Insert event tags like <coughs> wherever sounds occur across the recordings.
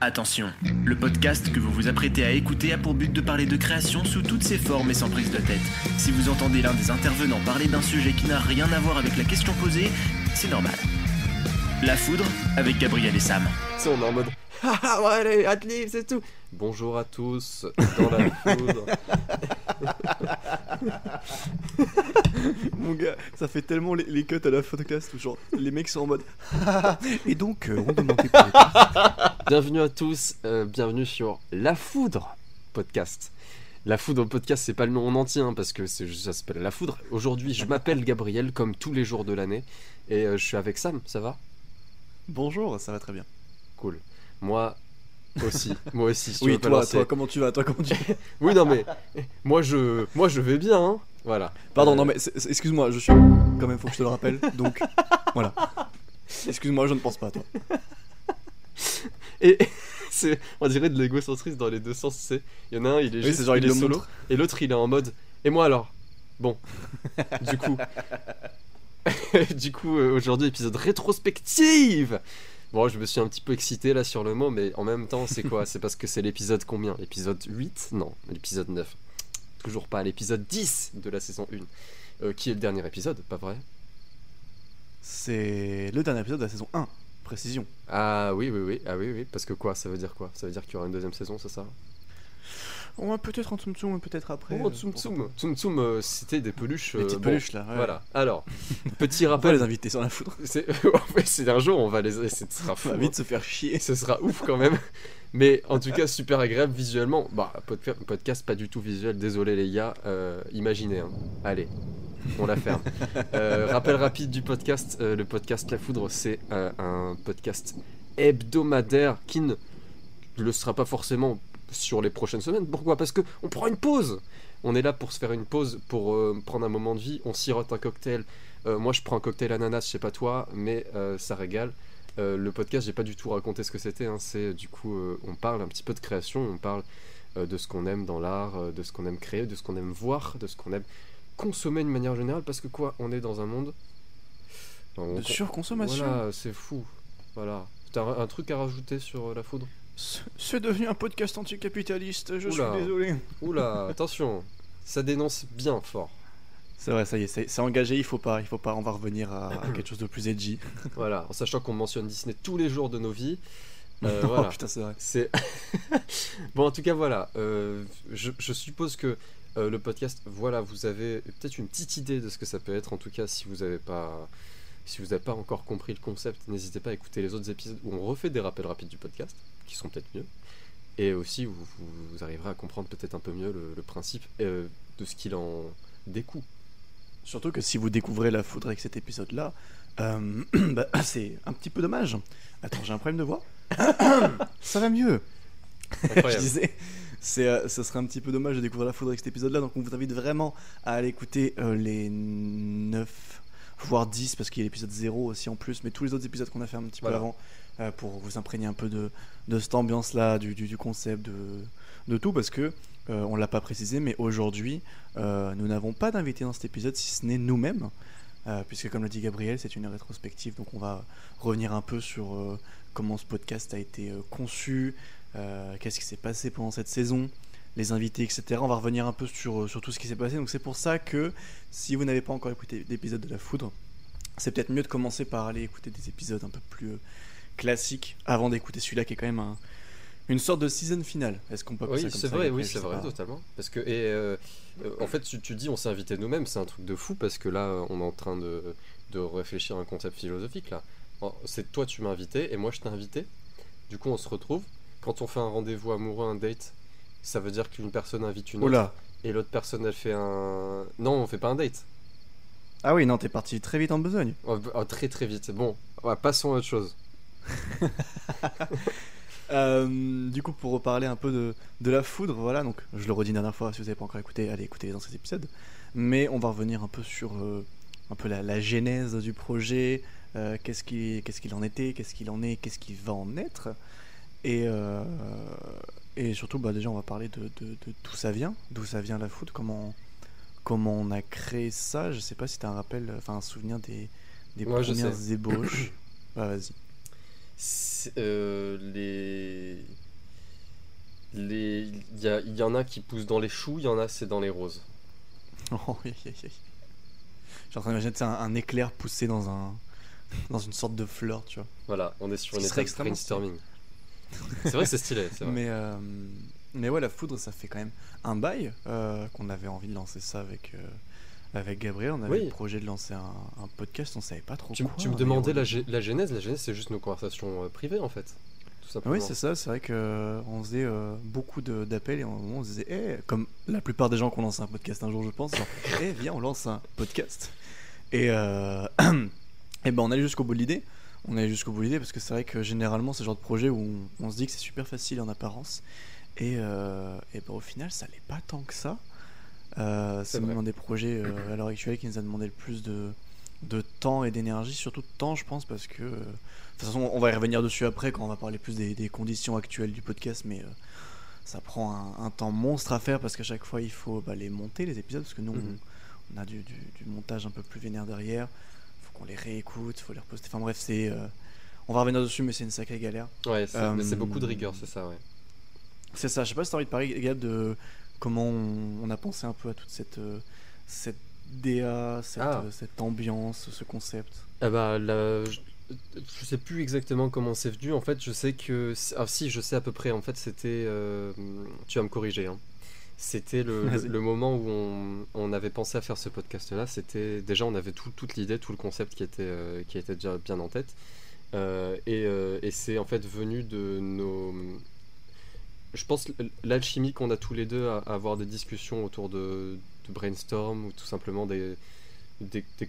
Attention, le podcast que vous vous apprêtez à écouter a pour but de parler de création sous toutes ses formes et sans prise de tête. Si vous entendez l'un des intervenants parler d'un sujet qui n'a rien à voir avec la question posée, c'est normal. La foudre avec Gabriel et Sam. Sais, on est en mode <laughs> Ah ouais, allez, c'est tout. Bonjour à tous dans la <laughs> foudre. <laughs> Mon gars, ça fait tellement les, les cuts à la podcast où genre les mecs sont en mode <laughs> et donc euh, on demandait pour les <laughs> bienvenue à tous, euh, bienvenue sur La Foudre podcast. La Foudre podcast, c'est pas le nom en entier hein, parce que c'est juste- ça s'appelle La Foudre. Aujourd'hui, je m'appelle Gabriel comme tous les jours de l'année et euh, je suis avec Sam, ça va? Bonjour, ça va très bien. Cool. Moi aussi, moi aussi. Si tu oui, toi, toi, comment tu vas Toi, comment tu <laughs> Oui, non mais moi je, moi je vais bien. hein. Voilà. Pardon, Euh, non mais c'est- c'est- excuse-moi, je suis quand même, faut que je te le rappelle. Donc voilà. Excuse-moi, je ne pense pas à toi. Et <laughs> c'est, on dirait de l'égocentrisme dans les deux sens, sais. Il y en a un, il est Oui, juste c'est genre, il il est le solo, montre. et l'autre il est en mode. Et moi alors? Bon. <laughs> du coup. du coup, euh, aujourd'hui, épisode rétrospective Bon, je me suis un petit peu excité là sur le mot, mais en même temps, c'est quoi? C'est parce que c'est l'épisode combien? L'épisode 8 Non, l'épisode 9. Toujours pas, l'épisode 10 de la saison 1. euh, qui est le dernier épisode, pas vrai? C'est le dernier épisode de la saison 1. Précision. Ah oui, oui, oui, ah oui, oui, parce que quoi? Ça veut dire quoi? Ça veut dire qu'il y aura une deuxième saison, c'est ça? On va peut-être en Tsum Tsum, peut-être après. Oh, euh, Tsum Tsum. Tsum Tsum, euh, c'était des peluches. Les euh, petites bon, peluches là. ouais. Voilà. Alors, <laughs> petit On va rappel. les inviter sur la foudre. <laughs> <laughs> C'est un jour, on va les. Ce sera fou. On va hein. vite se faire chier. Ce sera ouf quand même. Mais en tout cas, super agréable visuellement. Bah, podca- podcast pas du tout visuel, désolé les gars. Euh, imaginez, hein. Allez, on la ferme. Euh, rappel rapide du podcast. euh, le podcast La Foudre, c'est euh, un podcast hebdomadaire qui ne le sera pas forcément sur les prochaines semaines. Pourquoi? Parce que on prend une pause. On est là pour se faire une pause, pour euh, prendre un moment de vie. On sirote un cocktail. Euh, moi, je prends un cocktail ananas, je sais pas toi, mais euh, ça régale. Le podcast, j'ai pas du tout raconté ce que c'était. hein. C'est du coup, on parle un petit peu de création, on parle de ce qu'on aime dans l'art, de ce qu'on aime créer, de ce qu'on aime voir, de ce qu'on aime consommer de manière générale. Parce que quoi, on est dans un monde. on- De surconsommation. Voilà, c'est fou. Voilà. T'as un, un truc à rajouter sur la foudre? C'est- devenu un podcast anticapitaliste, je Oula. suis désolé. Oula, <laughs> attention, ça dénonce bien fort. C'est vrai, ça y est, c'est engagé, il faut pas, il faut pas, on va revenir à, à quelque chose de plus edgy. <laughs> Voilà, en sachant qu'on mentionne Disney tous les jours de nos vies. <laughs> Euh, oh voilà. putain, c'est vrai. C'est bon en tout cas voilà. euh, je, je suppose que euh, le podcast, voilà, vous avez peut-être une petite idée de ce que ça peut être. En tout cas, si vous n'avez pas, si vous n'avez pas encore compris le concept, n'hésitez pas à écouter les autres épisodes où on refait des rappels rapides du podcast, qui sont peut-être mieux. Et aussi, vous, vous- vous arriverez à comprendre peut-être un peu mieux le, le principe euh, de ce qu'il en découle. Surtout que si vous découvrez la foudre avec cet épisode-là, euh, <coughs> bah, <coughs> c'est un petit peu dommage. Attends, j'ai un problème de voix. <coughs> ça va mieux. <laughs> Je Incroyable. disais, c'est, euh, ça serait un petit peu dommage de découvrir la foudre avec cet épisode-là, donc on vous invite vraiment à aller écouter euh, les 9, voire 10, parce qu'il y a l'épisode 0 aussi en plus, mais tous les autres épisodes qu'on a fait un petit Voilà. peu avant, euh, pour vous imprégner un peu de, de cette ambiance-là, du, du, concept, de, de tout, parce que, euh, on l'a pas précisé, mais aujourd'hui, euh, nous n'avons pas d'invité dans cet épisode, si ce n'est nous-mêmes. Euh, puisque comme l'a dit Gabriel, c'est une rétrospective, donc on va revenir un peu sur comment ce podcast a été conçu, qu'est-ce qui s'est passé pendant cette saison, les invités, etc. On va revenir un peu sur, sur tout ce qui s'est passé. Donc c'est pour ça que si vous n'avez pas encore écouté d'épisode de La Foudre, c'est peut-être mieux de commencer par aller écouter des épisodes un peu plus classiques avant d'écouter celui-là qui est quand même un- une sorte de season finale. Est-ce qu'on peut Oui, ça comme c'est ça, vrai, oui, c'est vrai, totalement. Parce que, et euh, en fait, tu, tu dis on s'est invité nous-mêmes, c'est un truc de fou parce que là, on est en train de, de réfléchir à un concept philosophique là. C'est toi, tu m'as invité et moi, je t'ai invité. Du coup, on se retrouve. Quand on fait un rendez-vous amoureux, un date, ça veut dire qu'une personne invite une Oh autre et l'autre personne, elle fait un. Non, on fait pas un date. Ah oui, non, t'es parti très vite en besogne. Oh, oh, très très vite. Bon, ouais, passons à autre chose. <laughs> Euh, du coup, pour reparler un peu de, de la foudre, voilà, donc je le redis une dernière fois, si vous n'avez pas encore écouté, allez écouter les anciens épisodes. Mais on va revenir un peu sur euh, un peu la, la genèse du projet, euh, qu'est-ce qu'il qu'il en était, qu'est-ce qu'il en est, qu'est-ce qui va en être. Et, euh, et surtout, bah, déjà, on va parler de, d'où ça vient, d'où ça vient la foudre, comment, comment on a créé ça. Je sais pas si tu as un rappel, enfin un souvenir des, des Moi, premières ébauches. <coughs> Bah, vas-y. Euh, les les... il, y a- y en a qui poussent dans les choux, il y en a c'est dans les roses. <laughs> Oh, oui, oui, oui. Suis en train d'imaginer un, un éclair poussé dans un <laughs> dans une sorte de fleur, tu vois. Voilà, on est sur une étape extrêmement brainstorming. <laughs> c'est vrai que c'est stylé, vrai. Mais, euh, mais ouais, la foudre, ça fait quand même un bail euh, qu'on avait envie de lancer ça avec, avec Gabriel. On avait Oui. le projet de lancer un, un podcast, on savait pas trop Tu, quoi. tu me mais demandais on- la, genèse, la genèse c'est juste nos conversations euh, privées en fait. Tout. Oui, c'est ça, c'est vrai qu'on faisait euh, beaucoup de- d'appels et moment on se disait, Eh, comme la plupart des gens qui ont lancé un podcast un jour, je pense, genre, <laughs> Eh, viens, on lance un podcast. Et, euh, <clears throat> et ben on allait jusqu'au bout de l'idée. On allait jusqu'au bout de l'idée parce que c'est vrai que généralement, c'est le genre de projet où on, on se dit que c'est super facile en apparence. Et, euh, et ben, au final, ça l'est pas tant que ça. Euh, C'est c'est vrai. même un des projets euh, à l'heure actuelle qui nous a demandé le plus de, de temps et d'énergie, surtout de temps, je pense, parce que. euh, de toute façon, on va y revenir dessus après quand on va parler plus des, des conditions actuelles du podcast, mais euh, ça prend un, un temps monstre à faire parce qu'à chaque fois il faut bah, les monter, les épisodes, parce que nous Mhm. on, on a du, du- du montage un peu plus vénère derrière, faut qu'on les réécoute, faut les reposter. Enfin bref, c'est. euh, on va revenir dessus, mais c'est une sacrée galère. Ouais, c'est mais c'est beaucoup de rigueur, c'est ça, ouais. C'est ça, je sais pas si t'as envie de parler, Gab, de comment on, on a pensé un peu à toute cette, euh, cette DA, cette, Ah. euh, cette ambiance, ce concept? Ah bah, je, je sais plus exactement comment c'est venu. En fait, je sais que. Ah, si, je sais à peu près. En fait, c'était. euh, tu vas me corriger. Hein. C'était le, le, Vas-y. le moment où on, on avait pensé à faire ce podcast-là. C'était déjà, on avait tout- toute l'idée, tout le concept qui était, euh, qui était déjà bien en tête. Euh, et et c'est en fait venu de nos. Je pense l'alchimie qu'on a tous les deux à, avoir des discussions autour de, de brainstorm ou tout simplement des,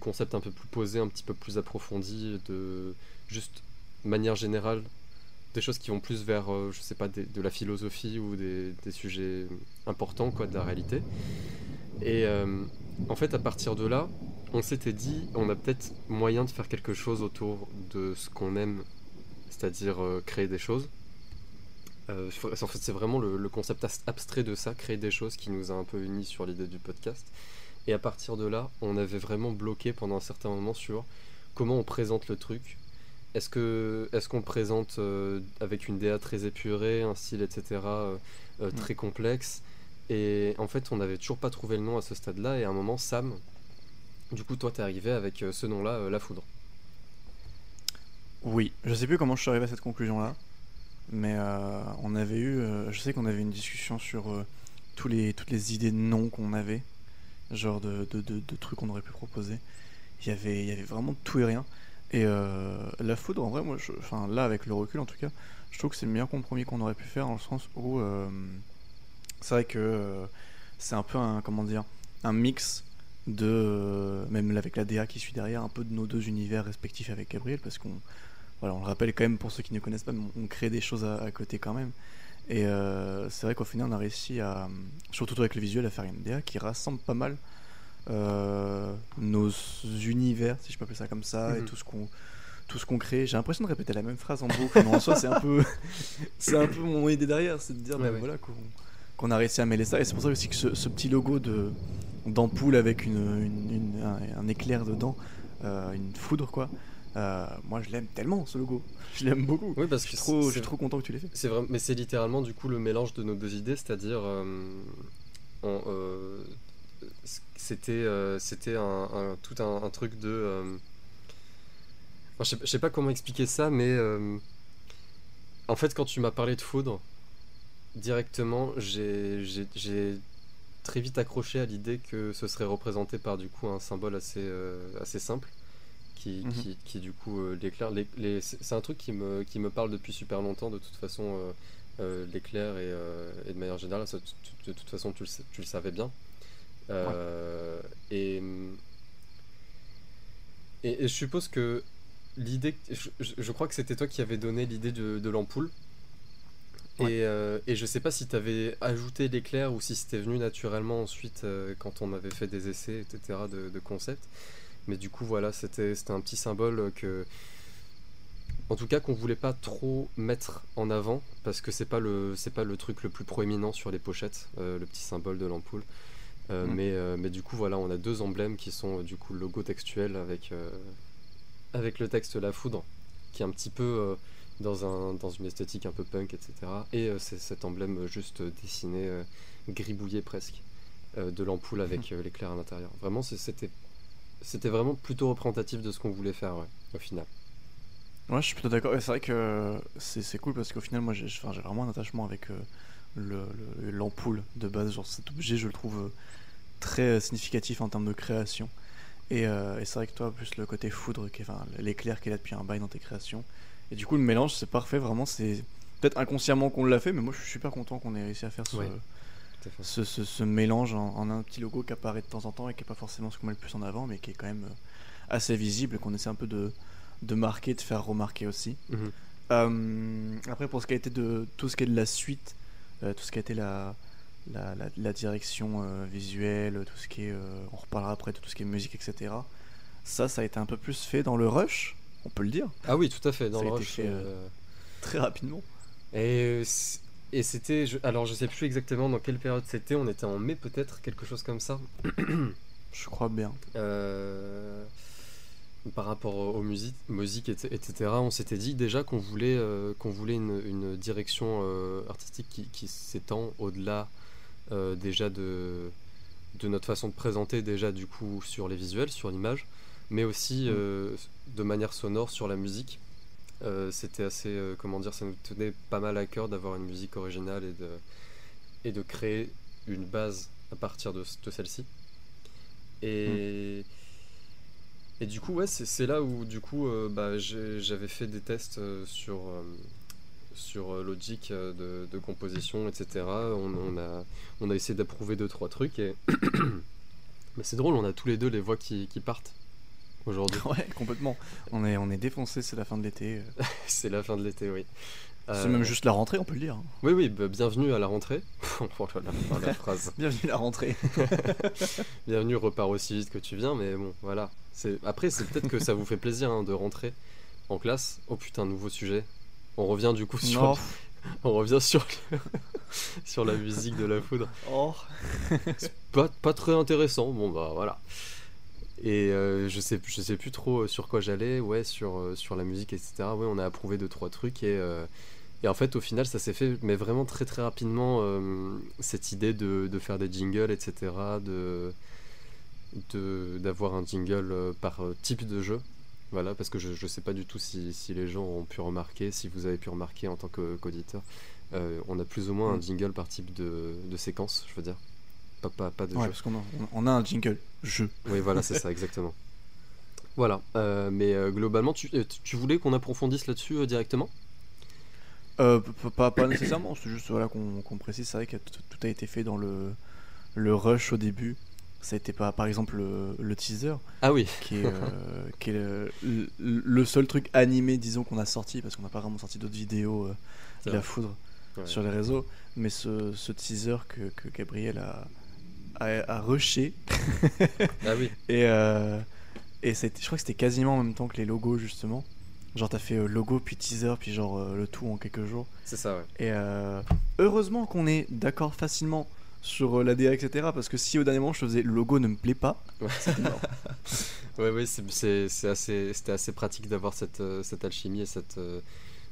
concepts un peu plus posés, un petit peu plus approfondis, de juste manière générale, des choses qui vont plus vers, euh, je sais pas, de la philosophie ou des, des sujets importants quoi, de la réalité. Et euh, en fait, à partir de là, on s'était dit, on a peut-être moyen de faire quelque chose autour de ce qu'on aime, c'est-à-dire euh, créer des choses. Euh, en fait, c'est vraiment le, le concept abstrait de ça, créer des choses, qui nous a un peu unis sur l'idée du podcast. Et à partir de là, on avait vraiment bloqué pendant un certain moment sur comment on présente le truc. Est-ce que est-ce qu'on le présente euh, avec une DA très épurée, un style, etc., euh, euh, très complexe? Et en fait, on n'avait toujours pas trouvé le nom à ce stade-là. Et à un moment, Sam, du coup, toi, t'es arrivé avec ce nom-là, La Foudre. Oui, je sais plus comment je suis arrivé à cette conclusion-là, mais euh, on avait eu, euh, je sais qu'on avait une discussion sur euh, tous les, toutes les idées de noms qu'on avait, genre de, de, trucs qu'on aurait pu proposer. Il y avait, y avait vraiment tout et rien. Et la foudre, en vrai, moi, enfin là, avec le recul en tout cas, je trouve que c'est le meilleur compromis qu'on aurait pu faire dans le sens où c'est vrai que c'est un peu un, comment dire, un mix de, même avec la DA qui suit derrière, un peu de nos deux univers respectifs avec Gabriel, parce qu'on voilà, on le rappelle quand même pour ceux qui ne connaissent pas, mais on, crée des choses à, à côté quand même. Et euh, c'est vrai qu'au final, on a réussi à, surtout avec le visuel, à faire une DA qui rassemble pas mal euh, nos univers, si je peux appeler ça comme ça, et Mhm. tout ce qu'on tout ce qu'on crée. J'ai l'impression de répéter la même phrase en boucle, mais en soi, c'est un peu, <laughs> c'est un peu mon idée derrière, c'est de dire, Ouais, ben ouais. voilà, qu'on qu'on a réussi à mêler ça. Et c'est pour ça aussi que ce, ce petit logo de d'ampoule avec une, une- une- un, un éclair dedans, euh, une foudre quoi. Euh, moi, je l'aime tellement ce logo. <laughs> Je l'aime beaucoup. Oui, parce Je suis que trop, je suis trop content que tu l'aies fait. C'est vrai, mais c'est littéralement du coup le mélange de nos deux idées, c'est-à-dire euh, on, euh, c'était euh, c'était un, un- tout un, un truc de euh, enfin, je, sais, je sais pas comment expliquer ça, mais euh, en fait quand tu m'as parlé de foudre directement, j'ai très vite accroché à l'idée que ce serait représenté par du coup un symbole assez euh, assez simple qui, Mhm. qui, qui, du coup euh, l'éclair les, les- c'est un truc qui me, qui me parle depuis super longtemps de toute façon euh, euh, l'éclair et, euh, et de manière générale ça, tu- tu- de toute façon tu le, sais- tu le savais bien Euh, et, et et je suppose que l'idée je, crois que c'était toi qui avais donné l'idée de, de l'ampoule Ouais. et, et je sais pas si tu avais ajouté l'éclair ou si c'était venu naturellement ensuite quand on avait fait des essais, etc. de, de concepts. Mais du coup, voilà, c'était un petit symbole que. En tout cas, qu'on voulait pas trop mettre en avant parce que c'est pas le c'est pas le truc le plus proéminent sur les pochettes, euh, le petit symbole de l'ampoule. Euh, mais, euh, mais du coup, voilà, on a deux emblèmes qui sont du coup le logo textuel avec, avec le texte La Foudre, qui est un petit peu dans, un, dans une esthétique un peu punk, etc. Et c'est cet emblème juste dessiné, gribouillé presque, de l'ampoule avec euh, l'éclair à l'intérieur. Vraiment, c'était c'était vraiment plutôt représentatif de ce qu'on voulait faire, ouais, au final. Ouais, je suis plutôt d'accord. C'est vrai que c'est c'est cool parce qu'au final, moi, j'ai enfin, j'ai vraiment un attachement avec euh, le- le- l'ampoule de base. Genre, cet objet, je le trouve euh, très euh, significatif en termes de création. Et, euh, et c'est vrai que toi, plus le côté foudre, qui est- enfin, l'éclair qui est là depuis un bail dans tes créations. Et du coup, le mélange, c'est parfait. Vraiment, c'est peut-être inconsciemment qu'on l'a fait, mais moi, je suis super content qu'on ait réussi à faire ce, Ouais. Ce, ce- ce mélange en, en un petit logo qui apparaît de temps en temps et qui est pas forcément ce qu'on met le plus en avant, mais qui est quand même euh, assez visible et qu'on essaie un peu de, de marquer, de faire remarquer aussi. Mhm. Euh, après, pour ce qui a été de tout ce qui est de la suite, euh, tout ce qui a été la, la, la- la direction euh, visuelle, tout ce qui est, on reparlera après de tout ce qui est musique, etc. Ça, ça a été un peu plus fait dans le rush, on peut le dire, Ah oui, tout à fait, dans Ça le rush. fait, très rapidement. Et, et c'était. Alors, je sais plus exactement dans quelle période c'était. On était en mai, peut-être, quelque chose comme ça. <clears throat> Je crois bien. Euh, par rapport aux musiques, musique, et- etc., on s'était dit déjà qu'on voulait, euh, qu'on voulait une, une direction euh, artistique qui, qui s'étend au-delà déjà de, de notre façon de présenter, déjà du coup sur les visuels, sur l'image, mais aussi Mm. de manière sonore sur la musique. Euh, C'était assez, euh, comment dire, ça nous tenait pas mal à cœur d'avoir une musique originale et de, créer une base à partir de, celle-ci. Et, du coup, ouais, c'est là où du coup, euh, bah, j'avais fait des tests sur, sur Logic de, composition, etc. On, a, essayé d'approuver deux, trois trucs. Et... Mais <clears throat> c'est drôle, on a tous les deux les voix qui partent aujourd'hui. <laughs> Ouais, complètement. On est, on est défoncé, c'est la fin de l'été. <laughs> c'est la fin de l'été, oui. C'est même juste la rentrée, on peut le dire. Oui, oui, bah, bienvenue à la rentrée. <laughs> Oh là là, oh, la phrase. Bienvenue la rentrée. Bienvenue, repars aussi vite que tu viens, mais bon, voilà. C'est Après, c'est peut-être que ça vous fait plaisir hein, de rentrer en classe. Oh putain, nouveau sujet. On revient du coup sur, Non. on revient sur, le- sur la musique de la foudre. Oh. Pas, pas très intéressant, bon bah voilà. Et euh, je sais je sais plus trop euh, sur quoi j'allais, ouais, sur, euh, sur la musique, etc. Ouais, on a approuvé deux trois trucs et, euh, et en fait au final ça s'est fait, mais vraiment très très rapidement euh, cette idée de, de faire des jingles, etc. De de- d'avoir un jingle par type de jeu. Voilà, parce que je, je sais pas du tout si, si les gens ont pu remarquer, si vous avez pu remarquer en tant qu'auditeur. Euh, on a plus ou moins un Mm. jingle par type de, de séquence, je veux dire. Pas, pas, pas de Ouais, jeu. parce qu'on a, on a un jingle jeu. Oui, voilà, c'est ça, <laughs> exactement. Voilà, euh, mais euh, globalement, tu, euh, tu- voulais qu'on approfondisse là-dessus euh, directement? Pas, pas nécessairement, c'est juste voilà, qu'on qu'on précise. C'est vrai que tout tout a été fait dans le, le rush au début. Ça été pas, par exemple, le, le teaser, Ah oui, qui est, euh, <laughs> qui est le, le- le seul truc animé, disons, qu'on a sorti, parce qu'on n'a pas vraiment sorti d'autres vidéos euh, C'est de la vrai. foudre Ouais. sur les réseaux. Mais ce, ce teaser que, que Gabriel a, a rushé, <laughs> ah oui, et, euh, et je crois que c'était quasiment en même temps que les logos, justement. Genre, t'as fait euh, logo, puis teaser, puis genre euh, le tout en quelques jours. c'est ça, ouais. Et euh, heureusement qu'on est d'accord facilement sur euh, la DA, etc. Parce que si au dernier moment je faisais le logo ne me plaît pas, Ouais. <laughs> c'était mort. <laughs> Ouais, ouais, c'est, assez, c'était assez pratique d'avoir cette, cette alchimie et cette,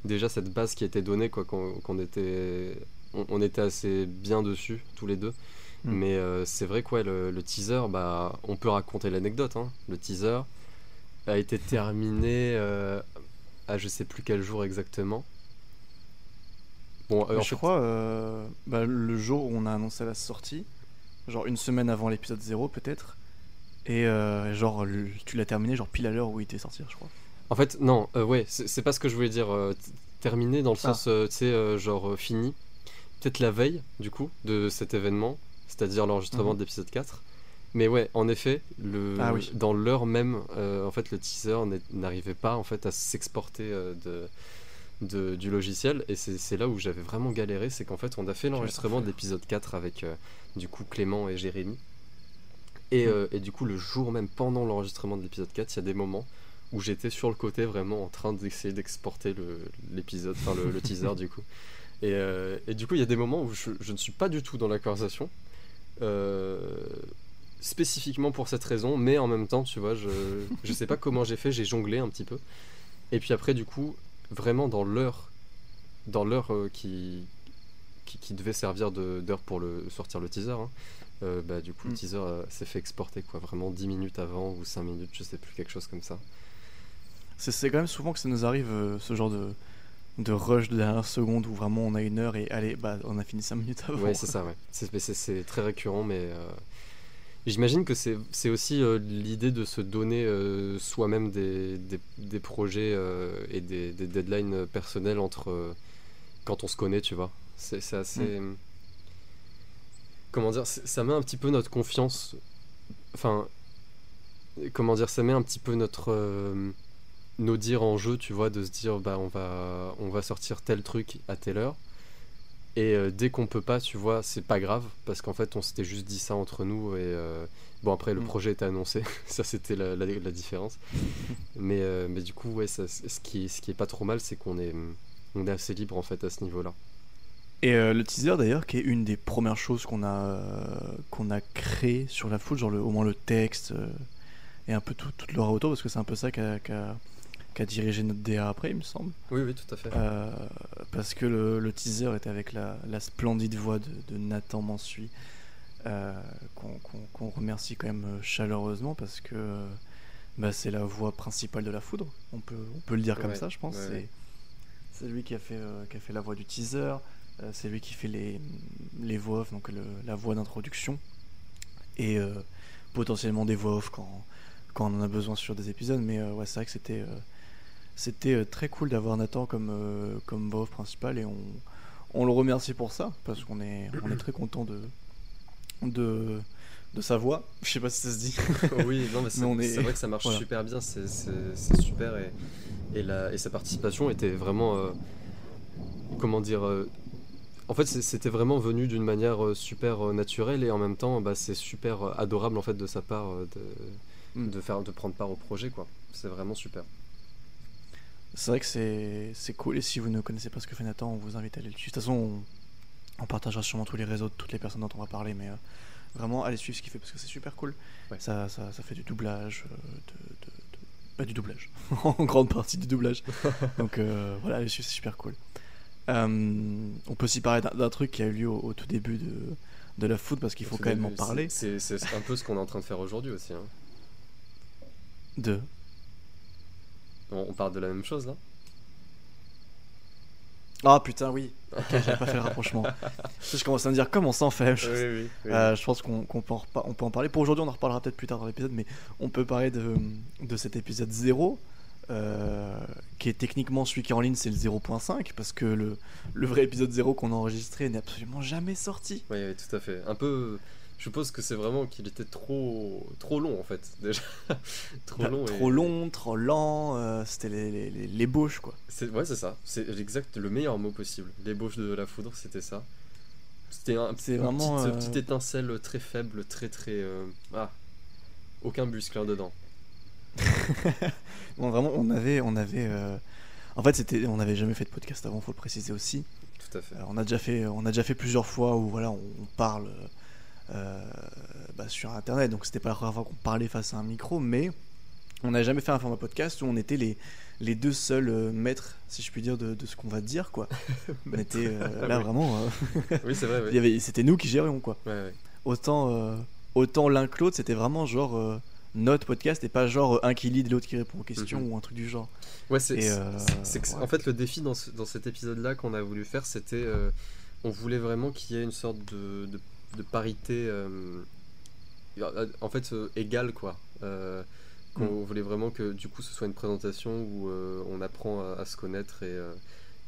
déjà cette base qui était donnée, quoi, qu'on, qu'on était, on, on était assez bien dessus, tous les deux. Mm. Mais euh, c'est vrai que ouais, le, le teaser, bah, on peut raconter l'anecdote. Hein. Le teaser a été terminé euh, à je sais plus quel jour exactement. Bon, euh, je fait, crois euh, bah, le jour où on a annoncé la sortie, genre une semaine avant l'épisode 0 peut-être. Et genre le- tu l'as terminé genre pile à l'heure où il était sorti, je crois. En fait, non, ouais, c'est pas ce que je voulais dire. terminé dans le Ah. sens, tu sais, genre fini. Peut-être la veille, du coup, de cet événement, c'est-à-dire l'enregistrement Mhm. de l'épisode 4. Mais ouais, en effet, le, Ah oui. dans l'heure même, euh, en fait, le teaser n'arrivait pas en fait à s'exporter euh, de, de- du logiciel. Et c'est là où j'avais vraiment galéré, c'est qu'en fait, on a fait l'enregistrement de l'épisode 4 avec euh, du coup Clément et Jérémy. Et, Mhm. et du coup, le jour même, pendant l'enregistrement de l'épisode 4, il y a des moments où j'étais sur le côté vraiment en train d'essayer d'exporter le- l'épisode, enfin le, le teaser <laughs> du coup. Et, et du coup, il y a des moments où je, je ne suis pas du tout dans la conversation, spécifiquement pour cette raison, mais en même temps, tu vois, je, je sais pas comment j'ai fait, j'ai jonglé un petit peu. Et puis après, du coup, vraiment dans l'heure, dans l'heure euh, qui, qui, qui devait servir de- d'heure pour le, sortir le teaser, hein, euh, bah, du coup, le Mm. teaser euh, s'est fait exporter, quoi, vraiment 10 minutes avant ou 5 minutes, je sais plus, quelque chose comme ça. C'est c'est quand même souvent que ça nous arrive, euh, ce genre de, de rush de dernière seconde où vraiment on a une heure et allez, bah, on a fini 5 minutes avant. Ouais, c'est ça, ouais. C'est- très récurrent, mais euh, j'imagine que c'est c'est aussi euh, l'idée de se donner euh, soi-même des, des, des projets et des, des deadlines personnels entre quand on se connaît, tu vois. C'est c'est assez. Comment dire Ça met un petit peu notre confiance. Enfin. Comment dire Ça met un petit peu notre. Nos dires en jeu, tu vois, de se dire, bah, on va, on va sortir tel truc à telle heure. Et euh, dès qu'on peut pas, tu vois, c'est pas grave, parce qu'en fait, on s'était juste dit ça entre nous. Et euh, bon, après, le Mm. projet était annoncé, <laughs> ça c'était la, la- la différence. <laughs> mais, euh, mais du coup, ouais, ça, ce, qui, ce qui est pas trop mal, c'est qu'on est, on est assez libre en fait à ce niveau-là. Et le teaser d'ailleurs, qui est une des premières choses qu'on a, qu'on a créé sur la foot, genre le, au moins le texte et un peu tout, toute l'aura autour, parce que c'est un peu ça qu'a qu'a- qu'a dirigé notre DA après, il me semble. Oui, oui, tout à fait. Euh, parce que le, le teaser était avec la, la splendide voix de, de Nathan Mansuy, euh, qu'on remercie quand même euh, chaleureusement, parce que euh, bah, c'est la voix principale de la foudre, on peut, on peut le dire comme ça, je pense. ouais, C'est- lui qui a, fait, qui a fait la voix du teaser, c'est lui qui fait les, les voix off, donc le- la voix d'introduction, et potentiellement des voix off quand, quand on en a besoin sur des épisodes, mais ouais, c'est vrai que c'était... c'était euh, très cool d'avoir Nathan comme, euh, comme voix principale et on, on le remercie pour ça parce qu'on est, on est très content de, de, de sa voix. Je sais pas si ça se dit. <laughs> oui, non, mais <laughs> c'est est- vrai que ça marche voilà. super bien, c'est super. Et, et, la, et sa participation était vraiment. euh, comment dire euh, En fait, c'était vraiment venu d'une manière super naturelle et en même temps, bah, c'est super adorable en fait de sa part de, Mm. de, faire, de prendre part au projet, quoi. C'est vraiment super. C'est vrai que c'est, c'est cool et si vous ne connaissez pas ce que fait Nathan, on vous invite à aller le suivre. De toute façon, on, on partagera sûrement tous les réseaux de toutes les personnes dont on va parler, mais euh, vraiment allez suivre ce qu'il fait parce que c'est super cool. Ouais. Ça, ça, ça fait du doublage, euh, de, de- de- bah, du doublage, <laughs> en grande partie du doublage. <laughs> Donc euh, voilà, allez suivre, c'est super cool. On peut aussi parler d'un, truc qui a eu lieu au, au tout début de, de la foot parce qu'il faut quand même en parler. C'est c'est- c'est un peu ce qu'on est en train de faire aujourd'hui aussi. hein. De. On, on parle de la même chose là Ah putain, oui. Ok, j'avais pas fait le rapprochement. <laughs> je commence à me dire comment ça on fait oui, oui. Euh, je pense qu'on peut, en peut en parler. Pour aujourd'hui, on en reparlera peut-être plus tard dans l'épisode, mais on peut parler de, de cet épisode 0, euh, qui est techniquement celui qui est en ligne, c'est le 0.5, parce que le, le vrai épisode 0 qu'on a enregistré n'est absolument jamais sorti. Oui, oui, tout à fait. Un peu. Je suppose que c'est vraiment qu'il était trop trop long en fait <laughs> déjà. trop Bah, long. et- trop long, trop lent, euh, c'était les, les, les- l'ébauche, quoi. C'est ouais, c'est ça. C'est exact le meilleur mot possible. L'ébauche de la foudre, c'était ça. C'était un C'est vraiment, petite, euh, petite étincelle très faible, très très euh, ah aucun muscle hein, dedans. <laughs> Bon, vraiment, on avait. On avait euh, En fait, c'était, on n'avait jamais fait de podcast avant, faut le préciser aussi. Tout à fait. Euh, on, a déjà fait, on a déjà fait plusieurs fois où voilà, on, on parle euh, bah, sur internet, donc c'était pas la première fois qu'on parlait face à un micro, mais on n'a jamais fait un format podcast où on était les, les deux seuls euh, maîtres, si je puis dire, de, de ce qu'on va dire. Quoi. <laughs> On était euh, là Oui. vraiment. euh, <laughs> Oui, c'est vrai. c'était nous qui gérions. Quoi. Ouais, ouais. Autant, euh, autant l'un que l'autre, c'était vraiment genre. euh, notre podcast et pas genre euh, un qui lit et l'autre qui répond aux questions Mhm. ou un truc du genre. Ouais, c'est, euh, ouais. en fait le défi dans, ce- dans cet épisode-là qu'on a voulu faire, c'était, euh, on voulait vraiment qu'il y ait une sorte de, de, de parité, euh, en fait euh, égale quoi. Euh, qu'on Mm. voulait vraiment que du coup ce soit une présentation où euh, on apprend à, à se connaître et, euh,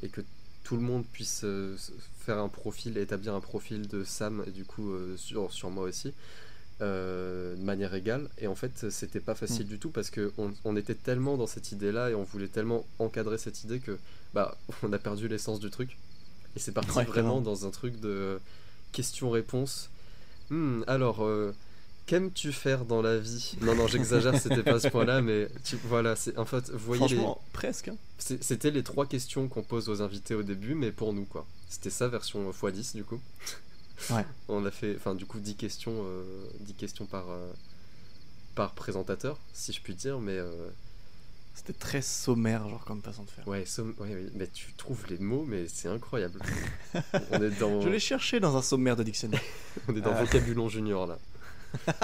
et que tout le monde puisse euh, faire un profil, établir un profil de Sam et du coup euh, sur, sur moi aussi. euh, de manière égale et en fait c'était pas facile Mm. du tout parce que on, on était tellement dans cette idée là et on voulait tellement encadrer cette idée que bah <laughs> on a perdu l'essence du truc et c'est parti Ouais, vraiment dans un truc de question-réponse Hmm, alors euh, qu'aimes-tu faire dans la vie? Non non j'exagère <laughs> c'était pas ce point là mais tu, voilà c'est en fait vous voyez les- presque. hein. C'était les trois questions qu'on pose aux invités au début, mais pour nous, quoi. C'était ça, version x10, du coup. <laughs> Ouais. On a fait, enfin, du coup, 10 questions, euh, 10 questions par, euh, par présentateur, si je puis dire, mais, euh, C'était très sommaire, genre comme façon de faire. Ouais, somm- ouais, ouais, mais tu trouves les mots, mais c'est incroyable. <laughs> on est dans, Je l'ai cherché dans un sommaire de dictionnaire. <laughs> on est dans Ah. Vocabulon Junior là. <laughs>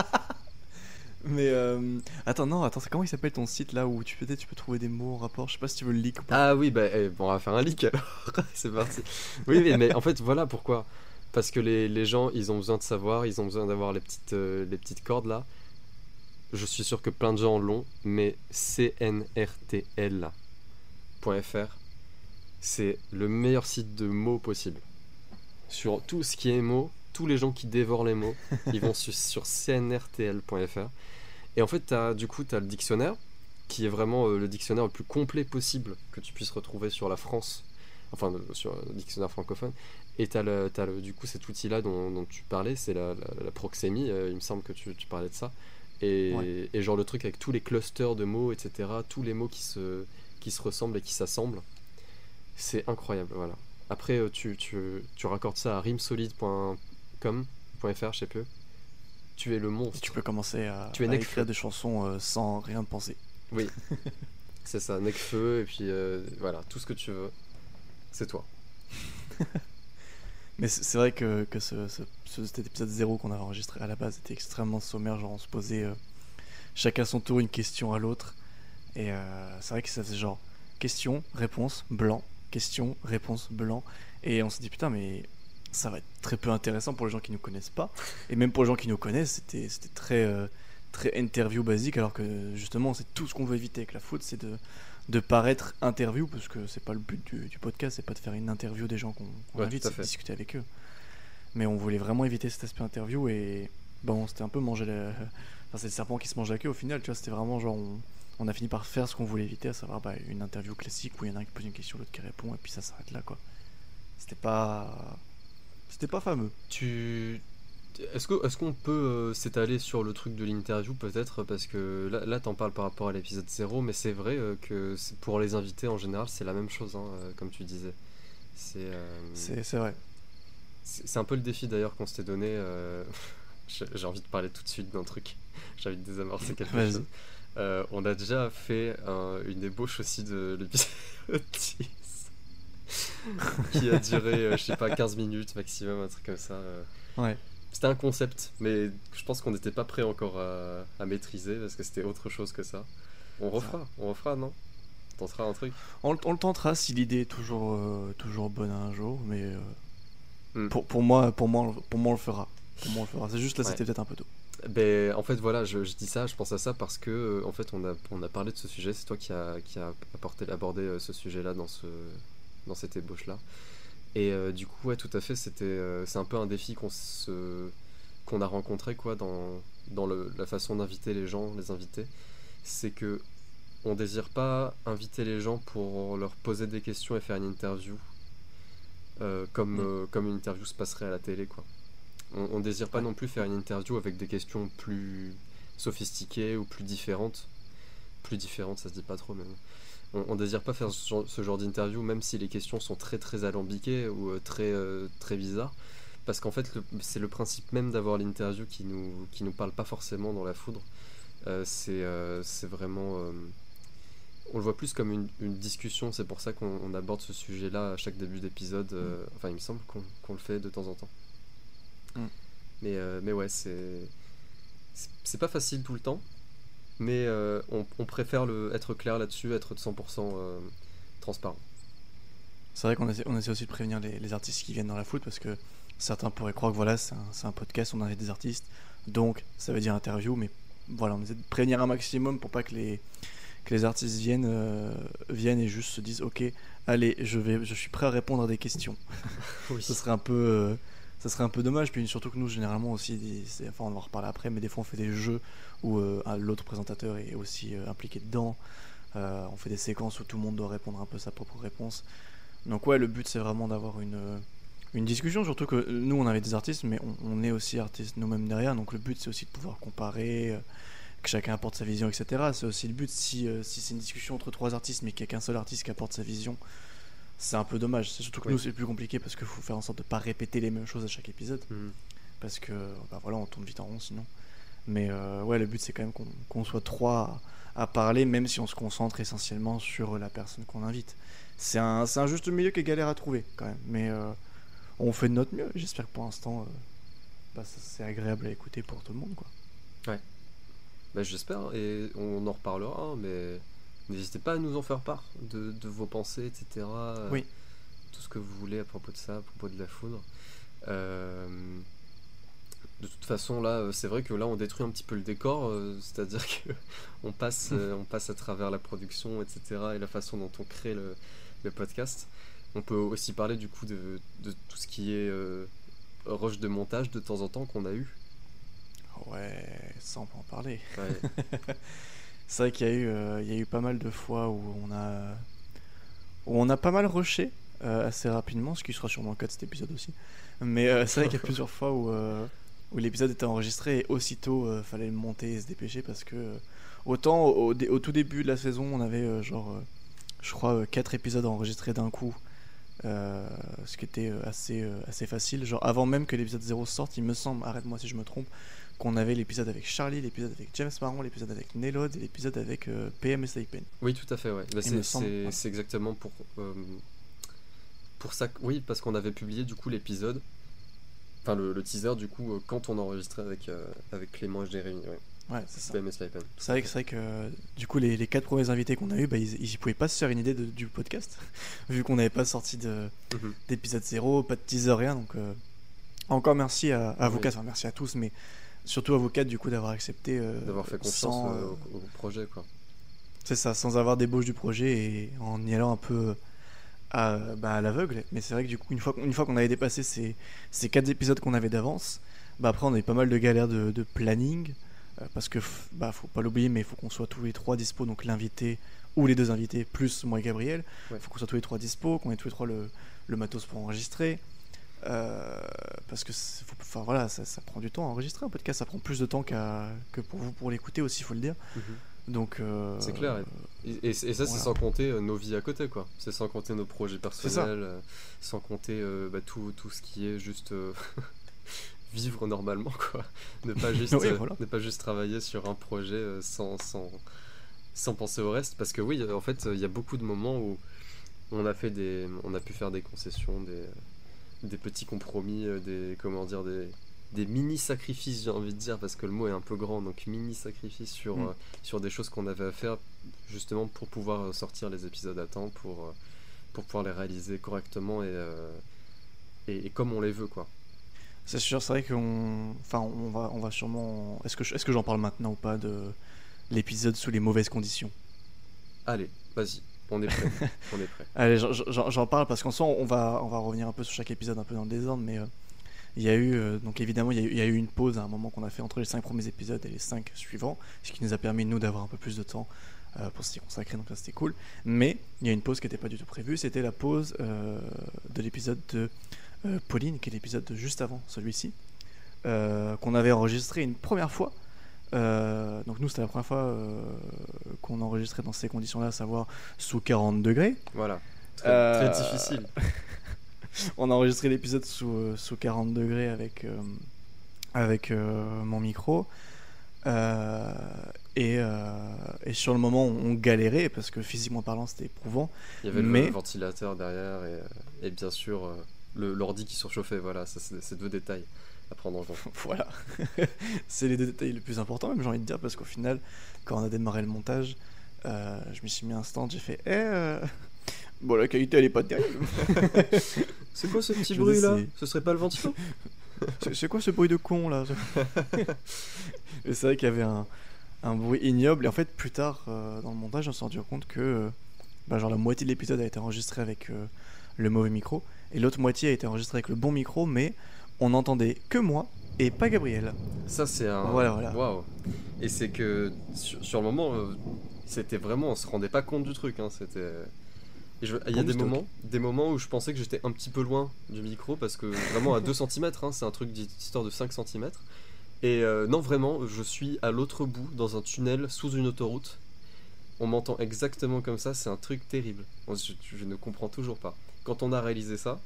Mais euh, attends, non, attends, comment il s'appelle ton site là où tu peut-être tu peux trouver des mots en rapport? Je sais pas si tu veux le leak ou pas. Ah oui, bah, eh, bon, on va faire un leak alors. c'est parti. Oui, mais, mais en fait, voilà pourquoi. Parce que les, les gens, ils ont besoin de savoir, ils ont besoin d'avoir les petites, euh, les petites cordes là. Je suis sûr que plein de gens l'ont, mais cnrtl.fr, c'est le meilleur site de mots possible. Sur tout ce qui est mots, tous les gens qui dévorent les mots, <laughs> ils vont sur, sur cnrtl.fr. Et en fait, t'as- du coup, tu as le dictionnaire, qui est vraiment euh, le dictionnaire le plus complet possible que tu puisses retrouver sur la France, enfin le- sur le dictionnaire francophone. Et tu as, le, t'as le- du coup cet outil-là dont, dont tu parlais, c'est la, la, la proxémie, euh, il me semble que tu, tu parlais de ça. Et, Ouais. et genre le truc avec tous les clusters de mots, etc., tous les mots qui se, qui se ressemblent et qui s'assemblent, c'est incroyable, voilà. Après, euh, tu, tu, tu raccordes ça à rimsolide.com.fr, je sais plus. Tu es le Et monstre. tu peux commencer à, Tu es à écrire des chansons euh, sans rien penser. Oui, <laughs> c'est ça, Necfeu, et puis euh, voilà, tout ce que tu veux, c'est toi. <laughs> Mais c'est vrai que, que ce, ce- ce- cet épisode 0 qu'on avait enregistré à la base était extrêmement sommaire. Genre, on se posait euh, chacun son tour une question à l'autre. Et euh, c'est vrai que ça faisait genre question, réponse, blanc, question, réponse, blanc. Et on s'est dit putain, mais ça va être très peu intéressant pour les gens qui nous connaissent pas. Et même pour les gens qui nous connaissent, c'était très, euh, très interview basique. Alors que justement, c'est tout ce qu'on veut éviter avec la foot, c'est de de paraître interview parce que c'est pas le but du, du podcast c'est pas de faire une interview des gens qu'on Ouais, invite c'est de discuter avec eux. Mais on voulait vraiment éviter cet aspect interview et bon c'était un peu manger le <laughs> enfin, c'est le serpent qui se mange la queue au final tu vois c'était vraiment genre on, on a fini par faire ce qu'on voulait éviter à savoir bah, une interview classique où il y en a un qui pose une question l'autre qui répond et puis ça s'arrête là quoi. C'était pas c'était pas fameux. Tu. Est-ce qu'on peut euh, s'étaler sur le truc de l'interview peut-être? Parce que là, là t'en parles par rapport à l'épisode 0, mais c'est vrai euh, que pour les invités en général, c'est la même chose, hein, euh, comme tu disais. C'est euh, vrai c'est un peu le défi d'ailleurs qu'on s'était donné. euh, <laughs> J'ai envie de parler tout de suite d'un truc. <laughs> J'ai envie de désamorcer quelque chose. Euh, on a déjà fait un- une ébauche aussi de l'épisode <laughs> 10 qui a duré, je sais pas, 15 minutes maximum, un truc comme ça. ouais C'était un concept, mais je pense qu'on n'était pas prêt encore à, à maîtriser parce que c'était autre chose que ça. On refera, on refera, non? On tentera un truc? on, le- on le tentera si l'idée est toujours euh, toujours bonne un jour mais euh, Hmm. pour, pour moi pour moi on le- pour moi on le fera pour moi on le fera c'est juste là Ouais. c'était peut-être un peu tôt Ben, en fait, voilà, je, je dis ça, je pense à ça parce que, euh, en fait, on a, on a parlé de ce sujet. C'est toi qui a, qui a apporté, abordé ce sujet-là dans, ce, dans cette ébauche-là. Et euh, du coup, ouais, tout à fait, c'était, euh, c'est un peu un défi qu'on se, qu'on a rencontré, quoi, dans, dans le, la façon d'inviter les gens, les invités. C'est que on désire pas inviter les gens pour leur poser des questions et faire une interview euh, comme, Mm. comme une interview se passerait à la télé, quoi. On, on désire pas non plus faire une interview avec des questions plus sophistiquées ou plus différentes. Plus différentes, ça se dit pas trop, mais on, on désire pas faire ce genre, d'interview, même si les questions sont très très alambiquées ou euh, très euh, très bizarres, parce qu'en fait c'est le principe même d'avoir l'interview qui nous qui nous parle pas forcément dans la foudre. Euh, c'est euh, c'est vraiment euh, on le voit plus comme une, une discussion, c'est pour ça qu'on on aborde ce sujet-là à chaque début d'épisode. euh, enfin, il me semble qu'on le fait de temps en temps. Mm. Mais, mais ouais, c'est- C'est pas facile tout le temps, mais euh, on, on préfère le, être clair là-dessus, être de 100% euh, transparent. C'est vrai qu'on essaie, on essaie aussi de prévenir les, les artistes qui viennent dans la foot parce que certains pourraient croire que voilà, c'est un, podcast, on invite des artistes, donc ça veut dire interview, mais voilà, on essaie de prévenir un maximum pour pas que les, que les artistes viennent, euh, viennent et juste se disent ok, allez, je, vais, je suis prêt à répondre à des questions. <laughs> <laughs> Oui. Ce serait un peu. euh, ça serait un peu dommage, puis surtout que nous, généralement aussi, enfin, on va en reparler après, mais des fois on fait des jeux où euh, l'autre présentateur est aussi euh, impliqué dedans. Euh, on fait des séquences où tout le monde doit répondre un peu sa propre réponse. Donc, ouais, le but c'est vraiment d'avoir une, discussion, surtout que nous on avait des artistes, mais on, est aussi artistes nous-mêmes derrière, donc le but c'est aussi de pouvoir comparer, que chacun apporte sa vision, etc. C'est aussi le but si, si c'est une discussion entre trois artistes, mais qu'il n'y a qu'un seul artiste qui apporte sa vision. C'est un peu dommage, c'est surtout que Oui. nous c'est plus compliqué parce qu'il faut faire en sorte de pas répéter les mêmes choses à chaque épisode Mhm. parce que bah voilà on tourne vite en rond sinon mais euh, ouais le but c'est quand même qu'on soit trois à parler, même si on se concentre essentiellement sur la personne qu'on invite. C'est un, un juste milieu qui est galère à trouver quand même. Mais euh, on fait de notre mieux. J'espère que pour l'instant, euh, bah, c'est agréable à écouter pour tout le monde. Quoi. Bah, J'espère, et on en reparlera, hein, mais n'hésitez pas à nous en faire part de, de vos pensées, etc. euh, Oui. Tout ce que vous voulez à propos de ça, à propos de la foudre. Euh, de toute façon, là, euh, c'est vrai que là, on détruit un petit peu le décor, euh, c'est-à-dire que <laughs> on passe, euh, on passe à travers la production, etc., et la façon dont on crée le, le podcast. On peut aussi parler du coup de, de tout ce qui est euh, rush de montage de temps en temps qu'on a eu. Ouais, ça on peut en parler. Ouais. <laughs> C'est vrai qu'il y, a eu, euh, il y a eu pas mal de fois où on a, où on a pas mal rushé euh, assez rapidement, ce qui sera sûrement le cas de cet épisode aussi. Mais euh, c'est vrai qu'il y a plusieurs fois où, l'épisode était enregistré et aussitôt fallait le monter et se dépêcher parce que autant au, tout début de la saison on avait genre, je crois, 4 épisodes enregistrés d'un coup. ce qui était assez, assez facile. Genre avant même que l'épisode 0 sorte, il me semble, arrête-moi si je me trompe, qu'on avait l'épisode avec Charlie, l'épisode avec James Marron, l'épisode avec Nelod et l'épisode avec euh, PM et Saipen. Oui, tout à fait, ouais. Bah, c'est, semble, exactement pour, euh, pour ça. que- Oui, parce qu'on avait publié du coup l'épisode, enfin le, le teaser du coup, euh, quand on enregistrait avec, euh, avec Clément et Jérémy, ouais. Ouais, c'est ça. C'est vrai que, c'est vrai que euh, du coup, les, les quatre premiers invités qu'on a eu, bah, ils, ils pouvaient pas se faire une idée de- du podcast, <laughs> vu qu'on n'avait pas sorti Mhm. d'épisode 0, pas de teaser, rien. Donc, euh, encore merci à, à vous quatre, enfin, merci à tous, mais surtout à vous quatre, du coup, d'avoir accepté. euh, D'avoir fait confiance sans, euh, euh, au, au projet, quoi. C'est ça, sans avoir d'ébauche du projet et en y allant un peu à, bah, à l'aveugle. Mais c'est vrai que du coup, une fois, une fois qu'on avait dépassé ces, ces quatre épisodes qu'on avait d'avance, bah après on a eu pas mal de galères de, de planning. euh, parce que, bah, faut pas l'oublier, mais il faut qu'on soit tous les trois dispo, donc l'invité ou les deux invités, plus moi et Gabriel. Il Ouais. faut qu'on soit tous les trois dispo, qu'on ait tous les trois le, le matos pour enregistrer. Euh, parce que c'est- faut- enfin, voilà, ça, ça prend du temps à enregistrer un podcast, ça prend plus de temps que pour vous pour l'écouter aussi, il faut le dire. Donc, euh, C'est clair, Et, et- et ça, c'est sans compter euh, nos vies à côté, quoi. C'est sans compter nos projets personnels, sans compter euh, bah, tout, tout ce qui est juste euh, <laughs> vivre normalement, quoi. Ne pas <laughs> juste, Oui, voilà. ne pas juste travailler sur un projet sans, sans, sans penser au reste. Parce que oui, en fait, il y a beaucoup de moments où on a, fait des, on a pu faire des concessions, des, des petits compromis, euh, des, comment dire, des, des mini sacrifices, j'ai envie de dire, parce que le mot est un peu grand, donc mini sacrifices sur, Mm. euh, sur des choses qu'on avait à faire justement pour pouvoir euh, sortir les épisodes à temps, pour, pour pouvoir les réaliser correctement et, euh, et, et comme on les veut, quoi. C'est sûr, c'est vrai qu'on, enfin, on va, on va sûrement. Est-ce que, je- est-ce que j'en parle maintenant ou pas de l'épisode sous les mauvaises conditions? Allez, vas-y, on est prêt, <laughs> on est prêt. Allez, j'en- parle parce qu'en soi, on va, on va revenir un peu sur chaque épisode, un peu dans le désordre, mais euh, il y a eu, euh, donc évidemment, il y, a eu, il y a eu une pause à un moment qu'on a fait entre les cinq premiers épisodes et les cinq suivants, ce qui nous a permis nous d'avoir un peu plus de temps euh, pour s'y consacrer, donc ça c'était cool. Mais il y a une pause qui n'était pas du tout prévue, c'était la pause euh, de l'épisode de Pauline, qui est l'épisode de juste avant celui-ci, qu'on avait enregistré une première fois. Euh, donc nous c'était la première fois euh, qu'on enregistrait dans ces conditions-là, à savoir sous 40 degrés. Voilà, très, Euh, très difficile. <laughs> On a enregistré l'épisode sous, sous 40 degrés avec, euh, avec euh, mon micro. Euh, et, euh, et sur le moment, on galérait parce que physiquement parlant, c'était éprouvant. Il y avait mais- le ventilateur derrière et, et bien sûr l'ordi qui surchauffait, voilà, ça c'est deux détails à prendre en compte. <laughs> voilà. <laughs> c'est les deux détails les plus importants, même j'ai envie de dire, parce qu'au final, quand on a démarré le montage, euh, je me suis mis un stand, j'ai fait Eh, euh, Bon, la qualité, elle est pas terrible. <laughs> C'est quoi ce petit Je bruit là Ce serait pas le ventilo C'est- C'est quoi ce bruit de con là Et c'est vrai qu'il y avait un, un bruit ignoble. Et en fait, plus tard euh, dans le montage, on s'est rendu compte que euh, bah, genre la moitié de l'épisode a été enregistré avec euh, le mauvais micro. Et l'autre moitié a été enregistrée avec le bon micro, mais on n'entendait que moi et pas Gabriel. Ça c'est un. Voilà, voilà. Waouh. Et c'est que sur, sur le moment, euh, c'était vraiment, on se rendait pas compte du truc. Hein, c'était. Il y a Bon des stock. moments, des moments où je pensais que j'étais un petit peu loin du micro parce que vraiment à 2 <laughs> cm, c'est un truc d'histoire de 5 cm. Et euh, non, vraiment, je suis à l'autre bout, dans un tunnel, sous une autoroute. On m'entend exactement comme ça, c'est un truc terrible. Je, je ne comprends toujours pas. Quand on a réalisé ça,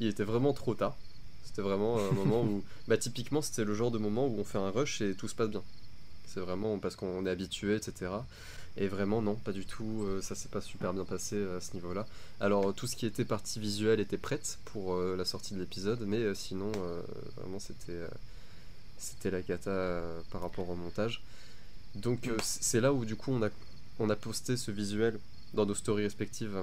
il était vraiment trop tard. C'était vraiment un moment où, <laughs> bah typiquement, c'était le genre de moment où on fait un rush et tout se passe bien. C'est vraiment parce qu'on est habitué, etc. Et vraiment, non, pas du tout. euh, ça s'est pas super bien passé euh, à ce niveau-là. Alors, tout ce qui était partie visuelle était prête pour euh, la sortie de l'épisode, mais sinon, vraiment, c'était c'était la cata par rapport au montage. Donc, c'est là où, du coup, on a, on a posté ce visuel dans nos stories respectives.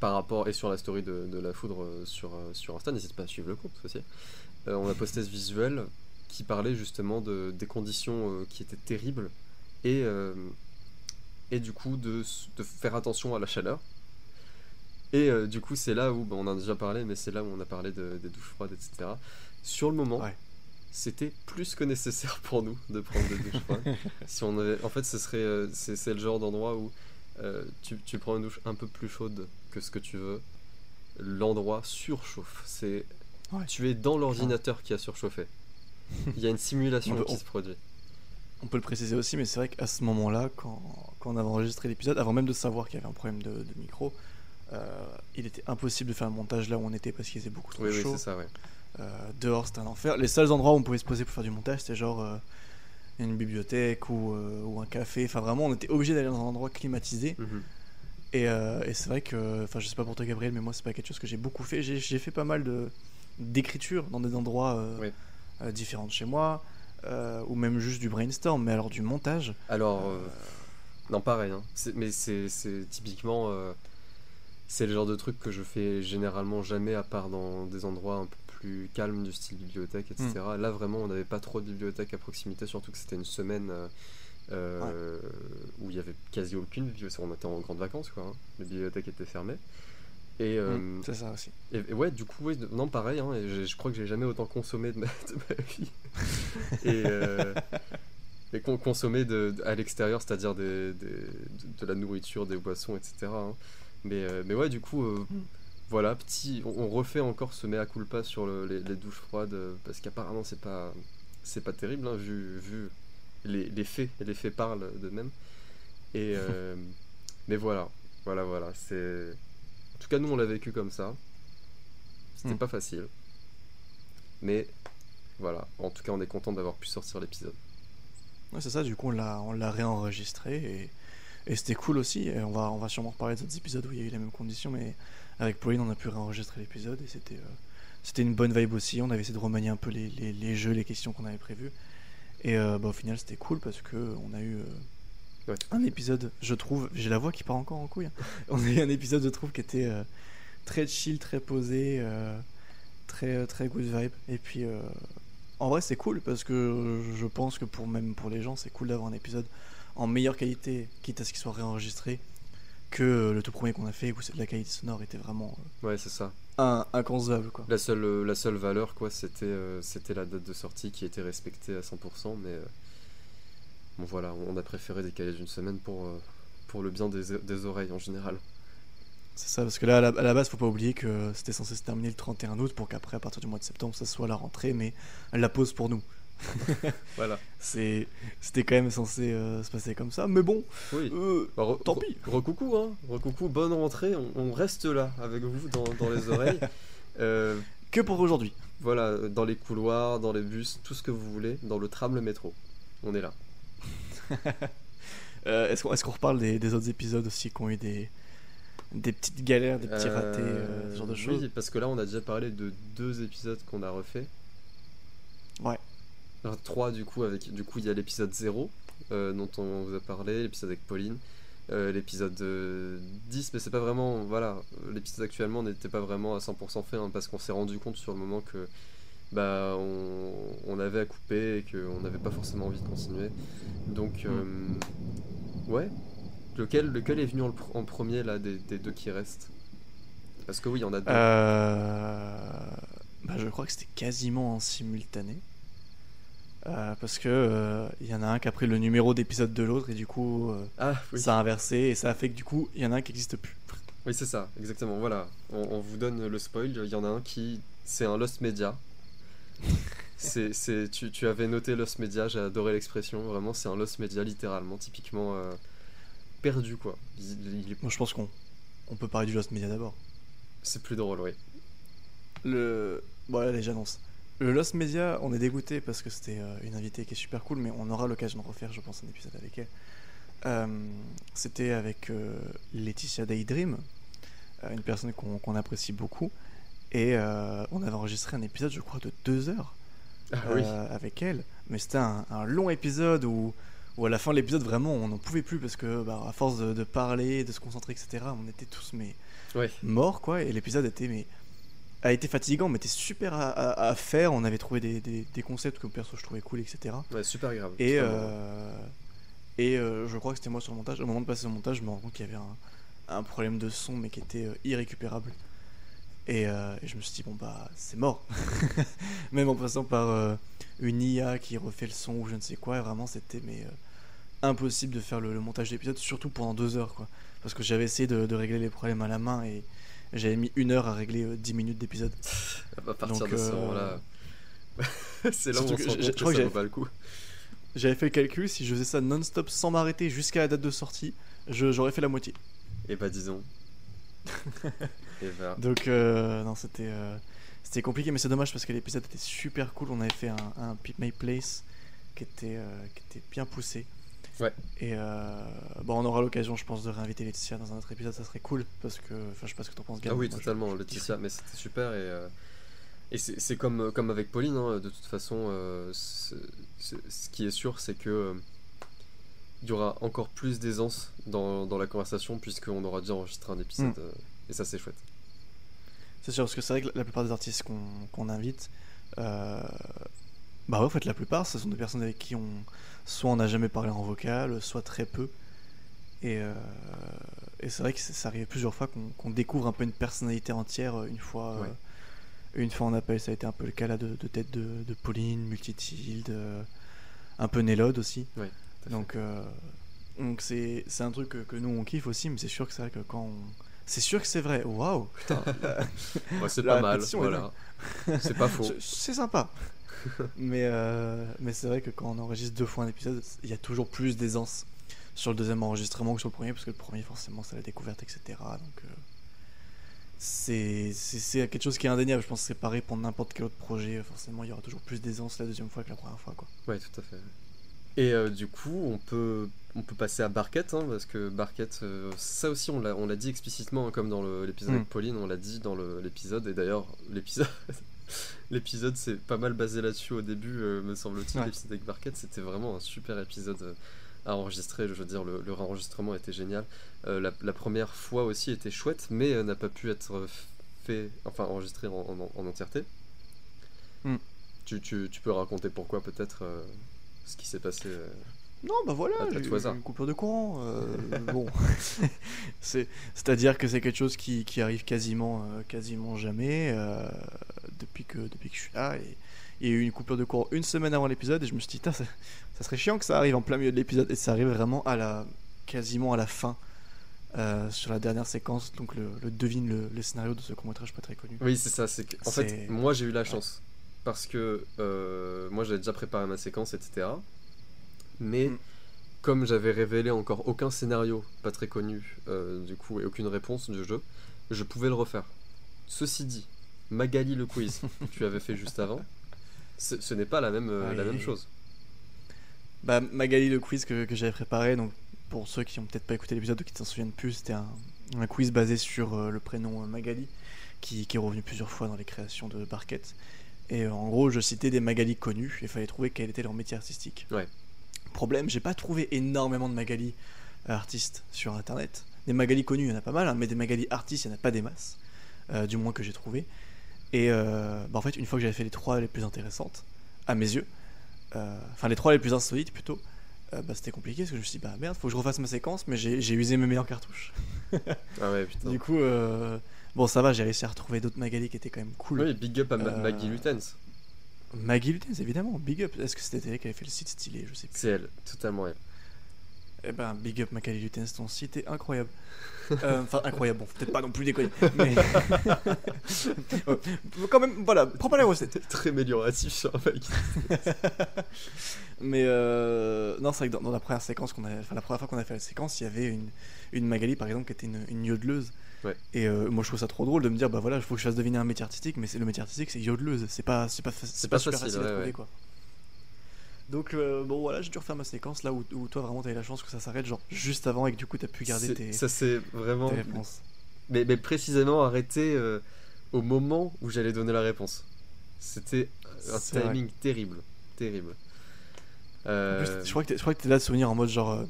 Par rapport et sur la story de, de la foudre euh, sur, euh, sur Insta, n'hésite pas à suivre le compte aussi. Euh, on a posté ce visuel qui parlait justement de, des conditions euh, qui étaient terribles et, euh, et du coup de, de faire attention à la chaleur. Et du coup, c'est là où, bah, on en a déjà parlé, mais c'est là où on a parlé de- des douches froides, etc. Sur le moment, Ouais. c'était plus que nécessaire pour nous de prendre des douches froides. <laughs> si on avait, en fait, ce serait, c'est, le genre d'endroit où tu, tu prends une douche un peu plus chaude que ce que tu veux, l'endroit surchauffe. C'est, Ouais. tu es dans l'ordinateur qui a surchauffé. <laughs> Il y a une simulation peut- qui on- se produit. On peut le préciser aussi, mais c'est vrai qu'à ce moment-là, quand, quand on avait enregistré l'épisode, avant même de savoir qu'il y avait un problème de, de micro, euh, il était impossible de faire un montage là où on était parce qu'il faisait beaucoup trop Oui, oui, chaud. c'est ça, ouais. Euh, dehors, c'était un enfer. Les seuls endroits où on pouvait se poser pour faire du montage, c'était genre euh, une bibliothèque ou, ou un café. Enfin, vraiment, on était obligé d'aller dans un endroit climatisé. Mhm. Et, euh, et c'est vrai que, enfin, je sais pas pour toi, Gabriel, mais moi, c'est pas quelque chose que j'ai beaucoup fait. J'ai fait pas mal de d'écriture dans des endroits euh, Oui. euh, différents de chez moi, ou même juste du brainstorm, mais alors du montage. Alors, non, pareil, hein. Mais c'est typiquement. c'est le genre de truc que je fais généralement jamais, à part dans des endroits un peu plus calmes, du style bibliothèque, etc. Là, vraiment, on n'avait pas trop de bibliothèque à proximité, surtout que c'était une semaine euh, euh, où il y avait quasi aucune bibliothèque. On était en grandes vacances, quoi. hein. Les bibliothèques étaient fermées. Et, euh, Mm, c'est ça aussi. et, et ouais, du coup, ouais, non, pareil, hein, je crois que j'ai jamais autant consommé de ma, de ma vie. <laughs> et euh, et con- consommer de, de- à l'extérieur, c'est-à-dire des, des- de, de la nourriture, des boissons, etc. hein. Mais, euh, mais ouais, du coup, Mm. voilà, petit, on, on refait encore ce mea culpa sur le- les, les douches froides, parce qu'apparemment, c'est pas, c'est pas terrible, hein, vu, vu les, les faits, les faits parlent d'eux-mêmes. Et, euh, <laughs> mais voilà, voilà, voilà, c'est. En tout cas, nous, on l'a vécu comme ça. C'était Mm. pas facile. Mais voilà, en tout cas, on est content d'avoir pu sortir l'épisode. Ouais, c'est ça, du coup, on l'a, on l'a réenregistré et, et c'était cool aussi. Et on, va, on va sûrement reparler d'autres épisodes où il y a eu les mêmes conditions, mais avec Pauline, on a pu réenregistrer l'épisode et c'était, euh, c'était une bonne vibe aussi. On avait essayé de remanier un peu les, les, les jeux, les questions qu'on avait prévues. Et euh, bah, au final, c'était cool parce que on a eu euh, Ouais. un épisode, je trouve, j'ai la voix qui part encore en couille. hein. <laughs> On a eu un épisode, je trouve, qui était euh, très chill, très posé, euh, très, très good vibe. Et puis, euh, en vrai, c'est cool parce que je pense que pour même pour les gens, c'est cool d'avoir un épisode en meilleure qualité, quitte à ce qu'il soit réenregistré, que le tout premier qu'on a fait où c'est- la qualité sonore était vraiment Ouais, c'est ça. Un- inconcevable quoi. La seule, euh, la seule valeur, quoi, c'était euh, c'était la date de sortie qui était respectée à 100%, mais euh, bon, voilà, on a préféré décaler d'une semaine pour, euh, pour le bien des, des oreilles en général. C'est ça, parce que là, à la, à la base, faut pas oublier que c'était censé se terminer le 31 août pour qu'après, à partir du mois de septembre, ça soit la rentrée, mais la pause pour nous. <laughs> Voilà. C'est, c'était quand même censé euh, se passer comme ça, mais bon, Oui. euh, Bah, re- tant re- pis. Recoucou, hein. Recoucou, bonne rentrée. On, on reste là avec vous dans, dans les oreilles. <laughs> Euh, que pour aujourd'hui. voilà, dans les couloirs, dans les bus, tout ce que vous voulez, dans le tram, le métro. On est là. <laughs> Euh, est-ce, qu'on, est-ce qu'on reparle des, des autres épisodes aussi qui ont eu des, des petites galères, des petits ratés, ce genre de choses Oui, parce que là, on a déjà parlé de deux épisodes qu'on a refait. Ouais. Enfin, trois, du coup, avec du coup, il y a l'épisode 0, euh, dont on vous a parlé, l'épisode avec Pauline, euh, l'épisode euh, 10, mais c'est pas vraiment. Voilà, l'épisode actuellement n'était pas vraiment à 100% fait, hein, parce qu'on s'est rendu compte sur le moment que. Bah, on, on avait à couper et qu'on n'avait pas forcément envie de continuer. Donc, Mm. euh, ouais. Lequel, lequel est venu en, pr- en premier là des, des deux qui restent? Parce que oui, il y en a deux. Euh, bah, je crois que c'était quasiment en simultané. Euh, parce que euh, y en a un qui a pris le numéro d'épisode de l'autre et du coup euh, Ah oui, ça a inversé et ça a fait que du coup il y en a un qui n'existe plus. oui c'est ça, exactement. Voilà, on, on vous donne le spoil. Il y en a un qui, c'est un Lost Media. <laughs> C'est, c'est, tu, tu avais noté Lost Media, j'ai adoré l'expression. Vraiment, c'est un Lost Media littéralement, typiquement euh, perdu quoi. Il- il est- Moi je pense qu'on on peut parler du Lost Media d'abord. c'est plus drôle, oui. Le bon là, allez, j'annonce. Le Lost Media, on est dégoûté parce que c'était euh, une invitée qui est super cool, mais on aura l'occasion de refaire, je pense, un épisode avec elle. Euh, c'était avec euh, Laetitia Daydream, une personne qu'on apprécie beaucoup. Et euh, on avait enregistré un épisode, je crois, de deux heures Ah oui. avec elle. Mais c'était un, un long épisode où, où à la fin de l'épisode, vraiment, on n'en pouvait plus parce que, bah, à force de, de parler, de se concentrer, etc., on était tous mais Ouais. morts, quoi. Et l'épisode était mais a été fatigant, mais était super à, à- à faire. On avait trouvé des, des- des concepts que perso je trouvais cool, etc. Ouais, super grave. Et, Super euh, et euh, je crois que c'était moi sur le montage. Au moment de passer au montage, je me rends compte qu'il y avait un, un problème de son, mais qui était euh, irrécupérable. Et, et je me suis dit, bon, bah, c'est mort. <laughs> Même en passant par une IA qui refait le son ou je ne sais quoi, et vraiment, c'était mais, impossible de faire le, le montage d'épisode, surtout pendant deux heures, quoi. Parce que j'avais essayé de, de régler les problèmes à la main et j'avais mis une heure à régler euh, 10 minutes d'épisode. À partir Donc, de ce euh, moment-là, <laughs> c'est là où on que se rend compte ça vaut pas le coup. J'avais fait le calcul, si je faisais ça non-stop sans m'arrêter jusqu'à la date de sortie, j'aurais fait la moitié. Et bah disons. <laughs> Et bah, Donc euh, non, c'était euh, c'était compliqué, mais c'est dommage parce que l'épisode était super cool. On avait fait un, un Peep My Place qui était euh, qui était bien poussé. Ouais. Et euh, bon, on aura l'occasion, je pense, de réinviter Laetitia dans un autre épisode. Ça serait cool parce que, enfin, je sais pas ce que t'en penses, Gab. Ah oui, Moi, totalement, je Laetitia, mais c'était super et, euh, et c'est comme, comme avec Pauline, hein, de toute façon, euh, ce qui est sûr, c'est que euh, il y aura encore plus d'aisance dans, dans la conversation puisqu'on aura déjà enregistré un épisode Mm. euh, et ça c'est chouette. C'est sûr, parce que c'est vrai que la plupart des artistes qu'on qu'on invite, euh, bah ouais, en fait, la plupart, ce sont des personnes avec qui on, soit on n'a jamais parlé en vocal, soit très peu. Et, euh, et c'est vrai que ça arrive plusieurs fois qu'on découvre un peu une personnalité entière euh, une fois. euh, une fois en appel, ça a été un peu le cas là de, de tête de, de Pauline, Multitilde, euh, un peu Nélode aussi. Donc, donc c'est un truc que, que nous on kiffe aussi, mais c'est sûr que c'est vrai que quand on... C'est sûr que c'est vrai, waouh! <laughs> la- c'est pas mal, voilà. C'est pas faux. C'est sympa. <laughs> mais euh, mais c'est vrai que quand on enregistre deux fois un épisode, il y a toujours plus d'aisance sur le deuxième enregistrement que sur le premier, parce que le premier, forcément, c'est la découverte, etc. Donc, euh, c'est quelque chose qui est indéniable. Je pense que c'est pareil pour n'importe quel autre projet. Forcément, il y aura toujours plus d'aisance la deuxième fois que la première fois. Quoi. Ouais, tout à fait. Et euh, du coup, on peut, on peut passer à Barquette, hein, parce que Barquette, euh, ça aussi, on l'a dit explicitement, hein, comme dans l'épisode Mm. avec Pauline, on l'a dit dans l'épisode, et d'ailleurs, l'épisode, <laughs> l'épisode c'est pas mal basé là-dessus au début, euh, me semble-t-il, Ouais. l'épisode avec Barquette, c'était vraiment un super épisode euh, à enregistrer, je veux dire, le, le réenregistrement était génial. Euh, la, la première fois aussi était chouette, mais n'a pas pu être fait, enfin enregistré en, en- en entièreté. Mm. Tu, tu- tu peux raconter pourquoi peut-être euh, ce qui s'est passé Non, bah voilà, à j'ai une coupure de courant. euh, <laughs> bon, <laughs> c'est c'est-à-dire que c'est quelque chose qui, qui arrive quasiment euh, quasiment jamais euh, depuis que depuis que je suis là. Et il y a eu une coupure de courant une semaine avant l'épisode et je me suis dit, ça, ça serait chiant que ça arrive en plein milieu de l'épisode et ça arrive vraiment à la quasiment à la fin. sur la dernière séquence, donc le, le devine le, le scénario de ce court métrage pas très connu. Oui, c'est ça. C'est que, en fait, moi j'ai eu la chance parce que moi j'avais déjà préparé ma séquence, etc. Mais Mm. comme j'avais révélé encore aucun scénario pas très connu, euh, du coup, et aucune réponse du jeu, je pouvais le refaire. Ceci dit, Magali le quiz <laughs> que tu avais fait juste avant, ce, ce n'est pas la même, euh, la même chose. Bah, Magali, le quiz que, que j'avais préparé, donc pour ceux qui ont peut-être pas écouté l'épisode ou qui ne s'en souviennent plus, c'était un, un quiz basé sur euh, le prénom euh, Magali, qui, qui est revenu plusieurs fois dans les créations de Barquette. Et euh, en gros, je citais des Magali connus, et il fallait trouver quel était leur métier artistique. Ouais. Problème, j'ai pas trouvé énormément de Magali euh, artistes sur internet. Des Magali connus, il y en a pas mal, hein, mais des Magali artistes, il y en a pas des masses, euh, du moins que j'ai trouvé. Et euh, bah, en fait, une fois que j'avais fait les trois les plus intéressantes, à mes yeux, euh, enfin les trois les plus insolites plutôt, bah, c'était compliqué parce que je me suis dit, bah merde, faut que je refasse ma séquence, mais j'ai usé mes meilleures cartouches. Ah ouais, putain. Du coup, bon, ça va, j'ai réussi à retrouver d'autres Magali qui étaient quand même cool. Oui, big up à Ma- Maggie Lutens. Maggie Lutens, évidemment, big up. Est-ce que c'était elle qui avait fait le site stylé? Je sais plus. C'est elle, totalement elle. Eh ben, big up Magali Lutens, ton site est incroyable. Euh, Enfin, incroyable, bon, peut-être pas non plus déconner. Mais. <laughs> Quand même, voilà, prends pas la recette. <laughs> Très amélioratif sur <laughs> mec. Mais euh, non, c'est vrai que dans, dans la première séquence qu'on a, enfin la première fois qu'on a fait la séquence, il y avait une, une Magali par exemple qui était une, une yodeleuse Ouais. Et euh, moi je trouve ça trop drôle de me dire bah voilà, il faut que je fasse deviner un métier artistique, mais c'est le métier artistique, c'est yodeleuse, c'est pas c'est pas c'est pas pas, super facile, facile, à trouver quoi. Donc euh, bon voilà, j'ai dû refaire ma séquence là où, où toi vraiment t'as eu la chance que ça s'arrête genre juste avant et que du coup t'as pu garder tes, Ça c'est vraiment. réponses. Mais, mais précisément arrêté euh, au moment où j'allais donner la réponse. C'était un vrai. timing terrible. Terrible. En Euh, plus, je crois que t'es- là de souvenir en mode genre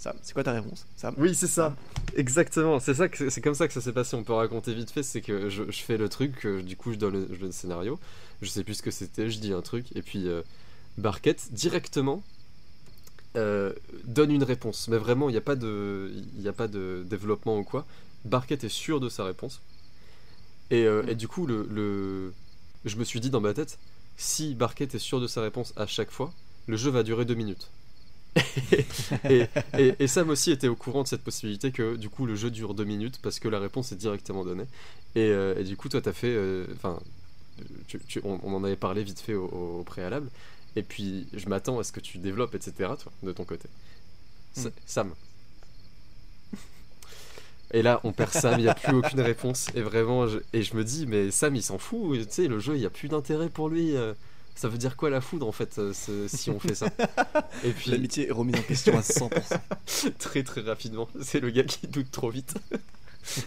Sam, c'est quoi ta réponse Sam Oui, c'est ça. Exactement. C'est ça c'est comme ça que ça s'est passé. On peut raconter vite fait. C'est que je, fais le truc. euh, du coup, je donne, le, scénario. Je sais plus ce que c'était. Je dis un truc et puis euh, Barquette directement euh, donne une réponse. Mais vraiment, il n'y a pas de, développement ou quoi. Barquette est sûr de sa réponse. Et, du coup, le- je me suis dit dans ma tête, si Barquette est sûr de sa réponse à chaque fois, le jeu va durer deux minutes. Et, et, et Sam aussi était au courant de cette possibilité que du coup le jeu dure deux minutes parce que la réponse est directement donnée. Et, euh, et du coup, toi, t'as fait. euh, Enfin, on, on en avait parlé vite fait au, au préalable. Et puis, je m'attends à ce que tu développes, etc., toi, de ton côté. S- Mm. Sam. Et là, on perd Sam, il n'y a plus aucune réponse. Et vraiment, je, et je me dis, mais Sam, il s'en fout. Tu sais, le jeu, il n'y a plus d'intérêt pour lui. Ça veut dire quoi la foudre, en fait, euh, si on fait ça <laughs> Et puis, L'amitié est remise en question à 100%. <laughs> très très rapidement. C'est le gars qui doute trop vite. <laughs>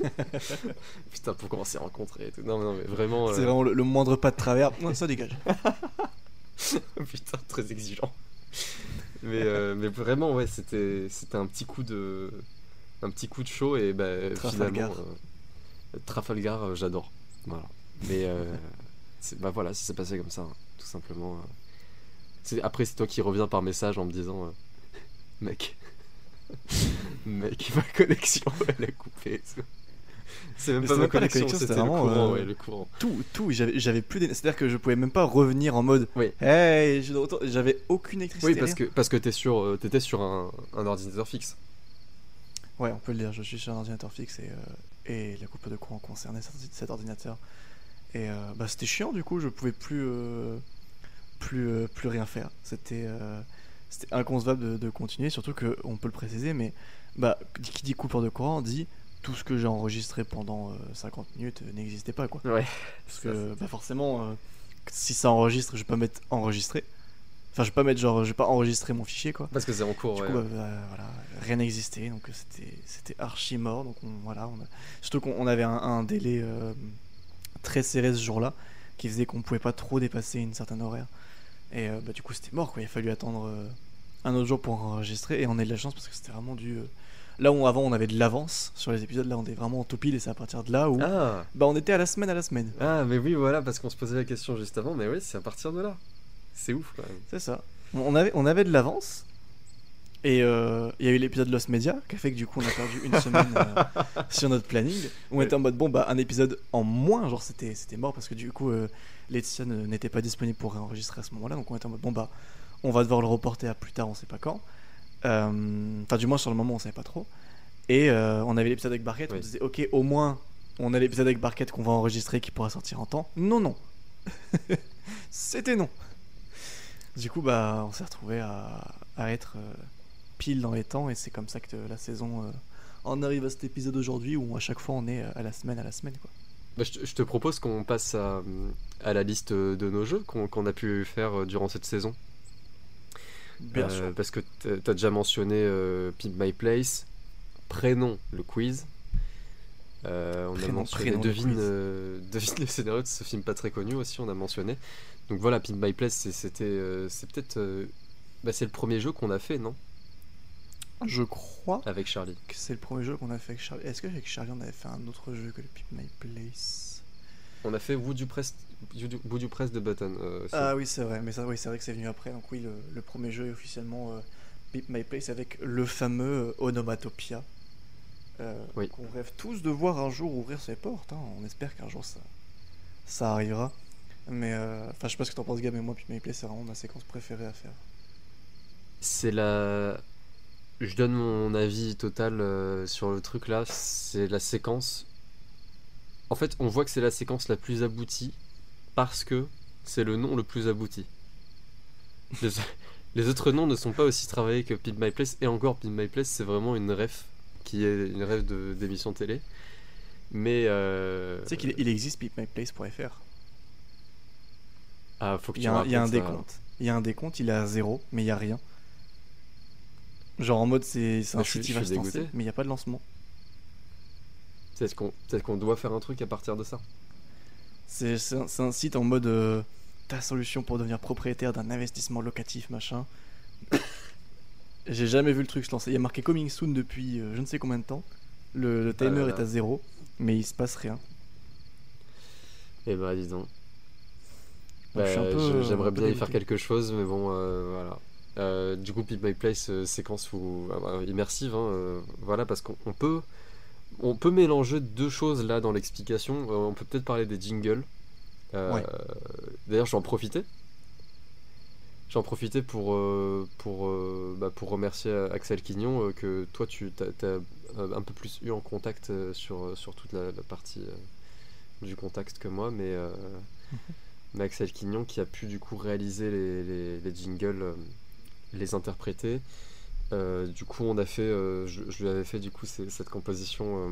Putain, pourquoi on s'est rencontrés et tout. Non, non, mais vraiment. C'est euh, vraiment le, le moindre pas de travers. Ça dégage. Putain, très exigeant. Mais, euh, mais vraiment, ouais, c'était c'était un petit coup de. Un petit coup de chaud et bah, Trafalgar. finalement. euh, Trafalgar, euh, j'adore. Voilà. Mais euh, c'est- bah voilà, ça s'est passé comme ça, hein, tout simplement. C'est- Après, c'est toi qui reviens par message en me disant euh, <laughs> Mec, <laughs> mec, ma connexion, <laughs> elle a coupé. C'est même pas ma connexion, c'était le vraiment, courant, euh, ouais, le courant. Tout, tout, j'avais plus d'énergie. C'est-à-dire que je pouvais même pas revenir en mode Oui. Hey. J'avais aucune électricité. Oui, parce rien. que, parce que t'es sur, euh, t'étais sur un, un ordinateur fixe. Ouais, on peut le dire, je suis sur un ordinateur fixe et, euh, et la coupe de courant concernait cet, cet ordinateur. Et bah, c'était chiant du coup, je pouvais plus, plus, euh, plus rien faire. C'était euh, c'était inconcevable de, de continuer, surtout que, on peut le préciser, mais bah, qui dit coupure de courant dit tout ce que j'ai enregistré pendant euh, 50 minutes euh, n'existait pas quoi. Ouais. Parce que bah, forcément, euh, si ça enregistre, je vais pas mettre enregistré. Enfin, je vais pas mettre genre, je vais pas enregistrer mon fichier quoi. Parce que c'est en cours, Du ouais. coup, bah, bah, voilà, rien n'existait, donc c'était c'était archi mort. Donc on, voilà, on a- surtout qu'on on avait un, un délai très serré ce jour-là, qui faisait qu'on pouvait pas trop dépasser une certaine horaire. Et euh, bah, du coup, c'était mort, quoi. Il a fallu attendre euh, un autre jour pour enregistrer, et on a de la chance parce que c'était vraiment du. euh, Là où avant on avait de l'avance sur les épisodes, là on est vraiment en topile, et c'est à partir de là où Ah, bah, on était à la semaine à la semaine. ah, mais oui, voilà, parce qu'on se posait la question juste avant, mais oui, c'est à partir de là. C'est ouf, quand même. C'est ça. On- On avait, on avait de l'avance. Et euh, il y a eu l'épisode Lost Media qui a fait que du coup on a perdu une semaine euh, <laughs> sur notre planning. On Ouais. était en mode bon bah un épisode en moins, genre c'était c'était mort parce que du coup euh, Laetitia n'était pas disponible pour réenregistrer à ce moment-là. Donc on était en mode bon bah on va devoir le reporter à plus tard, on sait pas quand. Euh, Enfin du moins sur le moment on savait pas trop. Et euh, on avait l'épisode avec Barquette, on Oui. disait ok au moins on a l'épisode avec Barquette qu'on va enregistrer qui pourra sortir en temps. Non non. <laughs> C'était non. Du coup, bah, on s'est retrouvé à, à être euh, pile dans les temps et c'est comme ça que la saison euh, en arrive à cet épisode aujourd'hui où à chaque fois on est à la semaine à la semaine quoi. Bah, je, te- je te propose qu'on passe à, à la liste de nos jeux qu'on a pu faire euh, durant cette saison. Bien Euh, sûr. Parce que t'as t'as déjà mentionné euh, Pimp My Place, prénom, le quiz. Euh, on a mentionné devine, euh, <laughs> devine le scénario de ce film pas très connu aussi, on a mentionné. Donc voilà, Pimp My Place, c'est- c'était, euh, c'est peut-être, bah, c'est le premier jeu qu'on a fait, non? Je crois Avec Charlie. que c'est le premier jeu qu'on a fait avec Charlie. Est-ce qu'avec Charlie on avait fait un autre jeu que le Pip My Place? On a fait Would You Press, Would You- Press the Button. euh. Ah oui c'est vrai, mais ça oui c'est vrai que c'est venu après. Donc oui le, le premier jeu est officiellement euh, Pip My Place avec le fameux euh, Onomatopia. euh, Oui. Qu'on rêve tous de voir un jour ouvrir ses portes. hein. On espère qu'un jour ça, ça arrivera. Mais euh, enfin je sais pas ce que t'en penses Gab mais moi Pip My Place c'est vraiment ma séquence préférée à faire. C'est la. Je donne mon avis total euh, sur le truc là. C'est la séquence. En fait, on voit que c'est la séquence la plus aboutie parce que c'est le nom le plus abouti. Les, <laughs> les autres noms ne sont pas aussi travaillés que Pimp My Place et encore Pimp My Place c'est vraiment une ref qui est une rêve de d'émission télé. Mais. euh, Tu sais qu'il il existe peepmyplace.fr. Ah, faut que Il tu y a, un, il y a un ça. décompte. Il y a un décompte, il est à zéro, mais il y a rien. Genre en mode c'est c'est un site qui va se lancer, mais il n'y a pas de lancement. Qu'on peut-être qu'on doit faire un truc à partir de ça. C'est c'est un, c'est un site en mode euh, ta solution pour devenir propriétaire d'un investissement locatif, machin. <coughs> J'ai jamais vu le truc se lancer. Il y a marqué coming soon depuis euh, je ne sais combien de temps. Le, le timer là est à zéro, mais il se passe rien. Et bah, dis donc. Bah, J'aimerais bien y faire quelque chose, mais bon, euh, voilà. Euh, du coup, Peep My Place, euh, séquence où, ah bah, immersive, hein, euh, voilà, parce qu'on on peut, on peut mélanger deux choses là dans l'explication. Euh, on peut peut-être parler des jingles. Euh, Ouais. D'ailleurs, j'en profitais. J'en profitais pour, euh, pour, euh, bah, pour remercier euh, Axel Quignon, euh, que toi, tu as, un peu plus eu en contact euh, sur, sur toute la, la partie euh, du contact que moi, mais. euh, mais Axel Quignon qui a pu du coup réaliser les, les- les jingles, euh, les interpréter. Euh, du coup, on a fait, euh, je, je lui avais fait du coup cette composition euh,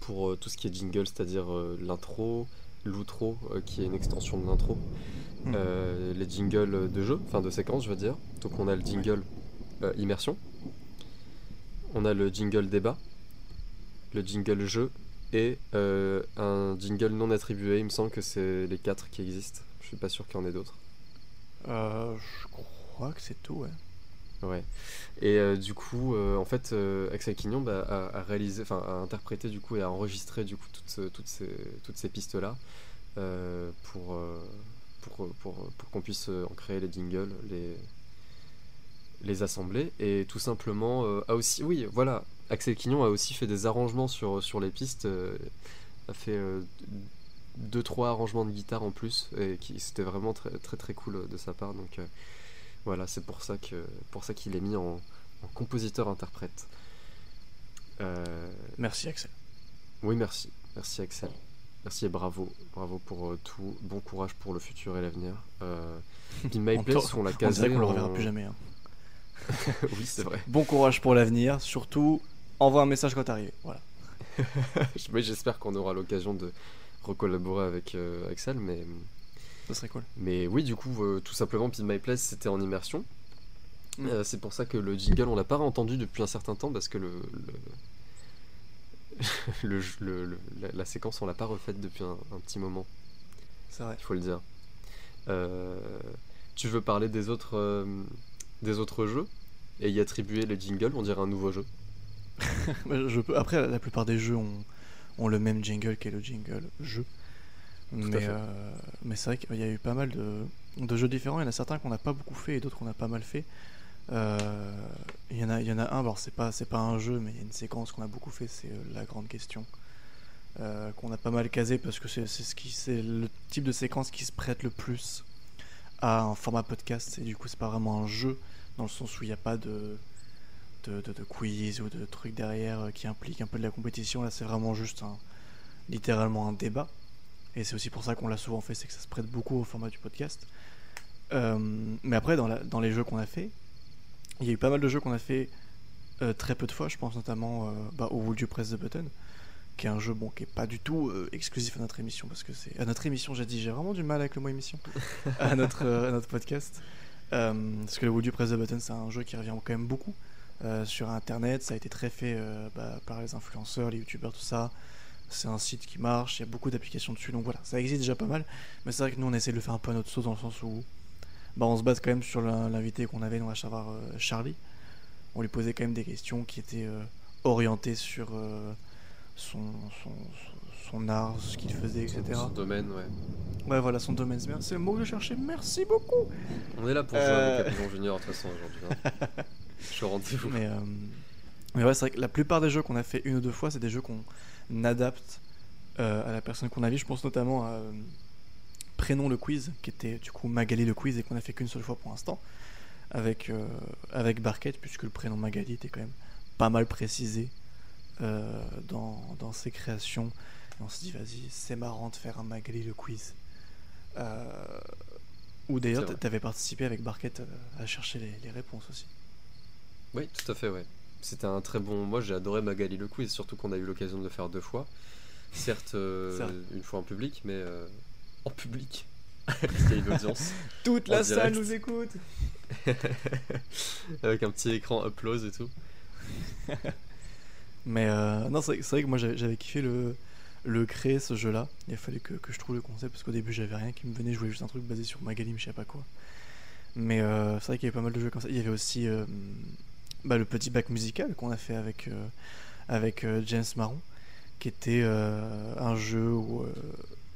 pour tout ce qui est jingle, c'est-à-dire l'intro, l'outro, qui est une extension de l'intro, euh, les jingles de jeu, enfin de séquence, je veux dire. Donc on a le jingle immersion, on a le jingle débat, le jingle jeu et euh, un jingle non attribué. Il me semble que c'est les quatre qui existent. Je suis pas sûr qu'il y en ait d'autres. Euh, je crois que c'est tout, ouais. Ouais. Et euh, du coup, euh, en fait, euh, Axel Quignon bah, a, réalisé, enfin, a interprété du coup et a enregistré du coup toutes, toutes ces, toutes ces pistes là pour, pour, pour, pour qu'on puisse en créer les jingles, les, les assembler et tout simplement a aussi, oui, voilà, Axel Quignon a aussi fait des arrangements sur, sur les pistes, a fait deux trois arrangements de guitare en plus et c'était vraiment très très très cool de sa part donc voilà, c'est pour ça que pour ça qu'il est mis en, en compositeur-interprète. Euh, Merci Axel. oui, merci. Merci Axel. Merci et bravo. Bravo pour euh, tout. Bon courage pour le futur et l'avenir. Euh, puis <laughs> My On Place, on l'a On casé. dirait qu'on le en- reverra plus jamais. hein. <laughs> oui, c'est vrai. Bon courage pour l'avenir, surtout envoie un message quand t'arrives. Voilà. <laughs> J'espère qu'on aura l'occasion de recollaborer avec euh, Axel. Mais, Serait cool. mais oui, du coup, euh, tout simplement, Pin My Place, c'était en immersion. Mm. Euh, c'est pour ça que le jingle, on l'a pas entendu depuis un certain temps parce que le, <laughs> le, le- la, la séquence, on l'a pas refaite depuis un, un petit moment. C'est vrai. il faut le dire. Euh, tu veux parler des autres, des autres jeux et y attribuer le jingle, on dirait un nouveau jeu. Ouais, <laughs> Je peux... Après, la plupart des jeux ont, ont le même jingle qu'est le jingle jeu. Mais, euh, mais c'est vrai qu'il y a eu pas mal de, de jeux différents. Il y en a certains qu'on n'a pas beaucoup fait et d'autres qu'on a pas mal fait. Euh, il, y en a, il y en a un, alors c'est pas, c'est pas un jeu, mais il y a une séquence qu'on a beaucoup fait, c'est euh, la grande question. Euh, qu'on a pas mal casé parce que c'est c'est ce qui c'est le type de séquence qui se prête le plus à un format podcast et du coup c'est pas vraiment un jeu dans le sens où il n'y a pas de, de, de- de quiz ou de trucs derrière qui impliquent un peu de la compétition là c'est vraiment juste un littéralement un débat et c'est aussi pour ça qu'on l'a souvent fait c'est que ça se prête beaucoup au format du podcast. Euh, mais après dans, la- dans les jeux qu'on a fait il y a eu pas mal de jeux qu'on a fait euh, très peu de fois je pense notamment euh, bah, au Would You Press the Button qui est un jeu bon qui est pas du tout exclusif à notre émission parce que c'est à notre émission j'ai dit j'ai vraiment du mal avec le mot émission <laughs> à notre à notre podcast. Parce que le Would You Press the Button c'est un jeu qui revient quand même beaucoup sur internet. Ça a été très fait bah, par les influenceurs les youtubeurs tout ça c'est un site qui marche il y a beaucoup d'applications dessus donc voilà ça existe déjà pas mal mais c'est vrai que nous on essaie de le faire un peu à notre sauce dans le sens où bah, on se base quand même sur l'in- l'invité qu'on avait, donc à savoir euh, Charlie. On lui posait quand même des questions qui étaient euh, orientées sur euh, son, son, son art, ce qu'il faisait, etc. Son domaine, ouais. Ouais, voilà, son domaine. c'est le mot que je cherchais. Merci beaucoup. On est là pour jouer Euh. avec Capilon Junior de toute façon aujourd'hui. hein. <laughs> Je suis au rendez-vous. Mais, euh, mais ouais, c'est vrai que la plupart des jeux qu'on a fait une ou deux fois, c'est des jeux qu'on adapte euh, à la personne qu'on invite. Je pense notamment à euh, Prénom le quiz, qui était du coup Magali le quiz et qu'on a fait qu'une seule fois pour l'instant, avec, euh, avec Barquette, puisque le prénom Magali était quand même pas mal précisé euh, dans, dans ses créations. Et on se dit, vas-y, c'est marrant de faire un Magali le quiz. Ou d'ailleurs, tu avais participé avec Barquette à chercher les, les réponses aussi. Oui, tout à fait, ouais. C'était un très bon. Moi, j'ai adoré Magali le quiz, surtout qu'on a eu l'occasion de le faire deux fois. Certes, euh, une fois en public, mais euh, en public. Il y a une audience. Toute la salle nous écoute. <laughs> Avec un petit écran applause et tout. <laughs> Mais euh, non, c'est vrai, que moi j'avais kiffé le, le créer ce jeu-là. Il fallait que, que je trouve le concept parce qu'au début j'avais rien qui me venait. Je voulais juste un truc basé sur Magalim, je sais pas quoi. Mais euh, c'est vrai qu'il y avait pas mal de jeux comme ça. Il y avait aussi bah, le petit bac musical qu'on a fait avec, euh, avec euh, James Marron, qui était euh, un jeu où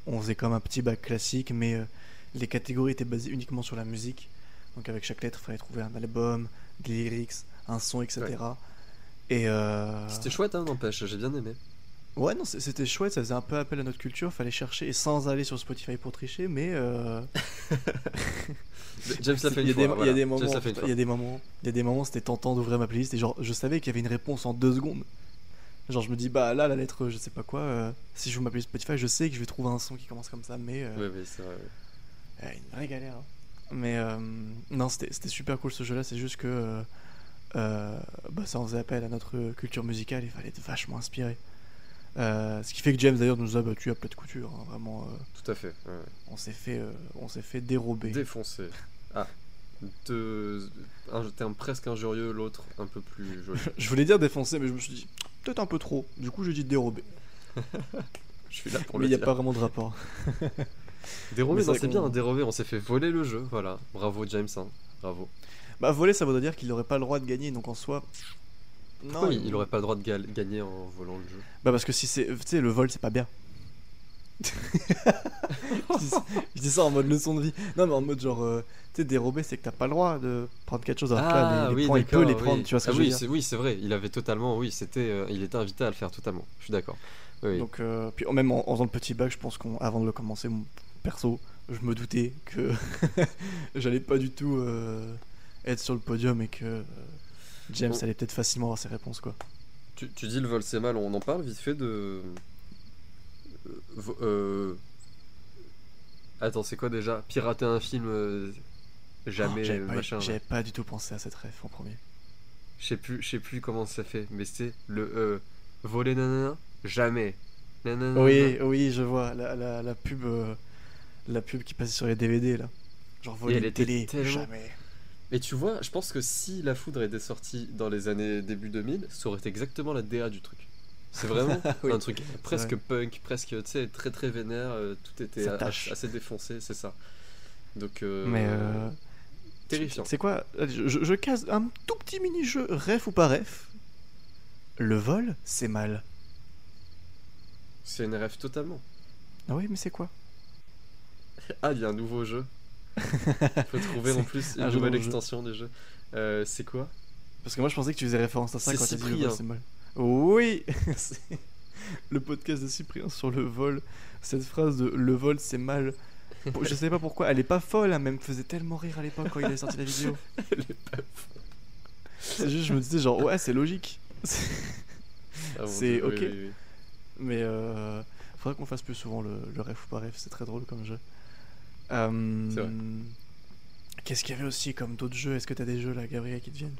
on faisait comme un petit bac classique, mais les catégories étaient basées uniquement sur la musique. Donc avec chaque lettre, il fallait trouver un album, des lyrics, un son, etc. Et euh, C'était chouette, hein, n'empêche, j'ai bien aimé. Ouais, non, c'était chouette, ça faisait un peu appel à notre culture, fallait chercher, et sans aller sur Spotify pour tricher, mais... euh, <laughs> James l'a fait une fois. il y a des moments, il y a des moments, il y a des moments, c'était tentant d'ouvrir ma playlist, et genre, je savais qu'il y avait une réponse en deux secondes. Genre, je me dis, bah là, la lettre, je sais pas quoi, euh, si je vous ma playlist Spotify, je sais que je vais trouver un son qui commence comme ça, mais... euh, Oui, oui, c'est vrai. ouais. euh, une vraie galère. hein. Mais euh, non, c'était super cool ce jeu-là. C'est juste que euh, bah, ça en faisait appel à notre culture musicale. Il fallait être vachement inspiré. Euh, ce qui fait que James d'ailleurs nous a battu à plat de couture. hein. Vraiment, euh, Tout à fait. ouais, on s'est fait, euh, on s'est fait dérober. Défoncé. Ah, un terme presque injurieux, l'autre un peu plus joli. <laughs> je voulais dire défoncer, mais je me suis dit peut-être un peu trop. Du coup, j'ai dit dérober. <laughs> Je suis là pour mais le il n'y a pas vraiment de rapport. Dérobé, <laughs> Mais c'est bien, un dérobé, on s'est fait voler le jeu, voilà. Bravo James, hein. bravo. Bah voler, ça voudrait dire qu'il n'aurait pas le droit de gagner. Donc en soi, Pourquoi il, il aurait pas le droit de gagner en volant le jeu? Bah parce que si c'est, tu sais, le vol c'est pas bien. <laughs> je, dis ça, je dis ça en mode leçon de vie. Non mais en mode genre, euh, tu sais, dérober c'est que t'as pas le droit de prendre quelque chose. Alors que là, les, les points, il peut les Ah prendre. oui. Tu vois ce que Ah je oui, veux dire c'est- Oui, c'est vrai, il avait totalement, oui, c'était, euh, il était invité à le faire totalement. Je suis d'accord. Oui, oui. Donc euh, puis même en, en faisant le petit bac, je pense qu'avant de le commencer, mon perso, je me doutais que <laughs> j'allais pas du tout euh, être sur le podium et que euh, James allait peut-être facilement avoir ses réponses quoi. Tu, tu dis le vol c'est mal, on en parle vite fait de. Euh, euh, Attends, c'est quoi déjà? Pirater un film euh, jamais Oh, pas, eu- machin. j'avais pas du tout pensé à cette ref en premier. Je sais plus, plus comment ça fait, mais c'était le euh, voler nanana jamais. Nanana. Oui, oui, je vois la, la, la pub, euh, la pub qui passait sur les DVD là. Genre voler télé, tellement- jamais. Et tu vois, je pense que si La Foudre était sortie dans les années début 2000, ça aurait été exactement la DA du truc. C'est vraiment <laughs> Oui, un truc presque punk, presque tu sais très très vénère, euh, tout était a- assez défoncé, c'est ça. Donc euh, Mais euh, terrifiant. C'est quoi je, je, je case un tout petit mini-jeu, ref ou pas ref. Le vol, c'est mal. C'est une rêve totalement. Ah oui, mais c'est quoi? Ah, il y a un nouveau jeu. <laughs> Faut trouver en plus un une nouvelle jeu. extension jeu. Euh, c'est quoi? Parce que moi je pensais que tu faisais référence à ça quand tu dit le Cyprien. vol, c'est mal. Oui <laughs> le podcast de Cyprien sur le vol. Cette phrase de le vol, c'est mal. <laughs> Je sais pas pourquoi, elle est pas folle, hein, mais elle me faisait tellement rire à l'époque quand il avait sorti la vidéo. Elle est pas folle. C'est juste, je me disais genre, ouais, c'est logique. Ah, C'est oui, ok. oui, oui. Mais euh, faudrait qu'on fasse plus souvent le, le ref ou pas ref, c'est très drôle comme jeu. Euh, C'est vrai. Qu'est-ce qu'il y avait aussi comme d'autres jeux? Est-ce que t'as des jeux là, Gabriel, qui te viennent?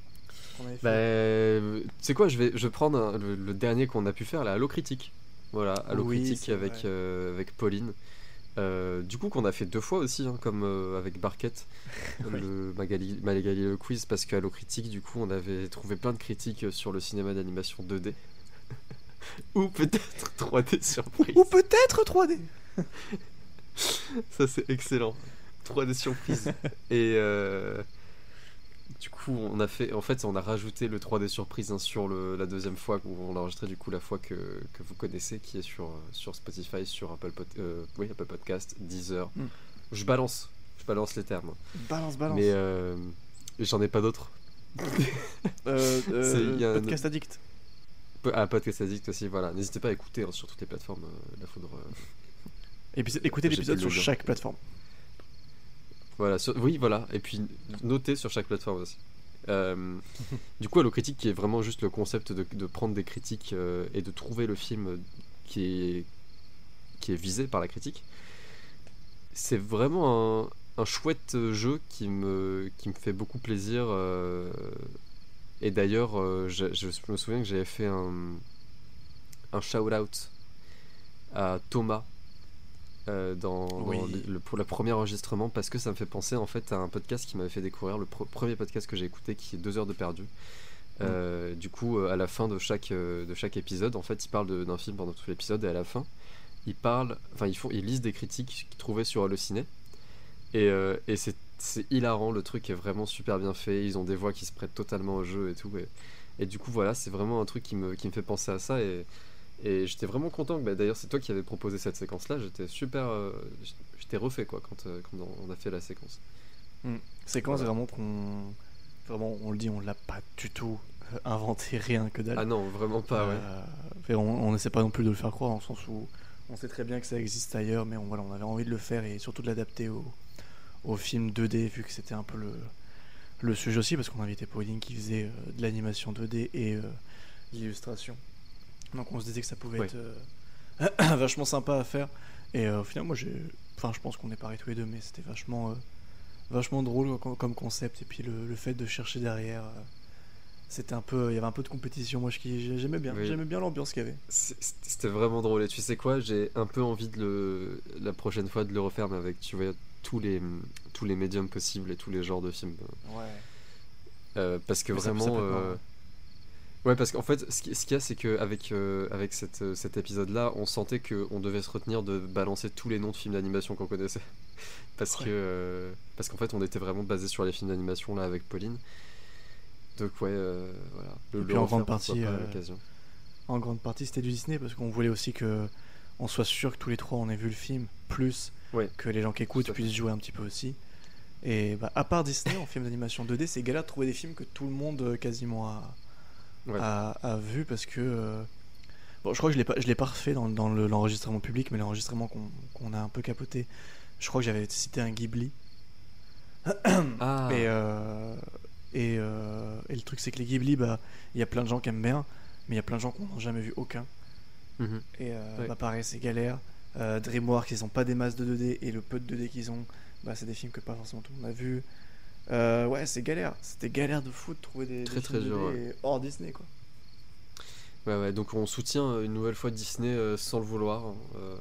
Bah, euh, tu sais quoi, je vais, je vais prendre un- le, le dernier qu'on a pu faire, la Halo Critique. Voilà, Halo Oui, Critique avec, euh, avec Pauline. Euh, du coup, qu'on a fait deux fois aussi, hein, comme euh, avec Barquette, <laughs> Oui. le Magali, Magali le quiz, parce qu'à Halo Critique, du coup, on avait trouvé plein de critiques sur le cinéma d'animation 2D. <laughs> Ou peut-être 3D surprise. Ou peut-être 3D <laughs> Ça, c'est excellent. 3D surprise. <laughs> Et euh, du coup, on a fait, en fait, on a rajouté le 3D surprise hein, sur le, la deuxième fois où on l'a enregistré du coup la fois que, que vous connaissez, qui est sur, sur Spotify, sur Apple, Pod- euh, oui, Apple Podcast, Deezer. Hmm. Je balance, je balance les termes. Balance, balance. Mais euh, j'en ai pas d'autres. <laughs> Euh, <laughs> un- podcast addict. Ah, Podcast Addict aussi, voilà. N'hésitez pas à écouter hein, sur toutes les plateformes La Foudre. Euh, écoutez l'épisode sur chaque plateforme. Voilà, sur- oui, voilà. Et puis noter sur chaque plateforme aussi. Euh, du coup, Halo Critique, qui est vraiment juste le concept de, de prendre des critiques euh, et de trouver le film qui est, qui est visé par la critique. C'est vraiment un, un chouette jeu qui me, qui me fait beaucoup plaisir. euh, et d'ailleurs, euh, je, je me souviens que j'avais fait un, un shout-out à Thomas euh, dans, le- le- pour le premier enregistrement parce que ça me fait penser en fait à un podcast qui m'avait fait découvrir le premier podcast que j'ai écouté qui est deux heures de perdu. Euh, Du coup, euh, à la fin de chaque, de chaque épisode, en fait, ils parlent d'un film pendant tout l'épisode et à la fin, ils parlent, enfin, ils font, ils lisent des critiques qu'ils trouvaient sur Allociné et, euh, et c'est c'est hilarant, le truc est vraiment super bien fait, ils ont des voix qui se prêtent totalement au jeu et tout. Et, et du coup, voilà, c'est vraiment un truc qui me, qui me fait penser à ça. Et, et j'étais vraiment content. bah, D'ailleurs, c'est toi qui avais proposé cette séquence-là. J'étais super. euh, j'étais refait quoi quand, euh, quand on a fait la séquence. Séquence Voilà. vraiment qu'on. Vraiment, on le dit, on l'a pas du tout euh, inventé, <laughs> rien que dalle. Ah non, vraiment pas, ouais. Euh, on n'essaie pas non plus de le faire croire, le sens où on sait très bien que ça existe ailleurs, mais on, voilà, on avait envie de le faire et surtout de l'adapter au, au film 2D, vu que c'était un peu le, le sujet aussi, parce qu'on invitait Pauline qui faisait de l'animation 2D et l'illustration. Donc on se disait que ça pouvait Ouais. être euh, <clears throat> vachement sympa à faire. Et euh, au final, moi, j'ai. Enfin, je pense qu'on est pareil tous les deux, mais c'était vachement, euh, vachement drôle comme, concept. Et puis le, le fait de chercher derrière. euh, c'était un peu, il y avait un peu de compétition. Moi, je- j'aimais bien, Oui. j'aimais bien l'ambiance qu'il y avait. C'était vraiment drôle. Et tu sais quoi, j'ai un peu envie de le, la prochaine fois de le refaire, mais avec, tu vois, tous les, tous les médiums possibles et tous les genres de films. Ouais. Parce que Mais ça- ça vraiment. peut être marrant, euh, ouais. Parce qu'en fait, ce qui- ce qu'il y a, c'est qu'avec avec avec cette, euh, cet épisode-là, on sentait qu'on devait se retenir de balancer tous les noms de films d'animation qu'on connaissait. <laughs> parce Ouais. que euh, parce qu'en fait, on était vraiment basé sur les films d'animation là avec Pauline. Donc ouais, euh, voilà. Le, Et puis en grande partie, euh, l'occasion. En grande partie, c'était du Disney parce qu'on voulait aussi que on soit sûr que tous les trois on ait vu le film, plus Ouais. que les gens qui écoutent puissent jouer un petit peu aussi. Et bah, à part Disney, en <laughs> film d'animation 2D, c'est galère de trouver des films que tout le monde euh, quasiment a, Ouais. a, a vu parce que. euh, Bon, je crois que je l'ai pas, je l'ai pas refait dans, dans le- l'enregistrement public, mais l'enregistrement qu'on qu'on a un peu capoté, je crois que j'avais cité un Ghibli. <coughs> Ah, Et, euh, et, euh, et le truc, c'est que les Ghibli, bah, il y a plein de gens qui aiment bien, mais il y a plein de gens qui n'ont jamais vu aucun. mhm. Et euh, Ouais. bah, pareil, c'est galère. DreamWorks, ils ont pas des masses de 2D, et le peu de 2D qu'ils ont, bah, c'est des films que pas forcément tout le monde a vu. Euh, ouais, c'est galère. C'était galère de fou de trouver des, Très, films très dur, 2D hors Disney, quoi. Ouais, ouais, donc on soutient une nouvelle fois Disney euh, sans le vouloir. Euh,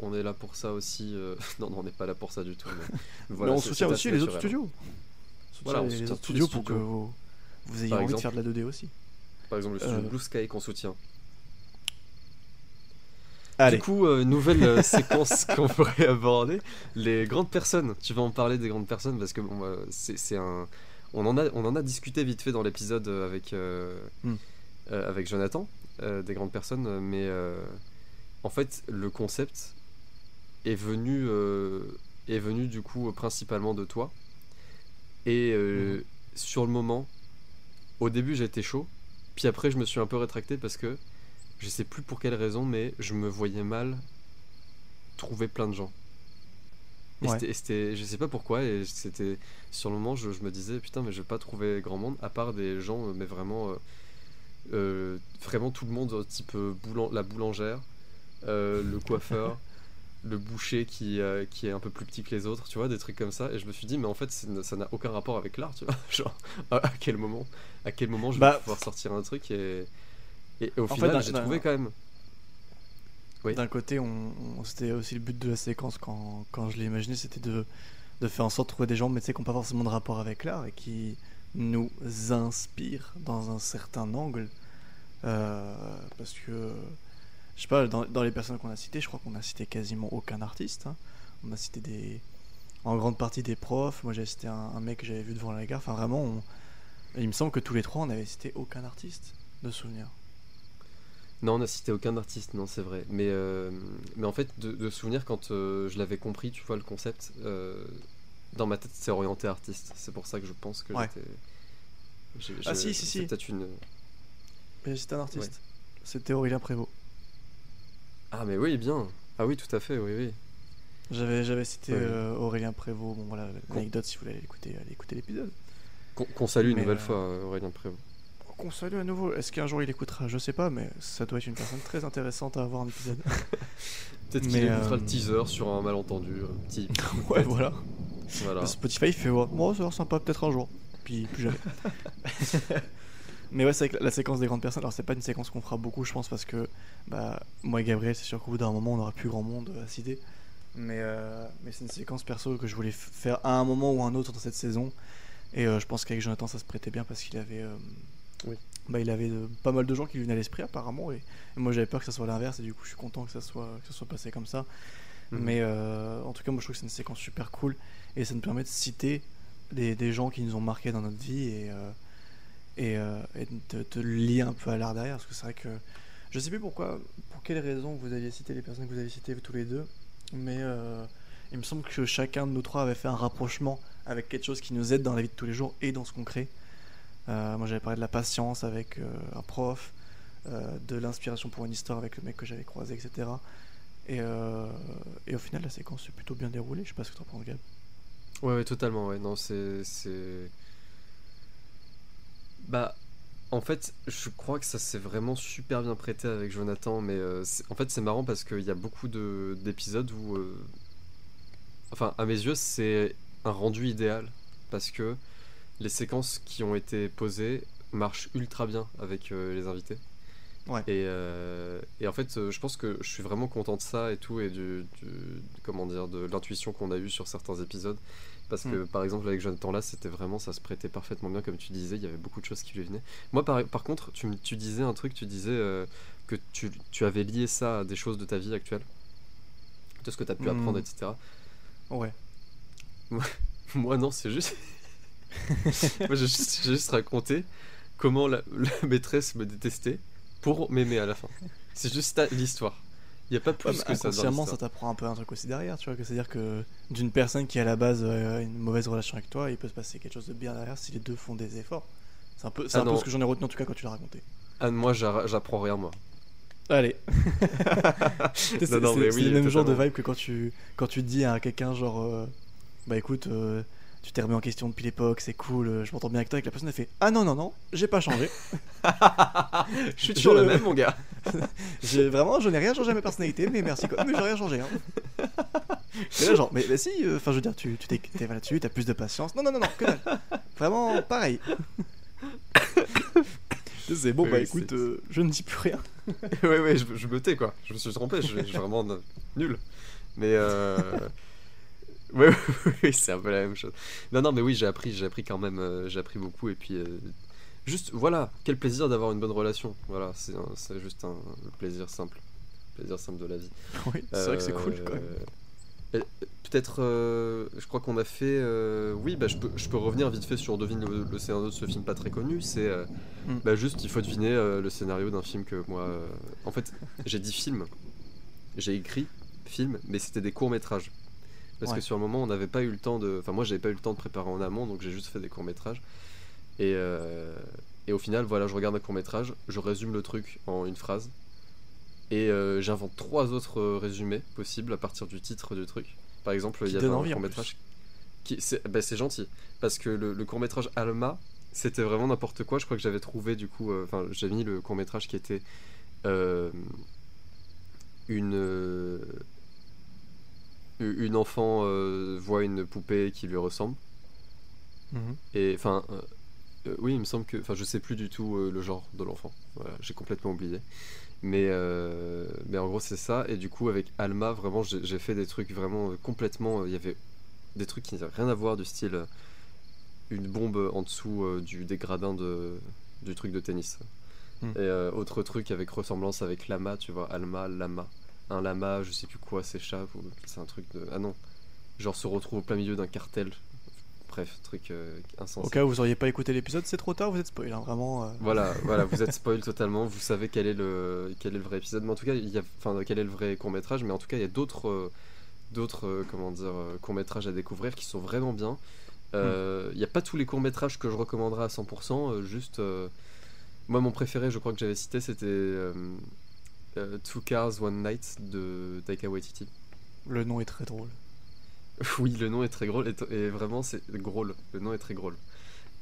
on est là pour ça aussi. <laughs> Non, non, on n'est pas là pour ça du tout. Mais, <laughs> voilà, mais on soutient aussi les autres studios. On soutient Voilà, on les, soutient autres les studios pour que vous, vous ayez Par envie exemple. de faire de la 2D aussi. Par exemple, le studio Blue Sky qu'on soutient. Allez, Du coup, euh, nouvelle euh, séquence <laughs> qu'on pourrait aborder. Les grandes personnes. Tu vas en parler des grandes personnes parce que bon, euh, c'est un. On en, a, on en a discuté vite fait dans l'épisode avec, Hmm. avec Jonathan, des grandes personnes, mais en fait, le concept est venu, est venu du coup principalement de toi. Et euh, sur le moment, au début j'étais chaud, puis après je me suis un peu rétracté parce que je sais plus pour quelle raison, mais je me voyais mal trouver plein de gens. Et Ouais. c'était- je sais pas pourquoi, et c'était sur le moment, je, je me disais putain, mais je vais pas trouver grand monde à part des gens, euh, mais vraiment, euh, euh, vraiment tout le monde, type la boulangère, euh, le coiffeur, <laughs> le boucher qui, qui est un peu plus petit que les autres, tu vois, des trucs comme ça. Et je me suis dit, mais en fait, ça n'a aucun rapport avec l'art, tu vois. <laughs> Genre, à, à quel moment, à quel moment je vais Bah, pouvoir sortir un truc et, et au En final, j'ai trouvé quand même. Oui. D'un côté, on, on- c'était aussi le but de la séquence quand, quand je l'ai imaginé, c'était de, de faire en sorte de trouver des gens, mais tu sais, qui n'ont pas forcément de rapport avec l'art et qui nous inspirent dans un certain angle. Euh, parce que, je sais pas, dans, dans les personnes qu'on a citées, je crois qu'on a cité quasiment aucun artiste. hein. On a cité des, en grande partie des profs. Moi, j'avais cité un, un mec que j'avais vu devant la gare. Enfin, vraiment, on- il me semble que tous les trois, on avait cité aucun artiste de souvenir. Non, on n'a cité aucun artiste, non, c'est vrai. Mais, euh, mais en fait, de, de souvenir, quand euh, je l'avais compris, tu vois, le concept, euh, dans ma tête, c'est orienté artiste. C'est pour ça que je pense que Ouais. j'étais. Ah, si, si, c'est si. peut-être une. Mais c'était un artiste. C'était Aurélien Prévost. Ah, mais oui, bien. Ah, oui, tout à fait, oui, oui. J'avais, j'avais cité Ouais. Aurélien Prévost. Bon voilà, l'anecdote si vous voulez aller écouter, allez écouter l'épisode. Qu'on salue une nouvelle fois, Aurélien Prévost. Qu'on salue à nouveau. Est-ce qu'un jour il écoutera? Je sais pas, mais ça doit être une personne très intéressante à avoir en épisode. <laughs> Peut-être qu'il mais, écoutera euh, le teaser sur un malentendu. Un petit. <laughs> ouais, voilà. voilà. Spotify fait ouais, bon, ça a l'air sympa peut-être un jour. Puis plus jamais. <laughs> Mais ouais, c'est la, séquence des grandes personnes. Alors, c'est pas une séquence qu'on fera beaucoup, je pense, parce que bah, moi et Gabriel, c'est sûr qu'au bout d'un moment, on n'aura plus grand monde à citer. Mais, euh, mais c'est une séquence perso que je voulais faire à un moment ou à un autre dans cette saison. Et euh, je pense qu'avec Jonathan, ça se prêtait bien parce qu'il avait, euh, Oui. bah, il avait euh, pas mal de gens qui lui venaient à l'esprit, apparemment. Et, et moi, j'avais peur que ça soit l'inverse. Et du coup, je suis content que ça soit, que ça soit passé comme ça. Mhm. Mais euh, en tout cas, moi je trouve que c'est une séquence super cool et ça nous permet de citer des, des gens qui nous ont marqués dans notre vie et, euh, et, euh, et de, de lier un peu à l'art derrière. Parce que c'est vrai que je sais plus pourquoi, pour quelle raison vous aviez cité les personnes que vous avez citées tous les deux, mais il me semble que chacun de nous trois avait fait un rapprochement avec quelque chose qui nous aide dans la vie de tous les jours et dans ce qu'on crée. Euh, moi j'avais parlé de la patience avec euh, un prof, euh, de l'inspiration pour une histoire avec le mec que j'avais croisé, etc. Et, et au final, la séquence s'est plutôt bien déroulée. Je sais pas ce que tu en penses, Gab. Ouais, ouais, totalement, ouais. Non, c'est. Bah, en fait, je crois que ça s'est vraiment super bien prêté avec Jonathan, mais en fait, c'est marrant parce qu'il y a beaucoup de d'épisodes où. Enfin, à mes yeux, c'est un rendu idéal parce que les séquences qui ont été posées marchent ultra bien avec euh, les invités. Ouais. Et, euh, et en fait, euh, je pense que je suis vraiment content de ça et tout, et du, du- comment dire, de l'intuition qu'on a eue sur certains épisodes. Parce que, par exemple, avec Jonathan là, c'était vraiment, ça se prêtait parfaitement bien, comme tu disais, il y avait beaucoup de choses qui lui venaient. Moi, par, par contre, tu, tu disais un truc, tu disais euh, que tu, tu avais lié ça à des choses de ta vie actuelle, de ce que tu as pu Hmm. apprendre, etc. Ouais. <laughs> Moi, non, c'est juste. <laughs> Moi, j'ai juste, juste raconté comment la, la <laughs> maîtresse me détestait pour m'aimer à la fin. C'est juste l'histoire. Il n'y a pas plus Ouais, mais que ça dans inconsciemment, ça t'apprend un peu un truc aussi derrière, tu vois. C'est-à-dire que d'une personne qui à la base euh, a une mauvaise relation avec toi, il peut se passer quelque chose de bien derrière si les deux font des efforts. C'est un peu, c'est Ah un peu ce que j'en ai retenu en tout cas quand tu l'as raconté. Ah, moi, j'apprends rien, moi. Allez. <laughs> C'est oui, le même genre de vibe que quand tu, quand tu dis à quelqu'un genre, euh, bah écoute, euh, tu t'es remis en question depuis l'époque, c'est cool, euh, je m'entends bien avec toi, et que la personne a fait, ah non non non, j'ai pas changé. <laughs> Je suis toujours Je- le même, mon gars. <laughs> Vraiment, je n'ai rien changé à ma personnalité, mais merci quoi. Mais j'ai rien changé. Hein. Mais là, genre, mais, mais si, euh, enfin, je veux dire, tu t'es là-dessus, t'as plus de patience. Non, non, non, non, que dalle. Vraiment, pareil. <laughs> C'est bon, Oui, bah écoute, euh, je ne dis plus rien. ouais, ouais, je, je me tais, quoi. Je me suis trompé, je, suis vraiment nul. Mais. Euh... Ouais, c'est un peu la même chose. Non, non, mais oui, j'ai appris, j'ai appris quand même, euh, j'ai appris beaucoup. Et puis, euh, juste, voilà, quel plaisir d'avoir une bonne relation. Voilà, c'est juste un plaisir simple. Plaisir simple de la vie. <laughs> Oui, c'est vrai que c'est cool Euh, quand même. et- Peut-être, je crois qu'on a fait. oui, bah, je, peux, je peux revenir vite fait sur devine le, le scénario de ce film pas très connu. C'est Mm. bah, juste, il faut deviner le scénario d'un film que moi. En fait, j'ai dit film, j'ai écrit film, mais c'était des courts métrages. Parce Ouais. que sur le moment, on n'avait pas eu le temps de. Enfin, moi, j'avais pas eu le temps de préparer en amont, donc j'ai juste fait des courts métrages. Et, euh, et au final, voilà, je regarde un court métrage, je résume le truc en une phrase. Et euh, j'invente trois autres euh, résumés possibles à partir du titre du truc. Par exemple, il y donne un envie, en court métrage. Qui, c'est, bah, gentil. Parce que le, court métrage Alma, c'était vraiment n'importe quoi. Je crois que j'avais trouvé du coup. euh, Enfin, j'avais mis le court métrage qui était. euh, une. Une enfant euh, voit une poupée qui lui ressemble. Mhm. Et enfin, euh, euh, oui, il me semble que, enfin, je sais plus du tout euh, le genre de l'enfant. Voilà, j'ai complètement oublié. Mais, mais en gros, c'est ça. Et du coup, avec Alma, vraiment, j'ai fait des trucs vraiment complètement. Il y avait des trucs qui n'avaient rien à voir, du style une bombe en dessous du des gradins de du truc de tennis. Hmm. Et autre truc avec ressemblance avec lama, tu vois, Alma, lama, un lama, je sais plus quoi, s'échappe ou c'est un truc de ah non, genre se retrouve au plein milieu d'un cartel. Bref, truc euh, insensé. Au cas où vous auriez pas écouté l'épisode, c'est trop tard, vous êtes spoil, hein, vraiment. euh. Voilà, <laughs> voilà, vous êtes spoil totalement, vous savez quel est le quel est le vrai épisode, mais en tout cas, il y a enfin quel est le vrai court métrage, mais en tout cas, il y a d'autres euh, d'autres comment dire courts métrages à découvrir qui sont vraiment bien. Euh, Il n'y a pas tous les courts métrages que je recommanderais à 100%, euh, juste moi mon préféré, je crois que j'avais cité, c'était euh, Two Cars One Night de Taika Waititi. Le nom est très drôle. <laughs> Oui, le nom est très drôle et, vraiment c'est drôle. Le nom est très drôle.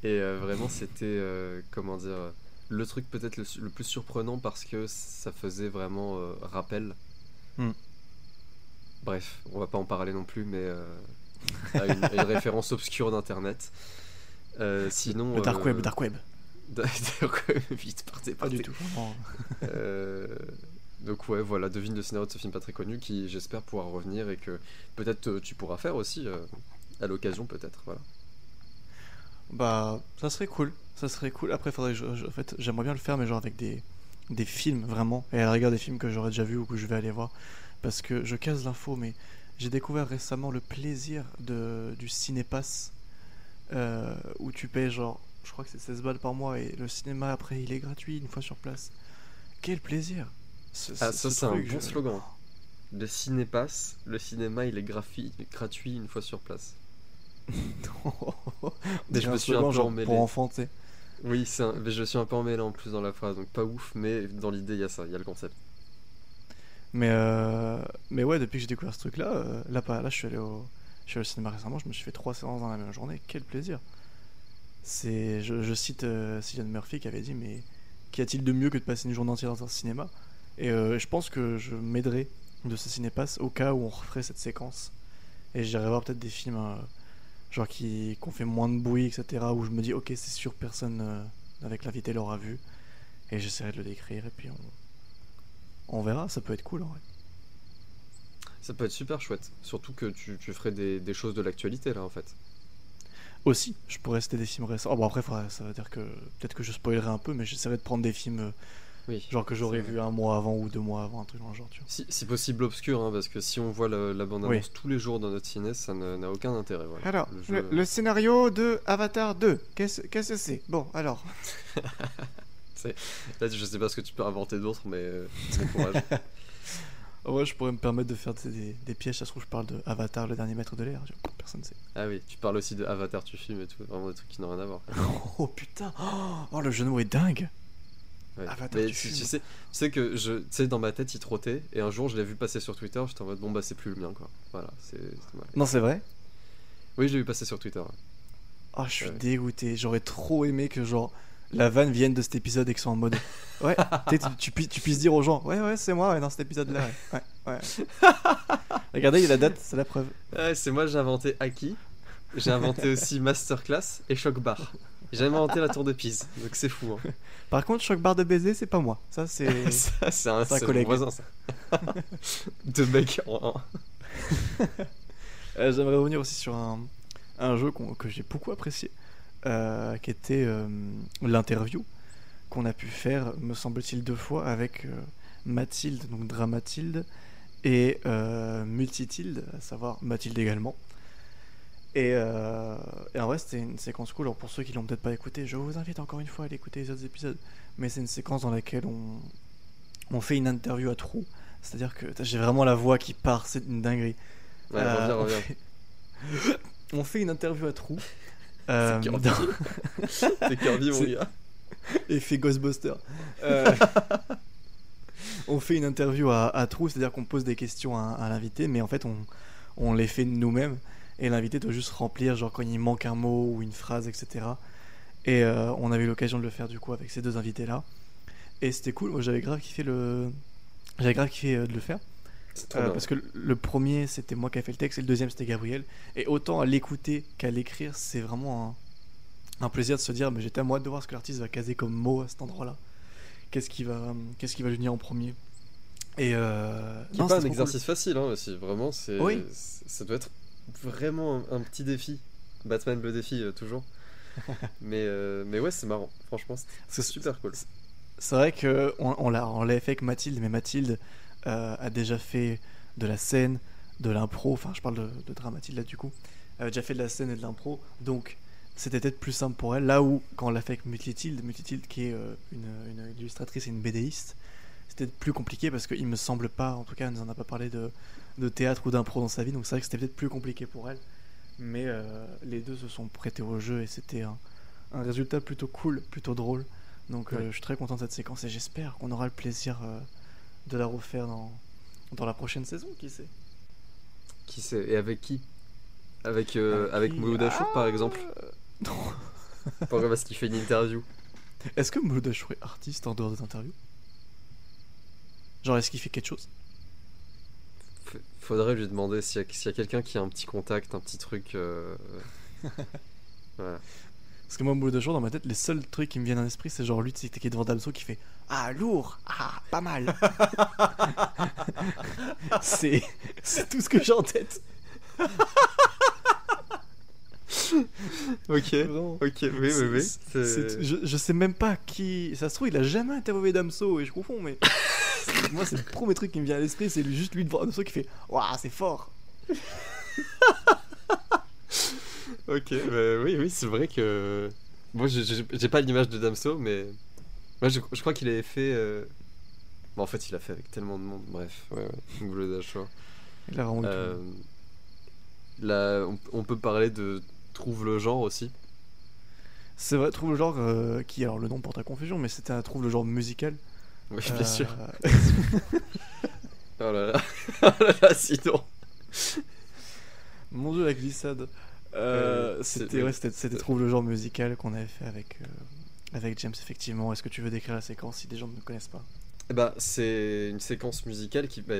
Et euh, vraiment c'était euh, comment dire le truc peut-être le, plus surprenant parce que ça faisait vraiment rappel. Hmm. Bref, on va pas en parler non plus, mais à une, à une <laughs> référence obscure d'internet. Sinon, Le dark web, <laughs> dark web. Vite, partez, Pas du partez. tout. Euh, donc ouais, voilà, devine le scénario de ce film pas très connu qui j'espère pourra revenir et que peut-être euh, tu pourras faire aussi euh, à l'occasion peut-être. Voilà. Bah, ça serait cool. Ça serait cool. Après, faudrait en fait, j'aimerais bien le faire, mais genre avec des, des films vraiment. Et à la rigueur des films que j'aurais déjà vus ou que je vais aller voir. Parce que je casse l'info, mais j'ai découvert récemment le plaisir de, du cinépass. euh, où tu payes genre, je crois que c'est 16 balles par mois et le cinéma après il est gratuit une fois sur place. Quel plaisir! Ce- Ah, ce- ça ce c'est un bon je- slogan. Le ciné passe, le cinéma il est graphi- gratuit une fois sur place. <laughs> Déjà me un suis un peu emmêlé. pour sais. Oui, c'est un- mais je suis un peu emmêlé en plus dans la phrase, donc pas ouf, mais dans l'idée il y a ça, il y a le concept. Mais, euh, mais ouais, depuis que j'ai découvert ce truc-là, euh, là, pas- là je, suis allé au, je suis allé au cinéma récemment, je me suis fait trois séances dans la même journée. Quel plaisir! C'est, je, je cite euh, Cillian Murphy qui avait dit Mais qu'y a-t-il de mieux que de passer une journée entière dans un cinéma? Et euh, je pense que je m'aiderai de ce cinépass au cas où on referait cette séquence. Et j'irai voir peut-être des films euh, genre qui, ont fait moins de bruit, etc. Où je me dis Ok, c'est sûr, personne euh, avec l'invité l'aura vu. Et j'essaierai de le décrire et puis on, on verra, ça peut être cool en vrai. Ça peut être super chouette, surtout que tu, tu ferais des, des choses de l'actualité là en fait. Aussi, je pourrais citer des films récents. Oh, bon, après, ça veut dire que peut-être que je spoilerai un peu, mais j'essaierai de prendre des films euh, Oui. genre que j'aurais vu un mois avant ou deux mois avant, un truc dans le genre, tu vois. Si, si possible obscur, hein, parce que si on voit la, la bande-annonce Oui. tous les jours dans notre ciné, ça ne- n'a aucun intérêt. Voilà. Alors, Le le, jeu- le scénario de Avatar 2, qu'est-ce qu'est-ce que c'est? Bon, alors. <laughs> Là, je sais pas ce que tu peux inventer d'autre, mais euh, bon courage. <laughs> Ouais, je pourrais me permettre de faire des, des, des pièges, ça se trouve, je parle de Avatar, le dernier maître de l'air, personne sait. ah oui, tu parles aussi de Avatar, tu filmes et tout, vraiment des trucs qui n'ont rien à voir. <laughs> Oh putain Oh, le mots est dingue Ouais. Avatar, mais tu sais, tu sais que je, sais, dans ma tête, il trottait, et un jour, je l'ai vu passer sur Twitter, j'étais en mode bon bah c'est plus le mien quoi. Voilà, c'est. Non, c'est vrai Oui, je l'ai vu passer sur Twitter. Oh, je suis Ouais. dégoûté, j'aurais trop aimé que, genre, la vanne vienne de cet épisode et que soit en mode. <laughs> Ouais, tu, tu, tu puisses- dire aux gens, ouais, ouais, c'est moi, ouais, dans cet épisode-là, ouais, ouais. <laughs> Regardez, il y a la date, c'est la preuve. Ouais, c'est moi, j'ai inventé Aki, j'ai inventé <laughs> aussi Masterclass et Shock Bar. J'ai inventé la tour de Pise, donc c'est fou. Hein. <laughs> Par contre, choc barre de baiser, c'est pas moi. Ça, c'est. <laughs> ça, c'est un, collègue. voisin, ça. <laughs> Deux mecs en un. Euh, J'aimerais revenir aussi sur un, un jeu que j'ai beaucoup apprécié, euh, qui était euh, l'interview qu'on a pu faire, me semble-t-il, deux fois avec Mathilde, donc Dramathilde, et Multitilde, à savoir Mathilde également. Et, euh, et en vrai, c'était une séquence cool. Alors, pour ceux qui l'ont peut-être pas écouté, je vous invite encore une fois à aller écouter les autres épisodes. Mais c'est une séquence dans laquelle on, on fait une interview à trous. C'est-à-dire que j'ai vraiment la voix qui part, c'est une dinguerie. Ouais, Euh, reviens, on reviens. fait- <laughs> On fait une interview à trous. <laughs> euh, Kirby. dans- <laughs> C'est Kirby, mon gars. Effet Ghostbuster. Euh, on fait une interview à, à trous, c'est-à-dire qu'on pose des questions à, à l'invité, mais en fait on, on les fait nous-mêmes. Et l'invité doit juste remplir, genre quand il manque un mot ou une phrase, etc. Et euh, on avait eu l'occasion de le faire du coup avec ces deux invités-là. Et c'était cool, moi j'avais grave kiffé le. J'avais grave kiffé euh, de le faire. C'est Euh, parce que le- premier c'était moi qui ai fait le texte et le deuxième c'était Gabriel. Et autant à l'écouter qu'à l'écrire, c'est vraiment un, un plaisir de se dire mais j'ai tellement hâte de voir ce que l'artiste va caser comme mot à cet endroit-là. Qu'est-ce qui va, qu'est-ce qui va lui venir en premier Et euh, Qui non, est pas un exercice facile, hein, aussi. Vraiment, c'est. Oui. c'est- Ça doit être vraiment un, un petit défi. Batman le défi, euh, toujours. <laughs> mais, euh, mais ouais, c'est marrant. Franchement, c'est super cool. C'est vrai que on, on l'a, on l'a fait avec Mathilde, mais Mathilde euh, a déjà fait de la scène, de l'impro. Enfin, je parle de, de Dramathilde là du coup. Elle a déjà fait de la scène et de l'impro, donc c'était peut-être plus simple pour elle. Là où, quand on l'a fait avec Multitilde, Multitilde qui est une, une illustratrice et une BDiste, c'était plus compliqué parce qu'il me semble pas, en tout cas, elle nous en a pas parlé de, de théâtre ou d'impro dans sa vie, donc c'est vrai que c'était peut-être plus compliqué pour elle. Mais euh, les deux se sont prêtés au jeu et c'était un, un résultat plutôt cool, plutôt drôle. Donc euh, je suis très content de cette séquence et j'espère qu'on aura le plaisir euh, de la refaire dans, dans la prochaine saison, qui sait? Qui sait? Et avec qui? Avec, euh, avec qui? Mouloud Achour, par Ah exemple Non. <laughs> Pourquoi? Parce qu'il fait une interview. Est-ce que Mouloud Achour est artiste en dehors des interviews? Genre, est-ce qu'il fait quelque chose? Faudrait lui demander s'il y a, s'il y a quelqu'un qui a un petit contact, un petit truc. euh, <laughs> voilà. Parce que moi, au bout de jour, dans ma tête, les seuls trucs qui me viennent à l'esprit, c'est genre lui tu sais, qui est devant Damso qui fait Ah, lourd Ah, pas mal <laughs> <laughs> c'est tout ce que j'ai en tête. <laughs> Ok. Vraiment. Ok, oui, oui, oui. Je, je sais même pas qui. Ça se trouve, il a jamais interviewé Damso et je confonds, mais. <laughs> Moi, c'est le premier truc qui me vient à l'esprit, c'est juste lui devant Damso qui fait Waouh, c'est fort <laughs> Ok, bah oui, oui, c'est vrai que. Moi, j'ai- pas l'image de Damso, mais. Moi, je, je crois qu'il avait fait. euh, bon, en fait, il a fait avec tellement de monde. Bref, ouais, ouais. Boulot d'achat. Il a vraiment. Euh, Là, on, on peut parler de Trouve le genre aussi. C'est vrai, trouve le genre euh, qui, alors le nom porte à confusion, mais c'était un trouve le genre musical. Oui, bien Euh, sûr. <laughs> Oh là là. <laughs> oh là là, sinon. Mon dieu, la glissade. Euh, c'était ouais, c'était trouve le genre musical qu'on avait fait avec, avec James, effectivement. Est-ce que tu veux décrire la séquence si des gens ne connaissent pas? Bah, c'est une séquence musicale qui, bah,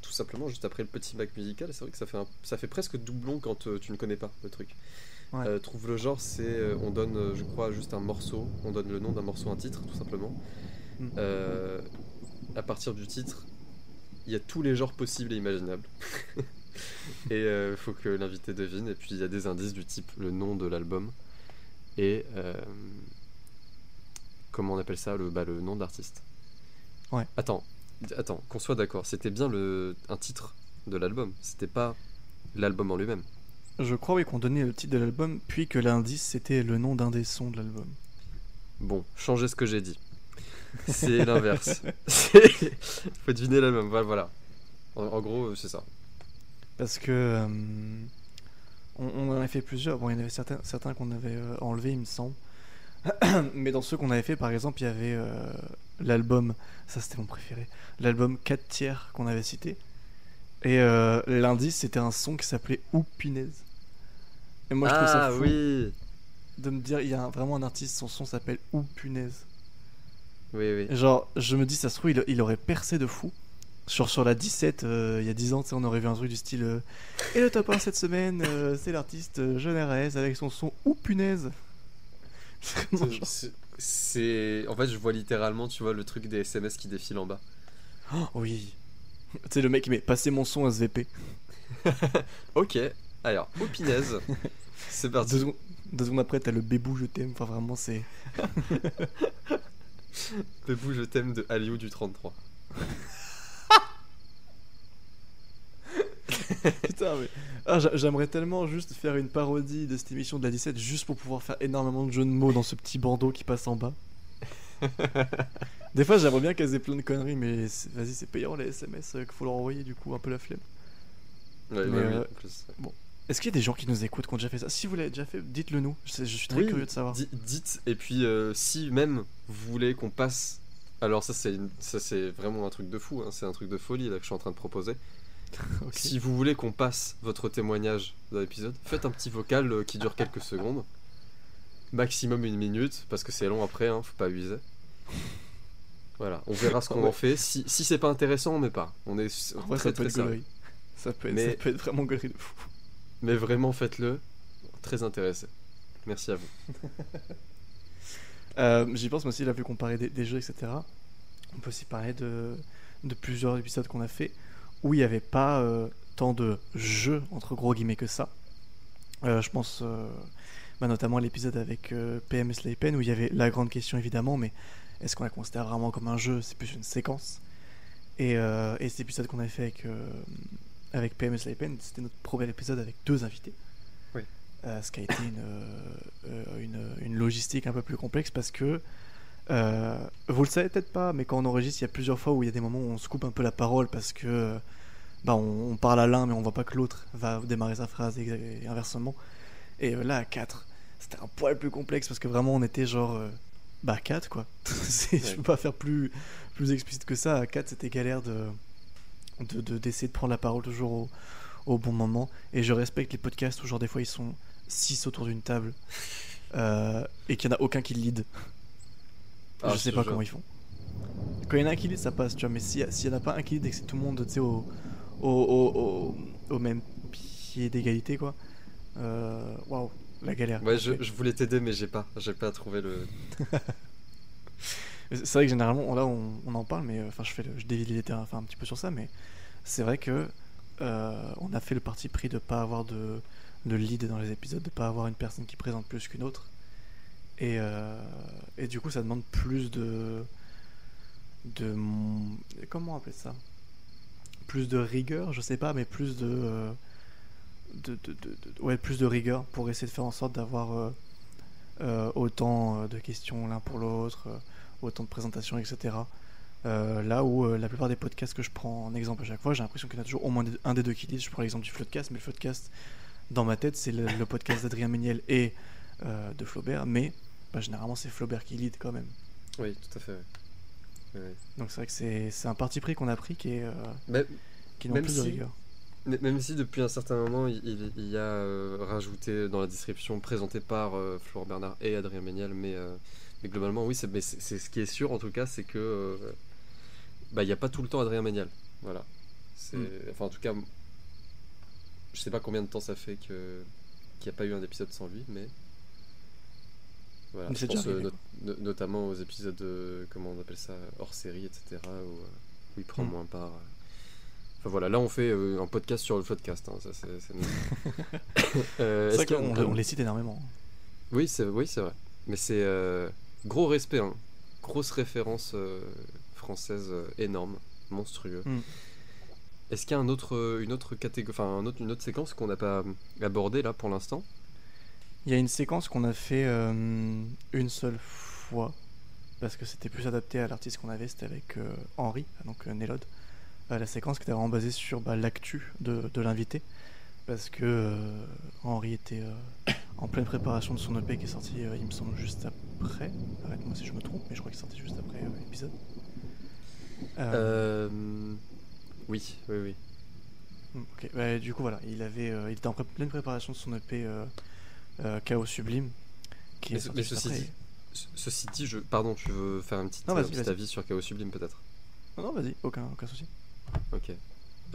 tout simplement, juste après le petit bac musical, c'est vrai que ça fait, un- ça fait presque doublon quand tu ne connais pas le truc. Ouais. Euh, trouve le genre, c'est euh, on donne, euh, je crois, juste un morceau, on donne le nom d'un morceau, un titre, tout simplement. Mm. Euh, à partir du titre, il y a tous les genres possibles et imaginables. <laughs> et il faut que l'invité devine, et puis il y a des indices du type le nom de l'album et comment on appelle ça, le, bah, le nom de l'artiste. Ouais. Attends, attends, qu'on soit d'accord, c'était bien le, un titre de l'album, c'était pas l'album en lui-même. Je crois, oui, qu'on donnait le titre de l'album, puis que l'indice c'était le nom d'un des sons de l'album. Bon, changez ce que j'ai dit. C'est <laughs> l'inverse. Faut deviner l'album, voilà. voilà. En, en gros, c'est ça. Parce que. euh, on, on en a fait plusieurs. Bon, il y en avait certains, certains qu'on avait euh, enlevés, il me semble. <clears throat> Mais dans ceux qu'on avait fait, par exemple, il y avait euh, l'album. Ça, c'était mon préféré. L'album 4 tiers qu'on avait cité. Et euh, l'indice, c'était un son qui s'appelait Oupinaise. Et moi, je trouve ça ah fou oui de me dire, il y a un- vraiment un artiste, son son s'appelle Oupunaise. Oui, oui. Genre, je me dis, ça se trouve, il, il aurait percé de fou. Sur, sur la 17, euh, il y a 10 ans, tu sais, on aurait vu un truc du style. euh, Et le top 1 cette semaine, euh, c'est l'artiste euh, Jeune RS avec son son ou punaise. Vraiment, genre- C'est- C'est. En fait, je vois littéralement, tu vois, le truc des SMS qui défilent en bas. Oh, oui. <laughs> Tu sais, le mec, il met passer mon son SVP. <laughs> Ok, alors, Opinaise. <laughs> c'est Deux parti. secondes, deux secondes après, t'as le bébou, je t'aime. Enfin, vraiment, c'est. Bébou, je t'aime de Aliou du 33. Putain, mais. Ah, j'a- j'aimerais tellement juste faire une parodie de cette émission de la 17 juste pour pouvoir faire énormément de jeux de mots dans ce petit bandeau qui passe en bas. <laughs> Des fois, j'aimerais bien qu'elles aient plein de conneries, mais vas-y, c'est payant les SMS euh, qu'il faut leur envoyer, du coup, un peu la flemme. Ouais, Mais, ouais, euh, en plus. Est-ce qu'il y a des gens qui nous écoutent qui ont déjà fait ça? Si vous l'avez déjà fait, dites-le nous. Je, suis très Oui, curieux de savoir. Di- dites, et puis euh, si même vous voulez qu'on passe. Alors, ça, c'est une- vraiment un truc de fou, hein, c'est un truc de folie là que je suis en train de proposer. <laughs> Si vous voulez qu'on passe votre témoignage dans l'épisode, faites un petit vocal euh, qui dure quelques secondes. Maximum une minute, parce que c'est long après, hein, faut pas abuser. Voilà, on verra ce qu'on en fait. Si, si c'est pas intéressant, on met pas. On est En vrai, très ça peut très être. Ça peut être, Mais- ça peut être vraiment gaulerie de fou. Mais vraiment, faites-le. Très intéressé. Merci à vous. <laughs> Euh, J'y pense, mais aussi, là, vu qu'on parlait des, des jeux, etc. On peut aussi parler de, de plusieurs épisodes qu'on a fait où il n'y avait pas euh, tant de jeux, entre gros guillemets, que ça. Euh, je pense bah, notamment à l'épisode avec PM Slaypen où il y avait la grande question, évidemment, mais est-ce qu'on la considère vraiment comme un jeu? C'est plus une séquence. Et, euh, et cet épisode qu'on avait fait avec, euh, avec PM Slaypen, c'était notre premier épisode avec deux invités. Oui. Euh, ce qui a été une, euh, une, une logistique un peu plus complexe parce que euh, vous le savez peut-être pas, mais quand on enregistre, il y a plusieurs fois où il y a des moments où on se coupe un peu la parole parce que euh, bah, on, on parle à l'un, mais on voit pas que l'autre va démarrer sa phrase et, et inversement. Et euh, là, à 4, c'était un poil plus complexe parce que vraiment on était genre euh, bah 4 quoi. <laughs> Je peux pas faire plus, plus explicite que ça. À 4, c'était galère de de- de- d'essayer de, prendre la parole toujours au, au bon moment. Et je respecte les podcasts où genre des fois ils sont 6 autour d'une table euh, et qu'il y en a aucun qui lead. Ah, je sais pas comment ils font. Quand il y en a un qui lead, ça passe, tu vois, mais s'il s'il y en a pas un qui lead et que c'est tout le monde tu sais, au, au, au, au- même pied d'égalité, quoi. euh, Waouh, la galère. Ouais, je, voulais t'aider, mais j'ai pas. J'ai pas trouvé le. <laughs> C'est vrai que généralement, là, on, on en parle, mais euh, enfin, je fais, le- je dévie les terrains, enfin, un petit peu sur ça, mais c'est vrai que euh, on a fait le parti pris de pas avoir de, de lead dans les épisodes, de pas avoir une personne qui présente plus qu'une autre, et, euh, et du coup, ça demande plus de, de, mon- comment appeler ça, plus de rigueur, je sais pas, mais plus de, de, de- de- de- ouais, plus de rigueur pour essayer de faire en sorte d'avoir euh, euh, autant euh, de questions l'un pour l'autre. autant de présentations, etc. Euh, là où euh, la plupart des podcasts que je prends en exemple à chaque fois, j'ai l'impression qu'il y en a toujours au moins un des deux qui disent. Je prends l'exemple du Floodcast, mais le Floodcast, dans ma tête, c'est le, le podcast d'Adrien Méniel et euh, de Flaubert, mais bah, généralement c'est Flaubert qui lead quand même. Oui, tout à fait. Donc c'est vrai que c'est un parti pris qu'on a pris qui, est, Mais- qui même plus de rigueur. Même si depuis un certain moment, il, il- il y a euh, rajouté dans la description présenté par euh, Florent Bernard et Adrien Méniel, mais, euh, mais globalement, oui, c'est ce qui est sûr en tout cas, c'est que bah, il n'y a pas tout le temps Adrien Méniel. Voilà. Mm. enfin en tout cas, je sais pas combien de temps ça fait que qu'il n'y a pas eu un épisode sans lui, mais voilà. Mais je pense arrivé, notamment aux épisodes euh, comment on appelle ça hors série, etc. Où, où il prend Mm. moins part. Enfin voilà, là on fait euh, un podcast sur le podcast. hein, ça, c'est. <laughs> Euh, C'est vrai qu'on on les cite énormément. Oui, c'est oui, c'est vrai. Mais c'est euh, gros respect, hein. grosse référence française énorme, monstrueux. Mm. Est-ce qu'il y a un autre, une autre catégorie, enfin un autre, une autre séquence qu'on n'a pas abordée là pour l'instant? Il y a une séquence qu'on a fait une seule fois parce que c'était plus adapté à l'artiste qu'on avait, c'était avec Henri, donc Nélode. La séquence qui était vraiment basée sur bah, l'actu de, de l'invité parce que euh, Henri était euh, en pleine préparation de son EP qui est sorti, euh, il me semble, juste après. Arrête-moi si je me trompe, mais je crois qu'il est sorti juste après l'épisode. Oui, oui, oui. Mm, Ok, bah, du coup voilà, il avait, il était en pleine préparation de son EP Chaos Sublime, qui Mais est mais ceci après. dit- Ce- Ceci dit, je... pardon, tu veux faire un petit, Non, un petit avis sur Chaos Sublime peut-être? Non, non, vas-y, aucun, aucun souci. Ok.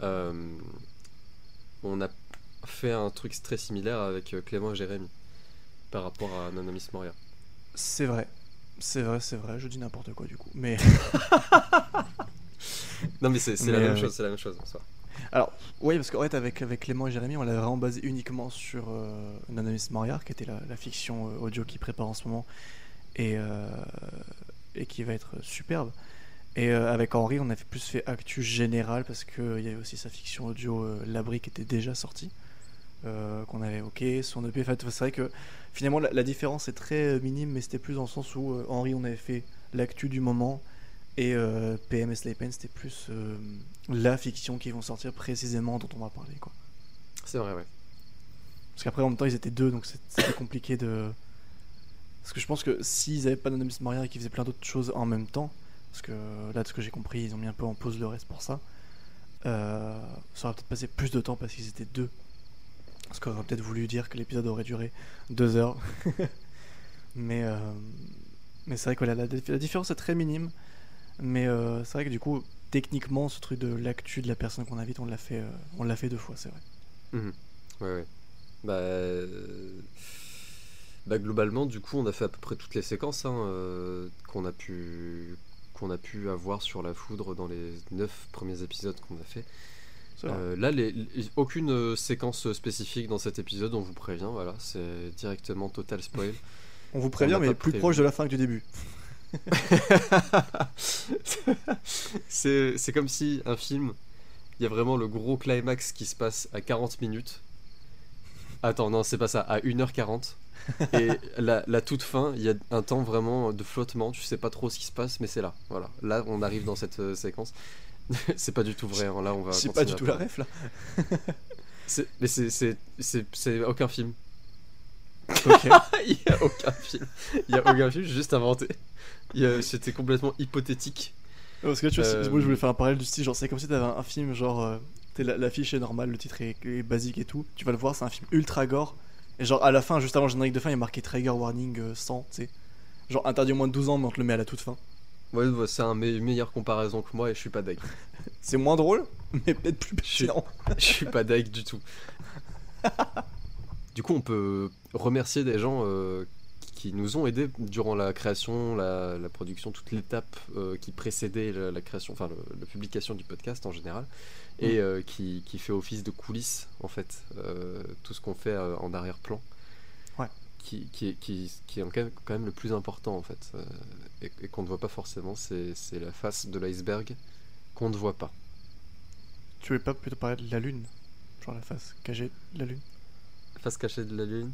Euh, on a fait un truc très similaire avec euh, Clément et Jérémy par rapport à Anonymous Moria. C'est vrai, c'est vrai, c'est vrai. Je dis n'importe quoi du coup, mais <laughs> <laughs> Non mais c'est la même euh, chose, c'est la même chose en soi. alors oui, parce qu'en fait avec avec Clément et Jérémy, on l'a vraiment basé uniquement sur euh, Anonymous Moriard, qui était la, la fiction euh, audio qui prépare en ce moment et euh, et qui va être superbe. Et euh, avec Henri, on avait plus fait actu général parce qu'il y avait aussi sa fiction audio euh, L'Abri qui était déjà sortie. euh, qu'on avait évoqué, son EP. Enfin, c'est vrai que finalement la, la différence est très euh, minime, mais c'était plus dans le sens où euh, Henri, on avait fait l'actu du moment et euh, PM et Slaypen, c'était plus euh, la fiction qui vont sortir précisément dont on va parler. Quoi. C'est vrai, ouais. Parce qu'après, en même temps, ils étaient deux, donc c'était compliqué de. Parce que je pense que s'ils avaient pas d'Anonymous Moria et qu'ils faisaient plein d'autres choses en même temps, parce que là, de ce que j'ai compris, ils ont mis un peu en pause le reste pour ça, euh, ça aurait peut-être passé plus de temps parce qu'ils étaient deux. Ce qu'on aurait peut-être voulu dire que l'épisode aurait duré deux heures. <laughs> mais euh, mais c'est vrai que la, différence est très minime. Mais euh, c'est vrai que du coup, techniquement, ce truc de l'actu de la personne qu'on invite, on l'a fait, on l'a fait deux fois, c'est vrai. Mhm. Ouais, ouais. Bah, bah, globalement, du coup, on a fait à peu près toutes les séquences hein, qu'on a pu qu'on a pu avoir sur la foudre dans les neuf premiers épisodes qu'on a fait. Euh, là, les, les- aucune euh, séquence spécifique dans cet épisode, on vous prévient. Voilà, c'est directement total spoil. <laughs> On vous prévient, on mais plus prévu. proche de la fin que du début. <laughs> c'est c'est comme si un film, il y a vraiment le gros climax qui se passe à 40 minutes. Attends, non, c'est pas ça, à 1h40. Et la, la toute fin, il y a un temps vraiment de flottement, tu sais pas trop ce qui se passe, mais c'est là. Voilà, là on arrive dans cette euh, séquence. <laughs> c'est pas du tout vrai, hein, là on va. C'est pas du tout la ref là. <laughs> Mais c'est- aucun film. Ok. <laughs> il y a aucun film. Il y a aucun film, j'ai juste inventé. C'était complètement hypothétique. Parce que tu vois, Euh, moi je voulais faire un parallèle du style, genre c'est comme si t'avais un, un film, genre euh, l'affiche est normale, le titre est, est basique et tout. Tu vas le voir, c'est un film ultra gore. Et genre à la fin, juste avant le générique de fin, il y a marqué Trigger Warning euh, 100, tu sais. Genre interdit au moins de 12 ans, mais on te le met à la toute fin. Ouais, c'est un me- meilleure comparaison que moi et je suis pas deg. <laughs> C'est moins drôle, mais peut-être plus pertinent. <laughs> Je suis pas deg du tout. <laughs> du coup, on peut remercier des gens qui nous ont aidés durant la création, la, production, toute l'étape qui précédait la, création, enfin la publication du podcast en général, et mm. qui, qui, fait office de coulisses en fait, tout ce qu'on fait en arrière-plan qui, qui, qui, qui, est quand même le plus important en fait, euh, et, qu'on ne voit pas forcément, c'est la face de l'iceberg qu'on ne voit pas. Tu veux pas plutôt parler de la lune? Genre la face cachée de la lune? La face cachée de la lune?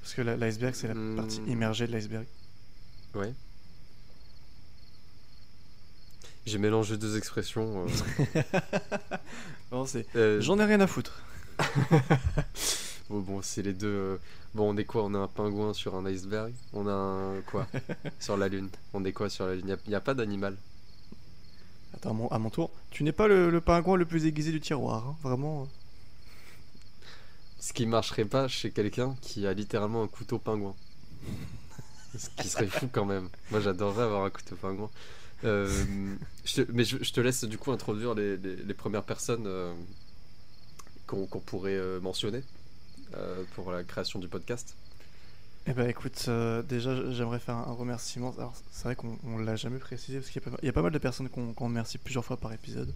Parce que l'iceberg, c'est la hmm. partie immergée de l'iceberg. Ouais. J'ai mélangé deux expressions. Euh. <laughs> Euh, j'en ai rien à foutre. <laughs> bon, bon c'est les deux. Bon, on est quoi? On a un pingouin sur un iceberg? On a un quoi? <laughs> Sur la Lune. On est quoi sur la Lune? Il n'y a, pas d'animal. Attends, à mon, tour. Tu n'es pas le, pingouin le plus aiguisé du tiroir, hein, vraiment. Ce qui marcherait pas chez quelqu'un qui a littéralement un couteau pingouin. Ce qui serait fou quand même. Moi j'adorerais avoir un couteau pingouin. Euh, mais je, te laisse du coup introduire les, premières personnes euh, qu'on pourrait euh, mentionner. Pour la création du podcast Eh ben écoute, déjà j'aimerais faire un remerciement. Alors c'est vrai qu'on l'a jamais précisé parce qu'il y, a pas mal de personnes qu'on remercie plusieurs fois par épisode.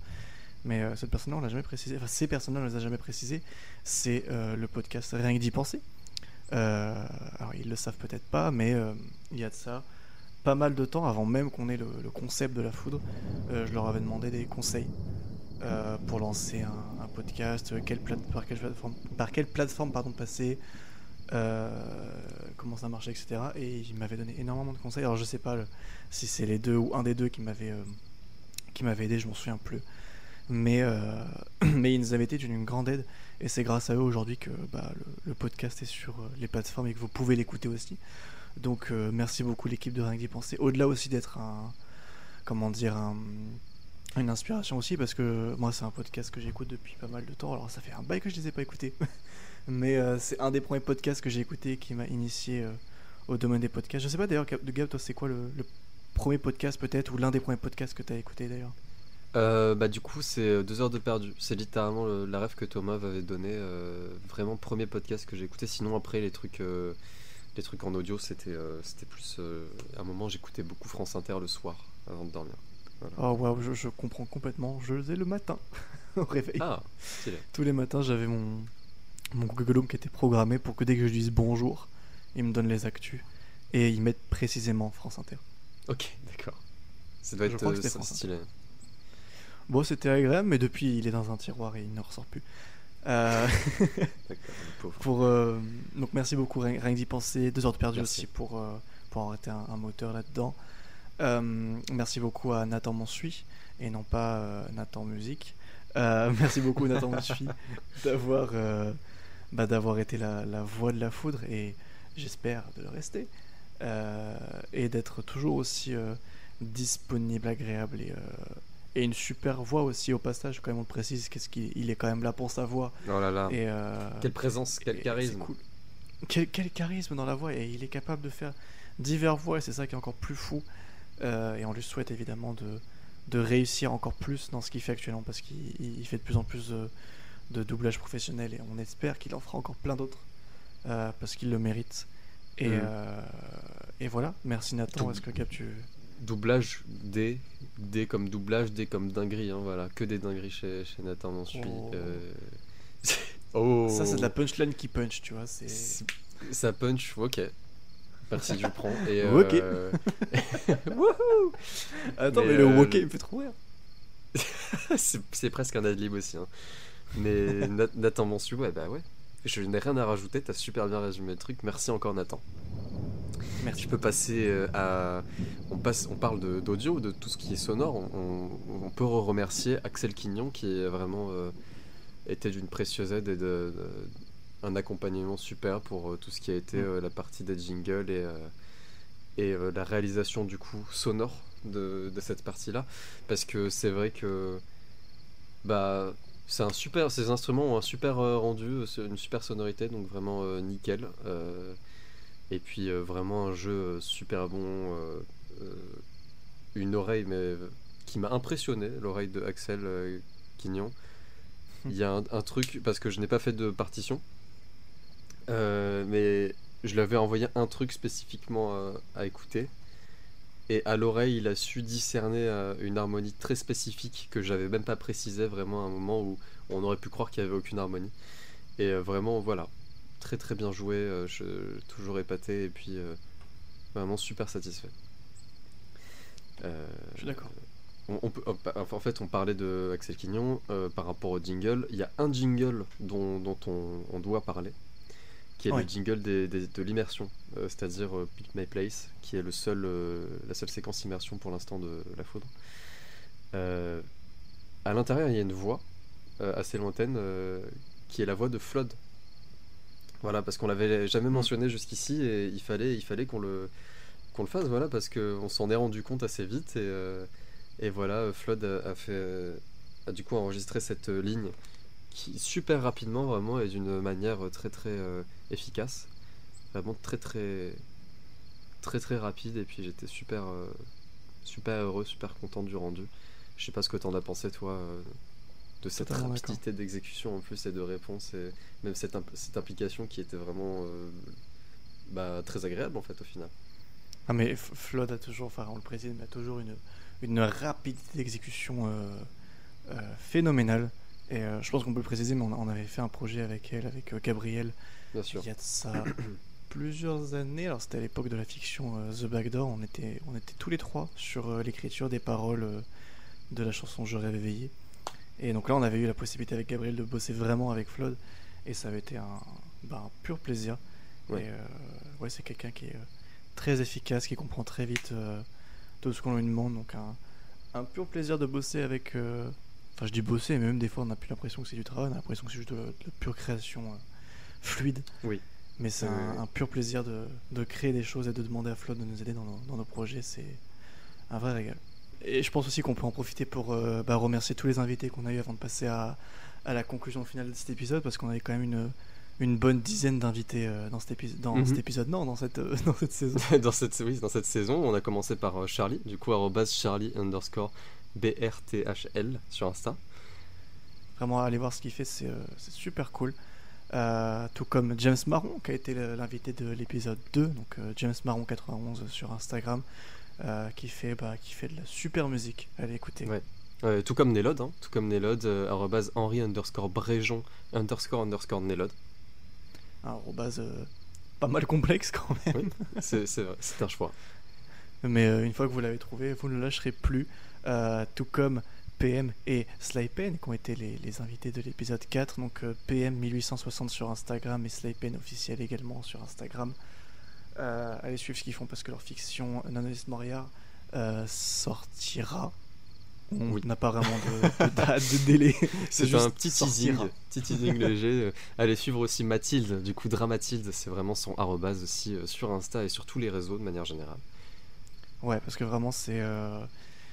Mais cette personne-là, on l'a jamais précisé. Enfin, ces personnes-là, on les a jamais précisées. C'est le podcast Rien que d'y penser. alors ils le savent peut-être pas, mais il y a de ça pas mal de temps avant même qu'on ait le, concept de la foudre. je leur avais demandé des conseils euh, pour lancer un, podcast, quelle par, quelle plateforme, passer, euh, comment ça marchait, etc. Et il m'avait donné énormément de conseils. Alors je sais pas si c'est les deux ou un des deux qui m'avait euh, qui m'avait aidé, je m'en souviens plus. Mais, <clears throat> mais ils nous avaient été d'une grande aide et c'est grâce à eux aujourd'hui que bah, le, podcast est sur les plateformes et que vous pouvez l'écouter aussi. Donc merci beaucoup l'équipe de Rien d'y penser. Au-delà aussi d'être un comment dire un une inspiration aussi parce que moi c'est un podcast que j'écoute depuis pas mal de temps. Alors ça fait un bail que je les ai pas écoutés, <laughs> mais euh, c'est un des premiers podcasts que j'ai écouté qui m'a initié euh, au domaine des podcasts. Je sais pas d'ailleurs, Gab, toi c'est quoi le, premier podcast peut-être ou l'un des premiers podcasts que tu as écouté d'ailleurs? Euh, bah du coup c'est deux heures de perdu. C'est littéralement la rêve que Thomas m'avait donné. vraiment premier podcast que j'ai écouté. Sinon après les trucs les trucs en audio c'était c'était plus à un moment j'écoutais beaucoup France Inter le soir avant de dormir. Oh waouh, je, comprends complètement. Je le faisais le matin <laughs> au réveil. Ah, Tous les matins, j'avais mon, mon Google Home qui était programmé pour que dès que je dise bonjour, il me donne les actus. Et ils mettent précisément France Inter. Ok, d'accord. Ça doit être euh, stylé. Bon, c'était agréable, mais depuis, il est dans un tiroir et il ne ressort plus. Euh... <laughs> pour euh, donc merci beaucoup rien, rien d'y penser. Deux heures de perdu aussi pour euh, pour arrêter un moteur là dedans euh, merci beaucoup à Nathan Monsuy et non pas Nathan Musique. <laughs> Merci beaucoup Nathan Monsuy <laughs> d'avoir bah, d'avoir été la, la, voix de la foudre et j'espère de le rester et d'être toujours aussi disponible, agréable et, et, une super voix aussi au passage. Quand même on le précise, qu'est-ce qu'il est quand même là pour sa voix. Oh là là. Et, quelle présence, quel charisme. Cool. Quel, quel, charisme dans la voix et il est capable de faire divers voix et c'est ça qui est encore plus fou. Euh, et on lui souhaite évidemment de, de réussir encore plus dans ce qu'il fait actuellement parce qu'il fait de plus en plus de, de, doublage professionnel et on espère qu'il en fera encore plein d'autres euh, parce qu'il le mérite. Et, mm. euh, et voilà, merci Nathan. Est-ce que Cap, tu. Doublage D, D comme doublage, D comme dinguerie, hein, voilà, que des dingueries chez, chez Nathan Mansuy. Oh. oh. <laughs> Ça, c'est de la punchline qui punch, tu vois. Ça punch, ok. Merci, je prends. Et, <laughs> ok. Euh, <laughs> Attends, mais, le euh, ok, il me fait trop rire. c'est presque un adlib aussi. Hein. Mais Nathan Monsu, ouais, bah ouais. Je n'ai rien à rajouter, t'as super bien résumé le truc. Merci encore, Nathan. Merci. Je peux passer euh, à. On, passe, on parle d'audio, de, tout ce qui est sonore. On, peut remercier Axel Quignon qui est vraiment était d'une précieuse aide et de, un accompagnement super pour euh, tout ce qui a été mm. euh, la partie des jingles et, euh, et la réalisation du coup sonore de, de cette partie-là. Parce que c'est vrai que bah, c'est un super, ces instruments ont un super rendu, une super sonorité, donc vraiment nickel. Et puis vraiment un jeu super bon, une oreille mais qui m'a impressionné, l'oreille de Axel Quignon. <laughs> Il y a un, truc, parce que je n'ai pas fait de partition, Euh, mais je lui avais envoyé un truc spécifiquement euh, à écouter. Et à l'oreille, il a su discerner euh, une harmonie très spécifique que j'avais même pas précisé vraiment à un moment où on aurait pu croire qu'il n'y avait aucune harmonie. Et euh, vraiment, voilà, très très bien joué, euh, je, toujours épaté et puis euh, vraiment super satisfait. Euh, Je suis d'accord. on, on peut- en fait, on parlait de Axel Quignon euh, par rapport au jingle. Il y a un jingle dont, dont on, on doit parler, qui est Ouais. le jingle des- des- de l'immersion, euh, c'est-à-dire euh, Pick My Place, qui est le seul, la seule séquence immersion pour l'instant de La Foudre. À l'intérieur, il y a une voix assez lointaine qui est la voix de Flood. Voilà, parce qu'on l'avait jamais mentionné jusqu'ici et il fallait, qu'on le, qu'on le fasse, voilà, parce qu'on s'en est rendu compte assez vite et, euh, et voilà, Flood a, fait, euh, a du coup enregistré cette ligne qui super rapidement vraiment et d'une manière très très euh, efficace, vraiment très très très très rapide et puis j'étais super super heureux, super content du rendu. Je sais pas ce que t'en as pensé toi de cette d'accord. rapidité d'exécution en plus et de réponse et même cette, imp- cette implication qui était vraiment euh, bah, très agréable en fait au final. Ah mais Flood a toujours, enfin on le précise, mais a toujours une, une rapidité d'exécution euh, euh, phénoménale. Et je pense qu'on peut le préciser, mais on, avait fait un projet avec elle, avec Gabriel, Bien sûr. il y a de ça <coughs> plusieurs années. Alors c'était à l'époque de la fiction The Backdoor, on était, on était tous les trois sur l'écriture des paroles de la chanson Je rêve éveillé. Et donc là on avait eu la possibilité avec Gabriel de bosser vraiment avec Flood, et ça avait été un, bah, un pur plaisir. Ouais. Et euh, ouais, c'est quelqu'un qui est euh, très efficace, qui comprend très vite euh, tout ce qu'on lui demande. Donc un, un pur plaisir de bosser avec. euh, Enfin, je dis bosser, mais même des fois on n'a plus l'impression que c'est du travail, on a l'impression que c'est juste de, la- de pure création fluide. Oui. Mais c'est un, pur plaisir de, de créer des choses et de demander à Flood de nous aider dans nos, dans nos projets. C'est un vrai régal. Et je pense aussi qu'on peut en profiter pour euh, bah, remercier tous les invités qu'on a eu avant de passer à, à la conclusion finale de cet épisode, parce qu'on avait quand même une, une bonne dizaine d'invités euh, dans, cet épisode, dans Mhm. cet épisode, non, dans cette, euh, <laughs> dans cette saison. <laughs> dans, cette, oui, dans cette saison, on a commencé par euh, Charlie, du coup, arrobas Charlie underscore BRTHL sur Insta. Vraiment, aller voir ce qu'il fait, c'est super cool. Tout comme James Marron, qui a été l'invité de l'épisode 2, donc James Marron 91 sur Instagram, euh, qui, fait, bah, qui fait de la super musique. Allez écouter. Ouais. Euh, tout comme Nelod, hein, tout comme Nelod, euh, arrobas Henri underscore Bréjon underscore underscore Nelod. Arrobase, euh, pas mal complexe quand même. Oui, c'est un choix. Mais euh, une fois que vous l'avez trouvé, vous ne lâcherez plus. Euh, tout comme PM et Slypen, qui ont été les, les invités de l'épisode 4. Donc euh, PM 1860 sur Instagram et Slypen officiel également sur Instagram. Euh, allez suivre ce qu'ils font parce que leur fiction Nanonis Moriard euh, sortira. On Oui. n'a pas vraiment de, <laughs> de date, de délai. C'est juste un petit teasing, petit teasing léger. Euh, Allez suivre aussi Mathilde, du coup Dramathilde, c'est vraiment son arrobas aussi euh, sur Insta et sur tous les réseaux de manière générale. Ouais, parce que vraiment, c'est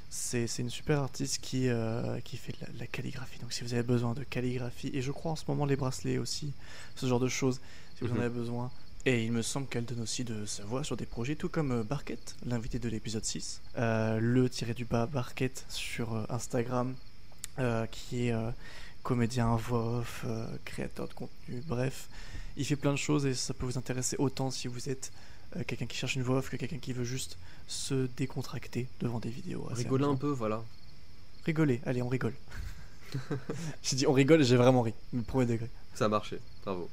c'est une super artiste qui, euh, qui fait de la, de la calligraphie. Donc, si vous avez besoin de calligraphie, et je crois en ce moment les bracelets aussi, ce genre de choses, si vous en Mhm. avez besoin. Et il me semble qu'elle donne aussi de sa voix sur des projets, tout comme euh, Barquette, l'invité de l'épisode 6. Euh, le tiré du bas Barquette sur euh, Instagram, euh, qui est euh, comédien, voix off, créateur de contenu, bref. Il fait plein de choses et ça peut vous intéresser autant si vous êtes quelqu'un qui cherche une voix off que quelqu'un qui veut juste se décontracter devant des vidéos. Rigoler un peu, voilà. Rigoler, allez, on rigole. <laughs> <laughs> j'ai dit on rigole et j'ai vraiment ri, mais premier degré. Ça a marché, bravo.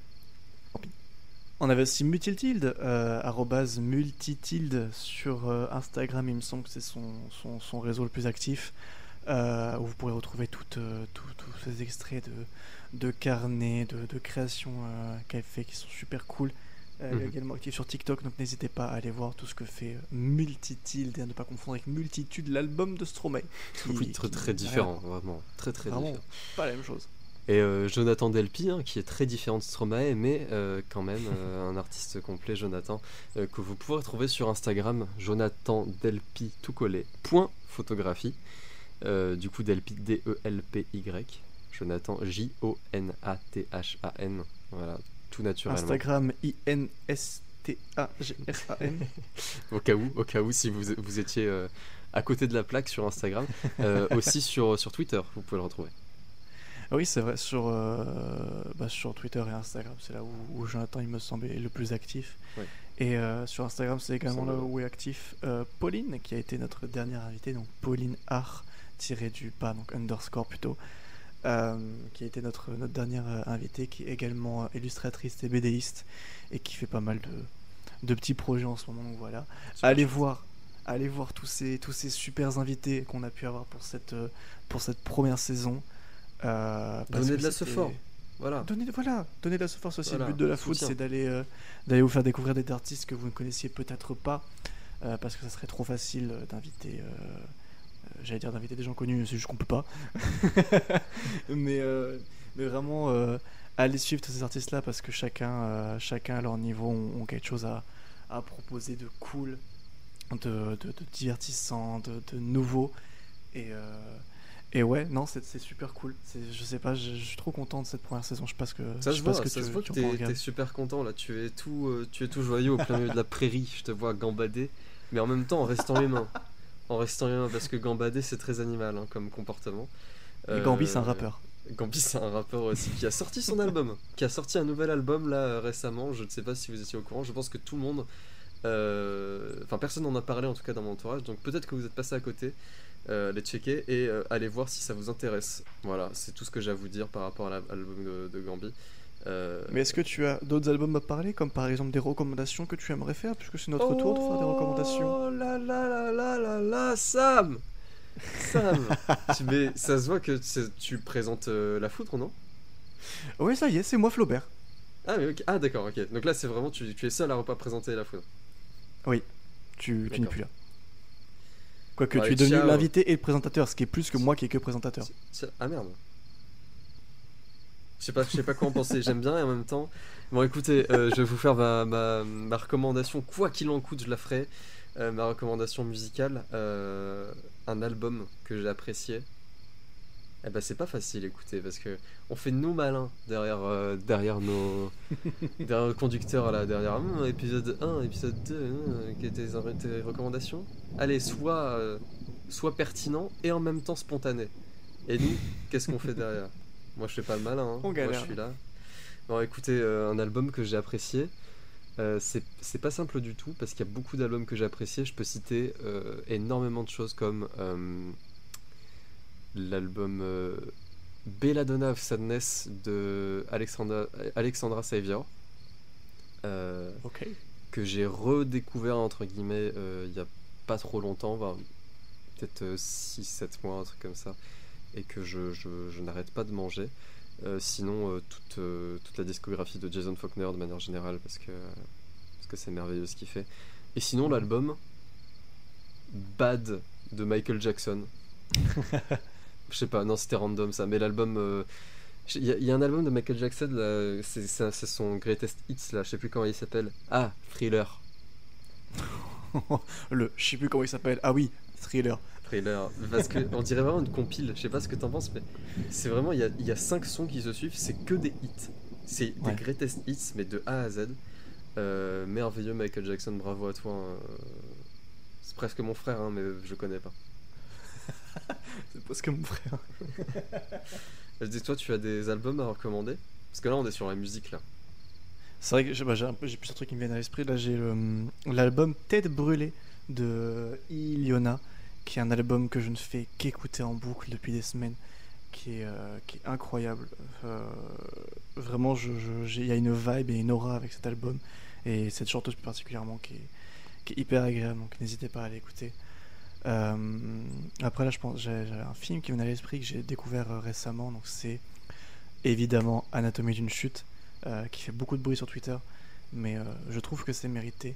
On avait aussi Multitilde, euh, arrobase Multitilde sur euh, Instagram, il me semble que c'est son, son, son réseau le plus actif, euh, où vous pourrez retrouver euh, tous ces extraits de, de carnets, de, de créations euh, qu'elle fait qui sont super cool. Elle est Mhm. également active sur TikTok, donc n'hésitez pas à aller voir tout ce que fait euh, Multitilde et à ne pas confondre avec Multitude, l'album de Stromae. qui- Oui, très qui très différent, vraiment. Très très Vraiment, différent. pas la même chose. Et euh, Jonathan Delpy, hein, qui est très différent de Stromae, mais euh, quand même euh, un artiste complet, Jonathan, que vous pouvez retrouver sur Instagram, Jonathan Delpy tout collé, point photographie. Du coup, Delpy, D-E-L-P-Y. Jonathan, J-O-N-A-T-H-A-N. Voilà, tout naturellement. Instagram, I-N-S-T-A-G-R-A-N. <laughs> Au cas où, au cas où, si vous, vous étiez à côté de la plaque sur Instagram. Aussi sur, sur Twitter, vous pouvez le retrouver. Ah oui, c'est vrai, sur, euh, bah, sur Twitter et Instagram, c'est là où, où Jonathan, il me semble, est le plus actif. Et euh, sur Instagram, c'est également là où est actif euh, Pauline, qui a été notre dernière invitée, donc Pauline Art, tiré du pas, donc underscore plutôt, qui a été notre, notre dernière invitée, qui est également illustratrice et BDiste, et qui fait pas mal de, de petits projets en ce moment, donc voilà. Allez voir, allez voir tous ces, tous ces super invités qu'on a pu avoir pour cette, pour cette première saison. Euh, que de la sephore. Voilà. Donnez, voilà, donnez de la force aussi. Voilà, le but de la foot, c'est d'aller euh, d'aller vous faire découvrir des artistes que vous ne connaissiez peut-être pas, euh, parce que ça serait trop facile d'inviter. euh, J'allais dire d'inviter des gens connus, c'est juste qu'on peut pas. <laughs> mais, mais vraiment, allez suivre tous ces artistes-là parce que chacun, chacun à leur niveau ont, ont quelque chose à, à proposer de cool, de, de, de divertissant, de, de nouveau. Et, et ouais, non, c'est super cool. Je sais pas, je, je suis trop content de cette première saison. Je ce que, Ça je se voit, que ça tu, se voit que t'es super content là. Tu es tout, euh, tu es tout joyeux au plein milieu de la prairie. Je te vois gambader, mais en même temps en restant humain. En restant humain, parce que gambader c'est très animal hein, comme comportement. Et Gambi, c'est un Euh, rappeur. Gambi c'est un rappeur aussi qui a sorti son album, qui a sorti un nouvel album là euh, récemment. Je ne sais pas si vous étiez au courant. Je pense que tout le monde, euh, enfin personne n'en a parlé en tout cas dans mon entourage. Donc peut-être que vous êtes passé à côté. Euh, allez checker et euh, allez voir si ça vous intéresse. Voilà, c'est tout ce que j'ai à vous dire par rapport à la- à l'album de, de Gambi. Euh, Mais est-ce que tu as d'autres albums à parler, comme par exemple des recommandations que tu aimerais faire, puisque c'est notre tour de faire des recommandations? Oh là là là là là là, Sam Sam <laughs> tu, mais ça se voit que tu, présentes euh, la foudre, non? Oui, ça y est, c'est moi Flaubert. Ah, mais ok. Ah, d'accord, ok. Donc là, c'est vraiment, tu, tu es seul à repas présenter la foudre. Tu, tu n'es plus là. Quoique Ouais, tu es devenu l'invité et le présentateur, ce qui est plus que moi qui est que présentateur. Tiens, Ah merde. Je sais pas, je sais pas quoi en penser. J'aime bien et en même temps. Bon, écoutez, euh, je vais vous faire ma, ma, ma recommandation, quoi qu'il en coûte, je la ferai. Euh, ma recommandation musicale, euh, un album que j'ai apprécié. Eh ben, c'est pas facile, écoutez, parce que on fait nous malins derrière, euh, derrière nos, <laughs> derrière le conducteur là, derrière Hum, épisode 1, épisode 2, hum, quelles étaient tes, recommandations Allez, soit, euh, soit pertinent et en même temps spontané. Et nous, <laughs> qu'est-ce qu'on fait derrière? Moi, je fais pas le malin. hein. On Moi, galère. je suis là. Bon, écoutez, euh, un album que j'ai apprécié. euh, c'est pas simple du tout parce qu'il y a beaucoup d'albums que j'ai appréciés. Je peux citer euh, énormément de choses comme euh, l'album euh, Belladonna of Sadness de Alexandra, Alexandra Savior. Euh, que j'ai redécouvert entre guillemets euh, il y a pas trop longtemps, ben, peut-être 6-7 mois, un truc comme ça, et que je, je- je n'arrête pas de manger. Euh, sinon, euh, toute, euh, toute la discographie de Jason Faulkner de manière générale, parce que parce que c'est merveilleux ce qu'il fait. Et sinon, l'album Bad de Michael Jackson. <laughs> Je sais pas, non, c'était random ça, mais l'album. euh, il y, a- il y a un album de Michael Jackson, là, c'est c'est- c'est son greatest hits, là, je sais plus comment il s'appelle. Ah, Thriller. <laughs> le, je sais plus comment il s'appelle. Ah oui, Thriller. Thriller. Parce que on dirait vraiment une compile, je sais pas ce que t'en penses, mais c'est vraiment, il y a, il y a cinq sons qui se suivent, c'est que des hits. C'est des greatest hits, mais de A à Z. Euh, merveilleux Michael Jackson, bravo à toi. hein. C'est presque mon frère, hein, mais je connais pas. <laughs> C'est parce que mon frère. <laughs> Je dis, toi, tu as des albums à recommander? Parce que là, on est sur la musique, là. C'est vrai que j'ai bah, j'ai un peu- j'ai plusieurs trucs qui me viennent à l'esprit. Là, j'ai le- l'album Tête brûlée de Iliona, qui est un album que je ne fais qu'écouter en boucle depuis des semaines, qui est, euh, qui est incroyable. Euh, vraiment, il y a une vibe et une aura avec cet album, et cette chanteuse plus particulièrement qui est, qui est hyper agréable, donc n'hésitez pas à l'écouter. Euh, après, là, je pense j'ai un film qui me vient à l'esprit que j'ai découvert euh, récemment, donc c'est évidemment Anatomie d'une chute euh, qui fait beaucoup de bruit sur Twitter, mais je trouve que c'est mérité.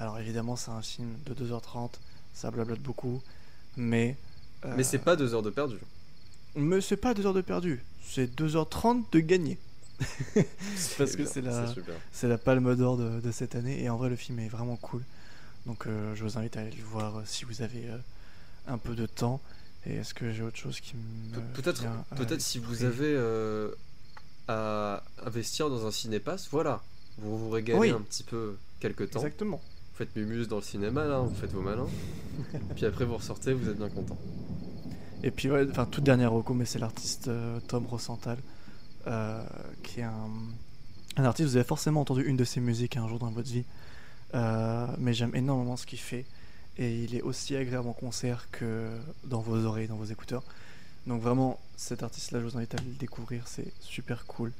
Alors évidemment, c'est un film de 2h30, ça blablote beaucoup, mais... Mais c'est pas deux heures de perdu. Mais c'est pas 2 heures de perdu, c'est 2h30 de gagné. <laughs> Parce que c'est la- la palme d'or de, de cette année, et en vrai, le film est vraiment cool. Donc euh, je vous invite à aller le voir euh, si vous avez euh, un peu de temps. Et est-ce que j'ai autre chose qui me... Pe- Peut-être peut-être si vous avez euh, à investir dans un cinépass, voilà. Vous vous régalez Oui. un petit peu quelques temps. Exactement. Vous faites Mumus dans le cinéma, là, vous faites vos malins. <laughs> Puis après, vous ressortez, vous êtes bien content. Et puis, ouais, enfin, toute dernière reco, mais c'est l'artiste Tom Rosenthal, qui est un, un artiste, vous avez forcément entendu une de ses musiques un jour dans votre vie. Euh, mais j'aime énormément ce qu'il fait. Et il est aussi agréable en concert que dans vos oreilles, dans vos écouteurs. Donc vraiment, cet artiste-là, je vous invite à le découvrir, c'est super cool.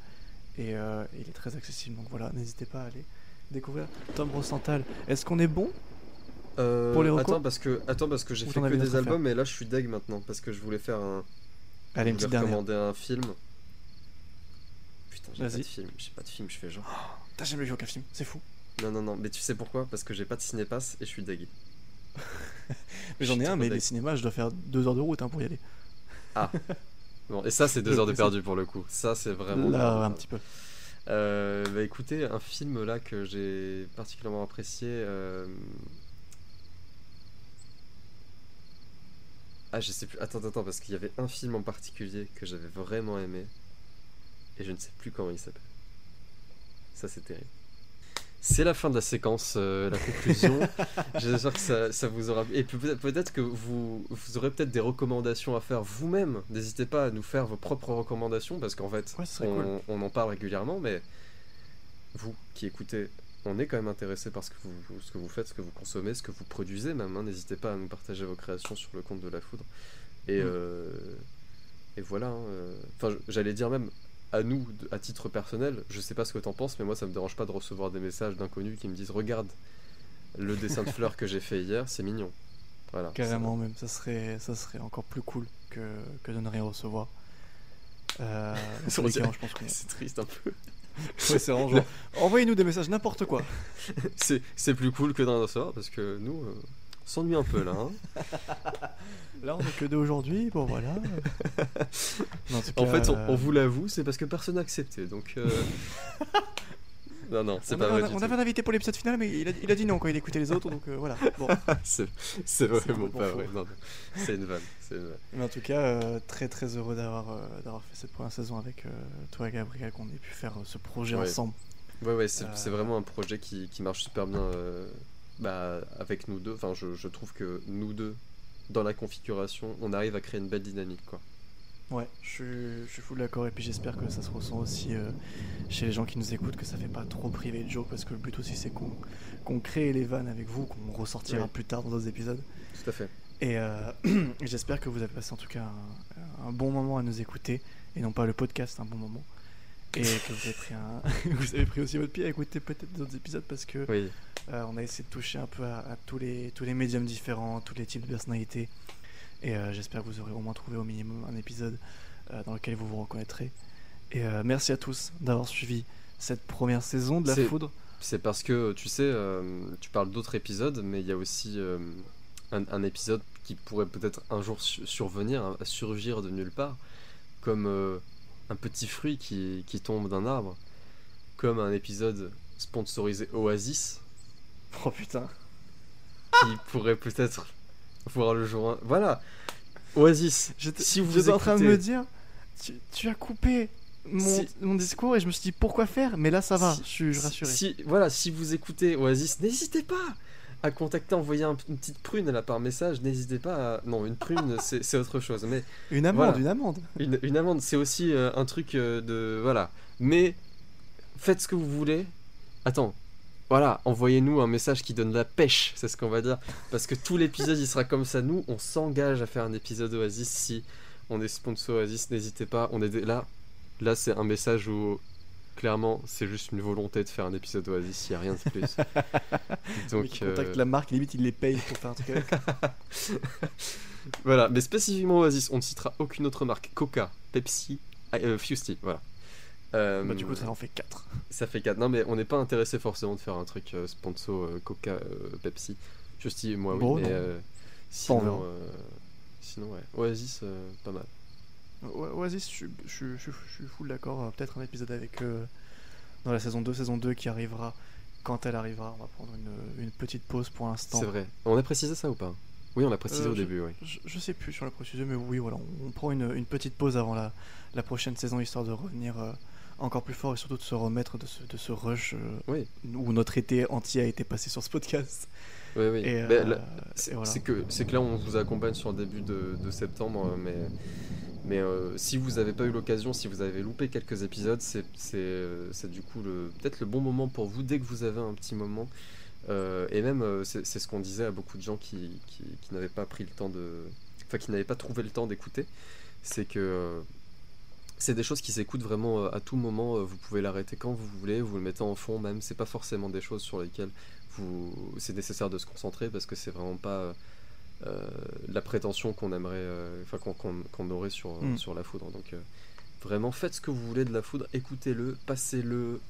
Et euh, il est très accessible, donc voilà, n'hésitez pas à aller découvrir Tom Rosenthal. Est-ce qu'on est bon Euh, Pour les recos attends parce que attends parce que j'ai fait que des albums et là je suis deg maintenant parce que je voulais faire un Allez, je voulais recommander un film. Putain, j'ai pas de film, j'ai pas de film, je fais genre. T'as jamais vu aucun film, c'est fou. Non non non, mais tu sais pourquoi? Parce que j'ai pas de cinépass et je suis deg. <laughs> Mais j'en ai un, mais les cinémas, je dois faire deux heures de route hein, pour y aller. <laughs> Bon, et ça c'est deux heures de perdu pour le coup. Ça c'est vraiment. Là, un petit peu. Euh, bah écoutez, un film là que j'ai particulièrement apprécié. euh, Ah, je sais plus. Attends, attends, parce qu'il y avait un film en particulier que j'avais vraiment aimé. Et je ne sais plus comment il s'appelle. Ça, c'est terrible. C'est la fin de la séquence, euh, la conclusion. <laughs> J'espère que ça, ça vous aura. Et peut- peut-être que vous, vous aurez peut-être des recommandations à faire vous-même. N'hésitez pas à nous faire vos propres recommandations parce qu'en fait, Ouais, on, cool. on en parle régulièrement, mais vous qui écoutez, on est quand même intéressé par ce que vous, ce que vous faites, ce que vous consommez, ce que vous produisez même. hein. N'hésitez pas à nous partager vos créations sur le compte de la foudre. Et, Mm. euh, et voilà. hein, euh, Enfin, j'allais dire même à nous, de- à titre personnel, je sais pas ce que t'en penses, mais moi ça me dérange pas de recevoir des messages d'inconnus qui me disent Regarde le dessin de fleurs que j'ai fait hier, c'est mignon. Voilà. Carrément même, ça serait, ça serait encore plus cool que, que de ne rien recevoir. Euh, <laughs> C'est- C'est triste un peu. Ouais, c'est <laughs> envoyez-nous des messages, n'importe quoi. C'est plus cool que d'en recevoir parce que nous, euh, s'ennuie un peu là. hein. <laughs> Là, on est que deux aujourd'hui, bon voilà. <laughs> Non, tout En fait, on, on vous l'avoue, c'est parce que personne n'a accepté. Donc. euh, <laughs> non, non, c'est on pas avait, vrai. on avait un invité pour l'épisode final, mais il a, il a dit non quand il écoutait les autres, donc euh, voilà. Bon. C'est vraiment pas vrai. C'est une vanne. C'est une vanne. Mais en tout cas, euh, très très heureux d'avoir euh, d'avoir fait cette première saison avec toi, Gabriel, qu'on ait pu faire ce projet Ouais. ensemble. Ouais, ouais, c'est vraiment un projet qui, qui marche super bien bah, avec nous deux. Enfin, je, je trouve que nous deux, dans la configuration, on arrive à créer une belle dynamique. Quoi. Ouais, je suis, je suis full d'accord et puis j'espère que ça se ressent aussi euh, chez les gens qui nous écoutent, que ça fait pas trop privé de joke parce que le but aussi c'est qu'on crée les vannes avec vous, qu'on ressortira Ouais. plus tard dans d'autres épisodes. Tout à fait. Et euh, <clears throat> j'espère que vous avez passé en tout cas un, un bon moment à nous écouter et non pas le podcast, un bon moment. Et que vous avez pris, un... <laughs> vous avez pris aussi votre pied à écouter peut-être d'autres épisodes parce que Oui, euh, on a essayé de toucher un peu à, à tous, les, tous les médiums différents, tous les types de personnalités. Et euh, j'espère que vous aurez au moins trouvé au minimum un épisode euh, dans lequel vous vous reconnaîtrez. Et merci à tous d'avoir suivi cette première saison de La Foudre. c'est parce que tu sais, tu parles d'autres épisodes, mais il y a aussi un, un épisode qui pourrait peut-être un jour su- survenir, surgir de nulle part, comme un petit fruit qui, qui tombe d'un arbre, comme un épisode sponsorisé Oasis. Oh putain. qui pourrait peut-être voir le jour. un- Voilà, Oasis. J'étais Si vous j'étais en train de écoutez- me dire, tu, tu as coupé mon, Si- mon discours et je me suis dit pourquoi faire, mais là ça va, Si- je suis rassuré. Si, voilà, si vous écoutez Oasis, n'hésitez pas à contacter, envoyer un- une petite prune là par message. N'hésitez pas à. Non, une prune, <laughs> c'est autre chose. Mais Une amende, Voilà. une amende. une, une amende, c'est aussi euh, un truc euh, de. Voilà. Mais faites ce que vous voulez. Attends. Voilà, envoyez-nous un message qui donne la pêche, c'est ce qu'on va dire. Parce que tout l'épisode, il sera comme ça. Nous, on s'engage à faire un épisode Oasis si on est sponsor Oasis. N'hésitez pas. On est là. Là, c'est un message où clairement, c'est juste une volonté de faire un épisode Oasis. Il n'y a rien de plus. <laughs> Donc, contacte euh, la marque, limite il les paye pour faire un truc avec. <laughs> voilà. Mais spécifiquement Oasis, on ne citera aucune autre marque. Coca, Pepsi, euh, Fusty. Voilà. Euh, bah, du coup, ça en fait 4. Ça fait 4. Non, mais on n'est pas intéressé forcément de faire un truc euh, sponsor euh, Coca, Pepsi. Justy, moi, oui. Bon, mais sinon, sinon, ouais. Oasis, pas mal. Oasis, je, suis- je, suis- je, suis- je suis full d'accord. euh, Peut-être un épisode avec eux dans la saison 2, saison 2 qui arrivera quand elle arrivera. On va prendre une, une petite pause pour l'instant. C'est vrai. On a précisé ça ou pas? Oui, on l'a précisé Euh, au début, oui. Je, sais plus sur la procédure, mais oui, voilà, on, on prend une, une petite pause avant la, la prochaine saison histoire de revenir euh, encore plus fort et surtout de se remettre de ce, de ce rush euh, Oui. où notre été entier a été passé sur ce podcast. Oui, oui. C'est voilà. que, que là, on vous accompagne sur le début de, de septembre, mais, mais euh, si vous n'avez pas eu l'occasion, si vous avez loupé quelques épisodes, c'est euh, du coup peut-être le bon moment pour vous dès que vous avez un petit moment. Euh, et même, c'est ce qu'on disait à beaucoup de gens qui, qui, n'avaient pas pris le temps de. Enfin, qui n'avaient pas trouvé le temps d'écouter. C'est que. c'est des choses qui s'écoutent vraiment à tout moment. Vous pouvez l'arrêter quand vous voulez, vous le mettez en fond même. C'est pas forcément des choses sur lesquelles vous... c'est nécessaire de se concentrer parce que c'est vraiment pas la prétention qu'on aimerait, euh, enfin qu'on aurait sur, Mm. sur la foudre. Donc euh, vraiment faites ce que vous voulez de la foudre, écoutez-le, passez-le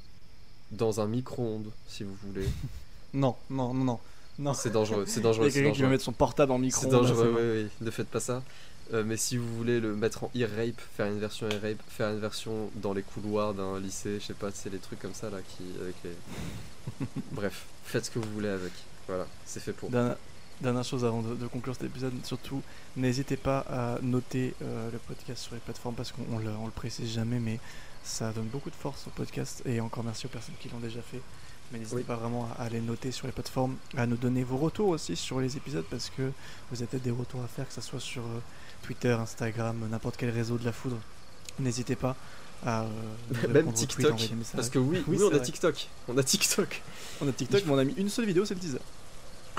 dans un micro-ondes si vous voulez. <laughs> Non, non, non, non. non. C'est dangereux, c'est <laughs> Il y dangereux. a quelqu'un qui va dangereux. mettre son portable en micro. C'est dangereux, c'est oui, oui, ne faites pas ça. Euh, mais si vous voulez le mettre en ear-rape, faire une version ear-rape, faire une version dans les couloirs d'un lycée, je sais pas, c'est les trucs comme ça là qui. avec les. <laughs> Bref, faites ce que vous voulez avec. Voilà, c'est fait pour. Dernière chose avant de, de conclure cet épisode, surtout n'hésitez pas à noter euh, le podcast sur les plateformes parce qu'on on le, on le précise jamais, mais ça donne beaucoup de force au podcast et encore merci aux personnes qui l'ont déjà fait. Mais n'hésitez Oui. pas vraiment à, les noter sur les plateformes, à nous donner vos retours aussi sur les épisodes parce que vous avez peut-être des retours à faire, que ce soit sur euh, Twitter, Instagram, n'importe quel réseau de la foudre. N'hésitez pas à euh, Même TikTok, parce que oui, Oui, oui, on a vrai. TikTok, on a TikTok. on a TikTok, mais on a mis une seule vidéo, c'est le teaser.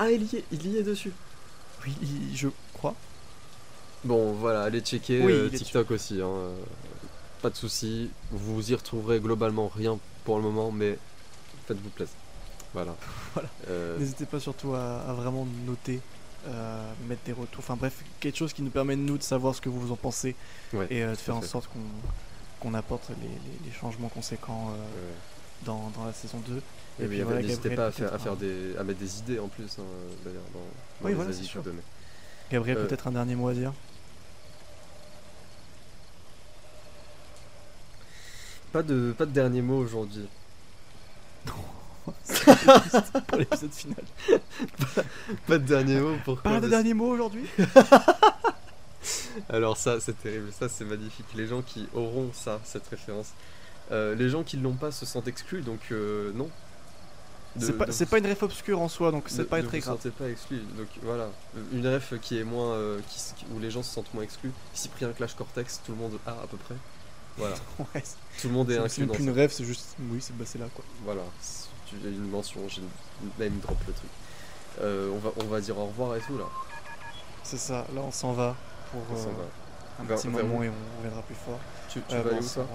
Ah, il y est, il y est dessus. Oui, il- je crois. Bon, voilà, allez checker Oui, euh, TikTok aussi. hein, Pas de soucis, vous y retrouverez globalement rien pour le moment, mais faites-vous plaisir. Voilà. <laughs> Voilà. Euh, N'hésitez pas surtout à, à vraiment noter, euh, mettre des retours, enfin bref, quelque chose qui nous permet nous de savoir ce que vous en pensez ouais, et euh, de faire en sorte qu'on qu'on apporte les, les- les changements conséquents euh, ouais. Dans, dans la saison 2. Et, oui, puis voilà, n'hésitez pas à faire, à, faire des, à mettre des idées en plus, hein, d'ailleurs, dans, dans Oui, les voilà, avis sûr. Gabriel, Euh, peut-être un dernier mot à dire? Pas de, pas de dernier mot aujourd'hui. <laughs> pour l'épisode final. Pas de dernier mot pour Pas de dernier mot aujourd'hui? <laughs> Alors ça, c'est terrible, ça c'est magnifique. Les gens qui auront ça, cette référence, euh, les gens qui l'ont pas se sentent exclus, donc euh, non. De- C'est pas, de- c'est pas une ref obscure en soi, donc c'est ne- pas ne très vous grave. sentez pas exclus. Donc voilà, une ref qui est moins, euh, qui où les gens se sentent moins exclus. Cyprien Clash Cortex, tout le monde a à peu près. Voilà, <laughs> Ouais, tout le monde est c'est c'est inclus même dans plus ça. une rêve, c'est juste. Oui, c'est bah, c'est là quoi. Voilà, c'est- tu as une mention, j'ai name drop le truc. On va, on va dire au revoir et tout là. C'est ça, là on s'en va pour On va. un petit vers moment et on reviendra plus fort. Tu, tu vas aller où va-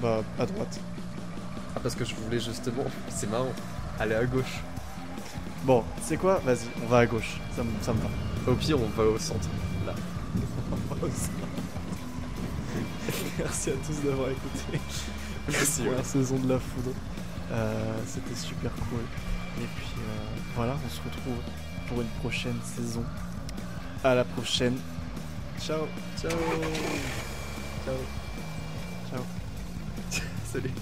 Bah, à droite. Ah parce que je voulais justement, c'est marrant, aller à gauche. Bon, c'est quoi? Vas-y, on va à gauche. Ça, me- ça me va. Au pire, on va au centre. Là. <laughs> Merci à tous d'avoir écouté Merci, la ouais. première saison de La Foudre. Euh, C'était super cool. Et puis euh, voilà, on se retrouve pour une prochaine saison. À la prochaine. Ciao. Ciao. Ciao. City.